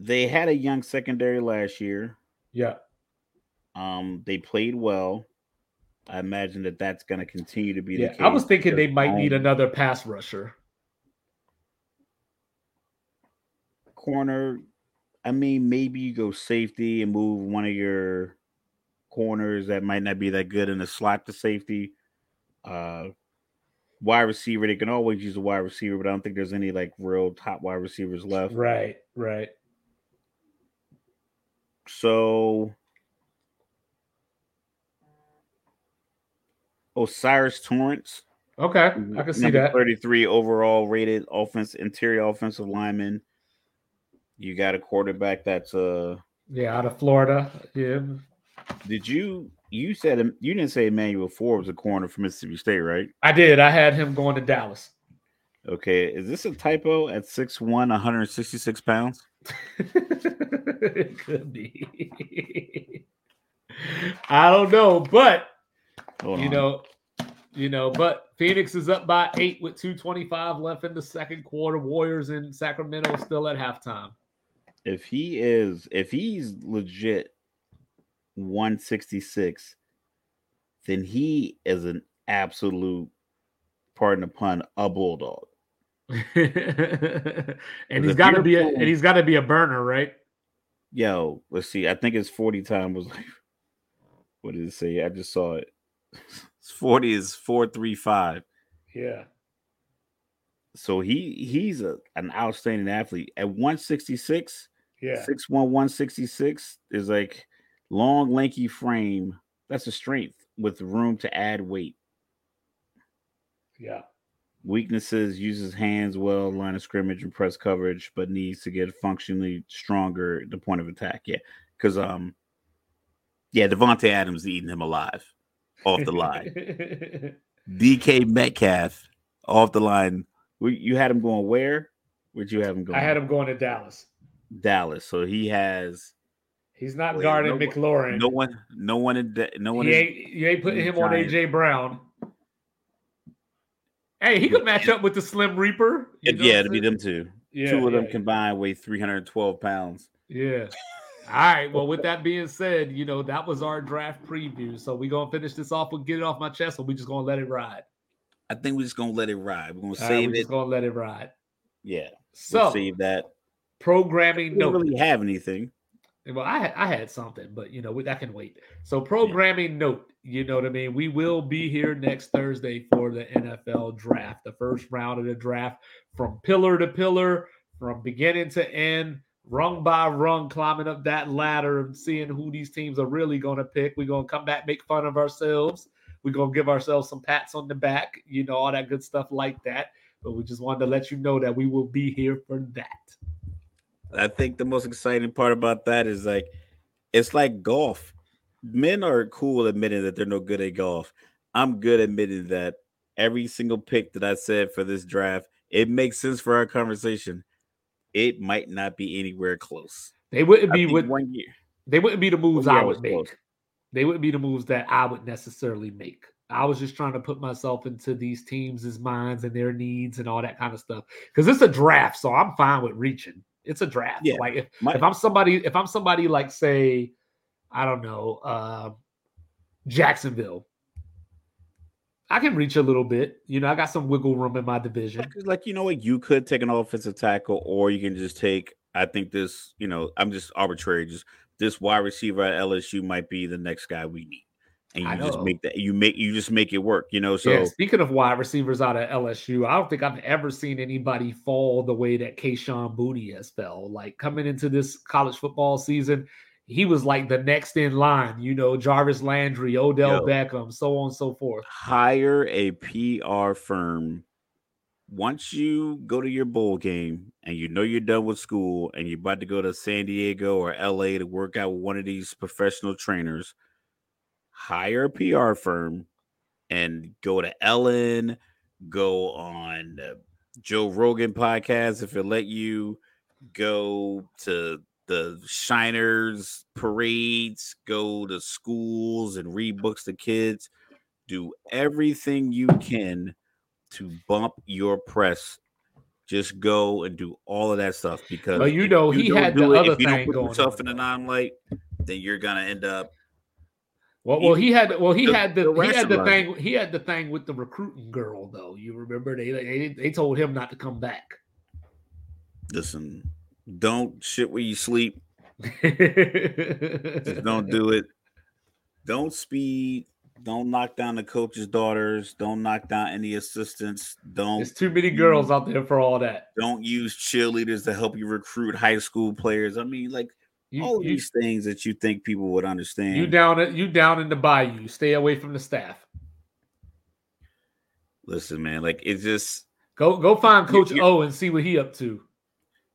they had a young secondary last year. Yeah. Um, they played well. I imagine that that's going to continue to be Yeah. the case. I was thinking they might need another pass rusher. corner, I mean, maybe you go safety and move one of your corners that might not be that good in a slot to safety. Uh, wide receiver, they can always use a wide receiver, but I don't think there's any like real top wide receivers left. Right, right. So O'Cyrus Torrence. Okay, I can see that. 33 overall rated offense, interior offensive lineman. You got a quarterback that's uh yeah out of Florida. Yeah. Did you you said you didn't say Emmanuel Forbes a corner from Mississippi State, right? I did. I had him going to Dallas. Okay, is this a typo at 6'1, 166 pounds? it could be. I don't know, but Hold you on. know, you know, but Phoenix is up by eight with 225 left in the second quarter. Warriors in Sacramento still at halftime. If he is, if he's legit 166, then he is an absolute, pardon the pun, a bulldog. and he's got to be a and he's got to be a burner, right? Yo, let's see. I think his 40 time was like what did it say? I just saw it. 40 is 435. Yeah. So he he's a, an outstanding athlete. At 166, yeah, 6'1, 166 is like long, lanky frame. That's a strength with room to add weight. Yeah. Weaknesses uses hands well, line of scrimmage and press coverage, but needs to get functionally stronger at the point of attack. Yeah. Because um yeah, Davante Adams eating him alive off the line. DK Metcalf off the line. You had him going where? Where'd you have him going? I had him going to Dallas. Dallas. So he has. He's not wait, guarding no, McLaurin. No one. No one. In, no one. He ain't, you ain't putting him on AJ Brown. Hey, he could match up with the Slim Reaper. yeah, to be them two. Yeah, two of yeah, them combined weigh 312 pounds. Yeah. All right. Well, with that being said, you know, that was our draft preview. So we're gonna finish this off with get it off my chest, or we just gonna let it ride. I think we're just gonna let it ride. We're gonna save right, it. Just gonna let it ride. Yeah. So we'll save that. Programming. We don't really have anything. Well, I I had something, but you know that can wait. So programming yeah. note, you know what I mean. We will be here next Thursday for the NFL draft, the first round of the draft, from pillar to pillar, from beginning to end rung by rung, climbing up that ladder and seeing who these teams are really going to pick. We're going to come back, make fun of ourselves. We're going to give ourselves some pats on the back, you know, all that good stuff like that. But we just wanted to let you know that we will be here for that. I think the most exciting part about that is like, it's like golf. Men are cool admitting that they're no good at golf. I'm good admitting that every single pick that I said for this draft, it makes sense for our conversation it might not be anywhere close. They wouldn't be with one year. They wouldn't be the moves I would make. Close. They wouldn't be the moves that I would necessarily make. I was just trying to put myself into these teams' minds and their needs and all that kind of stuff. Because it's a draft, so I'm fine with reaching. It's a draft. Yeah, like if, my, if I'm somebody, if I'm somebody like say, I don't know, uh, Jacksonville, I can reach a little bit. You know, I got some wiggle room in my division. Like, you know what? You could take an offensive tackle, or you can just take, I think this, you know, I'm just arbitrary. Just this wide receiver at LSU might be the next guy we need. And you just make that you make you just make it work, you know. So yeah, speaking of wide receivers out of LSU, I don't think I've ever seen anybody fall the way that Kayshon Boutte has fell. Like coming into this college football season, he was like the next in line, you know, Jarvis Landry, Odell Yo, Beckham, so on and so forth. Hire a PR firm. Once you go to your bowl game and you know you're done with school and you're about to go to San Diego or LA to work out with one of these professional trainers, hire a PR firm and go to Ellen, go on Joe Rogan podcast if it let you, go to the shiners parades, go to schools and read books to kids. Do everything you can to bump your press. Just go and do all of that stuff because well, you know he had the it, other if you thing don't put yourself in the limelight, then you're gonna end up. Well, well, he had well, he the, had the, the he had the thing he had the thing with the recruiting girl though. You remember they they they told him not to come back. Listen, don't shit where you sleep. Just don't do it. Don't speed. Don't knock down the coach's daughters. Don't knock down any assistants. Don't. There's too many girls out there for all that. Don't use cheerleaders to help you recruit high school players. I mean, like you, all you, these things that you think people would understand. You down it. You down in the bayou. Stay away from the staff. Listen, man, like it's just Go go find Coach O and see what he up to.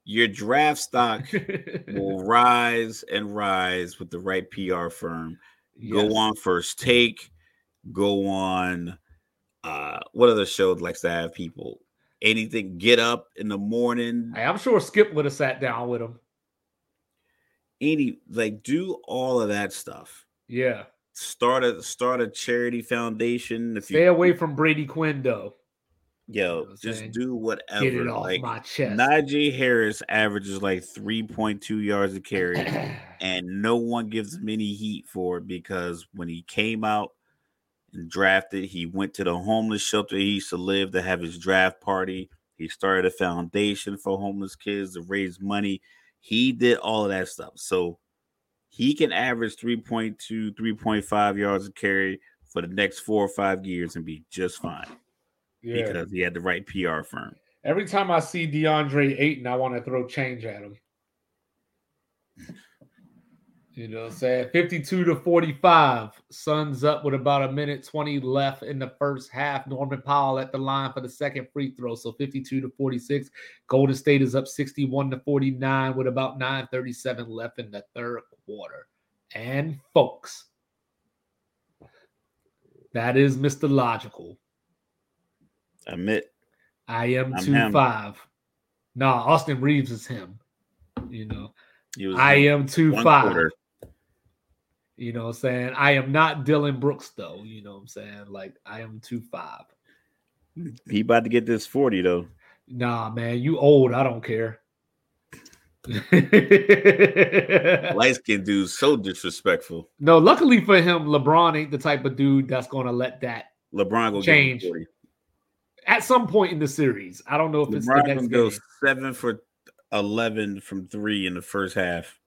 your draft stock will rise and rise with the right PR firm. Yes. Go on first take, go on uh what other show likes to have people? Anything get up in the morning, Hey, I'm sure Skip would have sat down with him. Any like do all of that stuff. Yeah. Start a start a charity foundation. If Stay you away from Brady Quinn though. yo, what I'm just saying? do whatever. Get it off like my chest. Najee Harris averages like 3.2 yards a carry. and no one gives him any heat for it because when he came out and drafted, he went to the homeless shelter he used to live to have his draft party. He started a foundation for homeless kids to raise money. He did all of that stuff. So he can average 3.2, 3.5 yards of carry for the next four or five years and be just fine yeah. because he had the right PR firm. Every time I see DeAndre Ayton, I want to throw change at him. You know what I'm saying? 52 to 45. Suns up with about a minute 20 left in the first half. Norman Powell at the line for the second free throw. So 52 to 46. Golden State is up 61 to 49 with about 9:37 left in the third quarter. And folks, that is Mr. Logical. Admit I am I'm two him. five. Nah, Austin Reaves is him. You know, he was I am two five. quarter. You know what I'm saying? I am not Dillon Brooks though. You know what I'm saying? Like I am two five. He about to get this 40 though. Nah, man, you old. I don't care. Light skinned dude so disrespectful. no, luckily for him, LeBron ain't the type of dude that's gonna let that LeBron go Change. get 40. at some point in the series. I don't know if it's the LeBron next gonna game. go seven for eleven from three in the first half.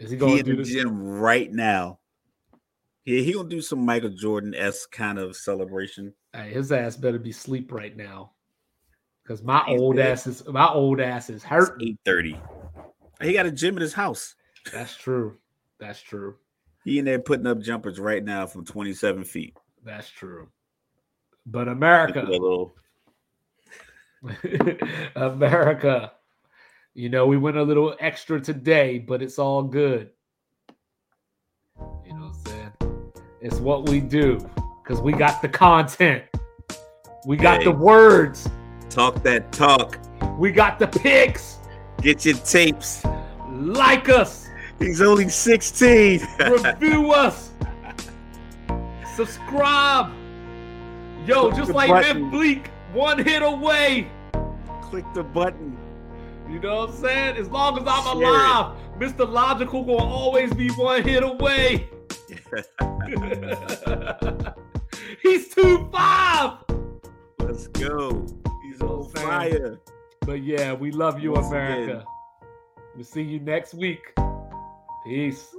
Is he He gonna in do the this? gym right now. Yeah, he gonna do some Michael Jordan s kind of celebration. Hey, his ass better be sleep right now. Cause my He's old dead. ass is my old ass is hurt. eight thirty. He got a gym in his house. That's true. That's true. He in there putting up jumpers right now from twenty seven feet. That's true. But America, America, you know, we went a little extra today, but it's all good. You know what I'm saying? It's what we do because we got the content, we got Hey. the words, Talk that talk. we got the pics. Get your tapes. Like us, He's only sixteen. review us, subscribe. Yo, Click just like. Van Bleek, one hit away. Click the button. You know what I'm saying? As long as I'm Share it. alive, Mr. Logical gonna always be one hit away. He's two five. Let's go. He's on fire. But yeah, we love you, Once America. again. We'll see you next week. Peace.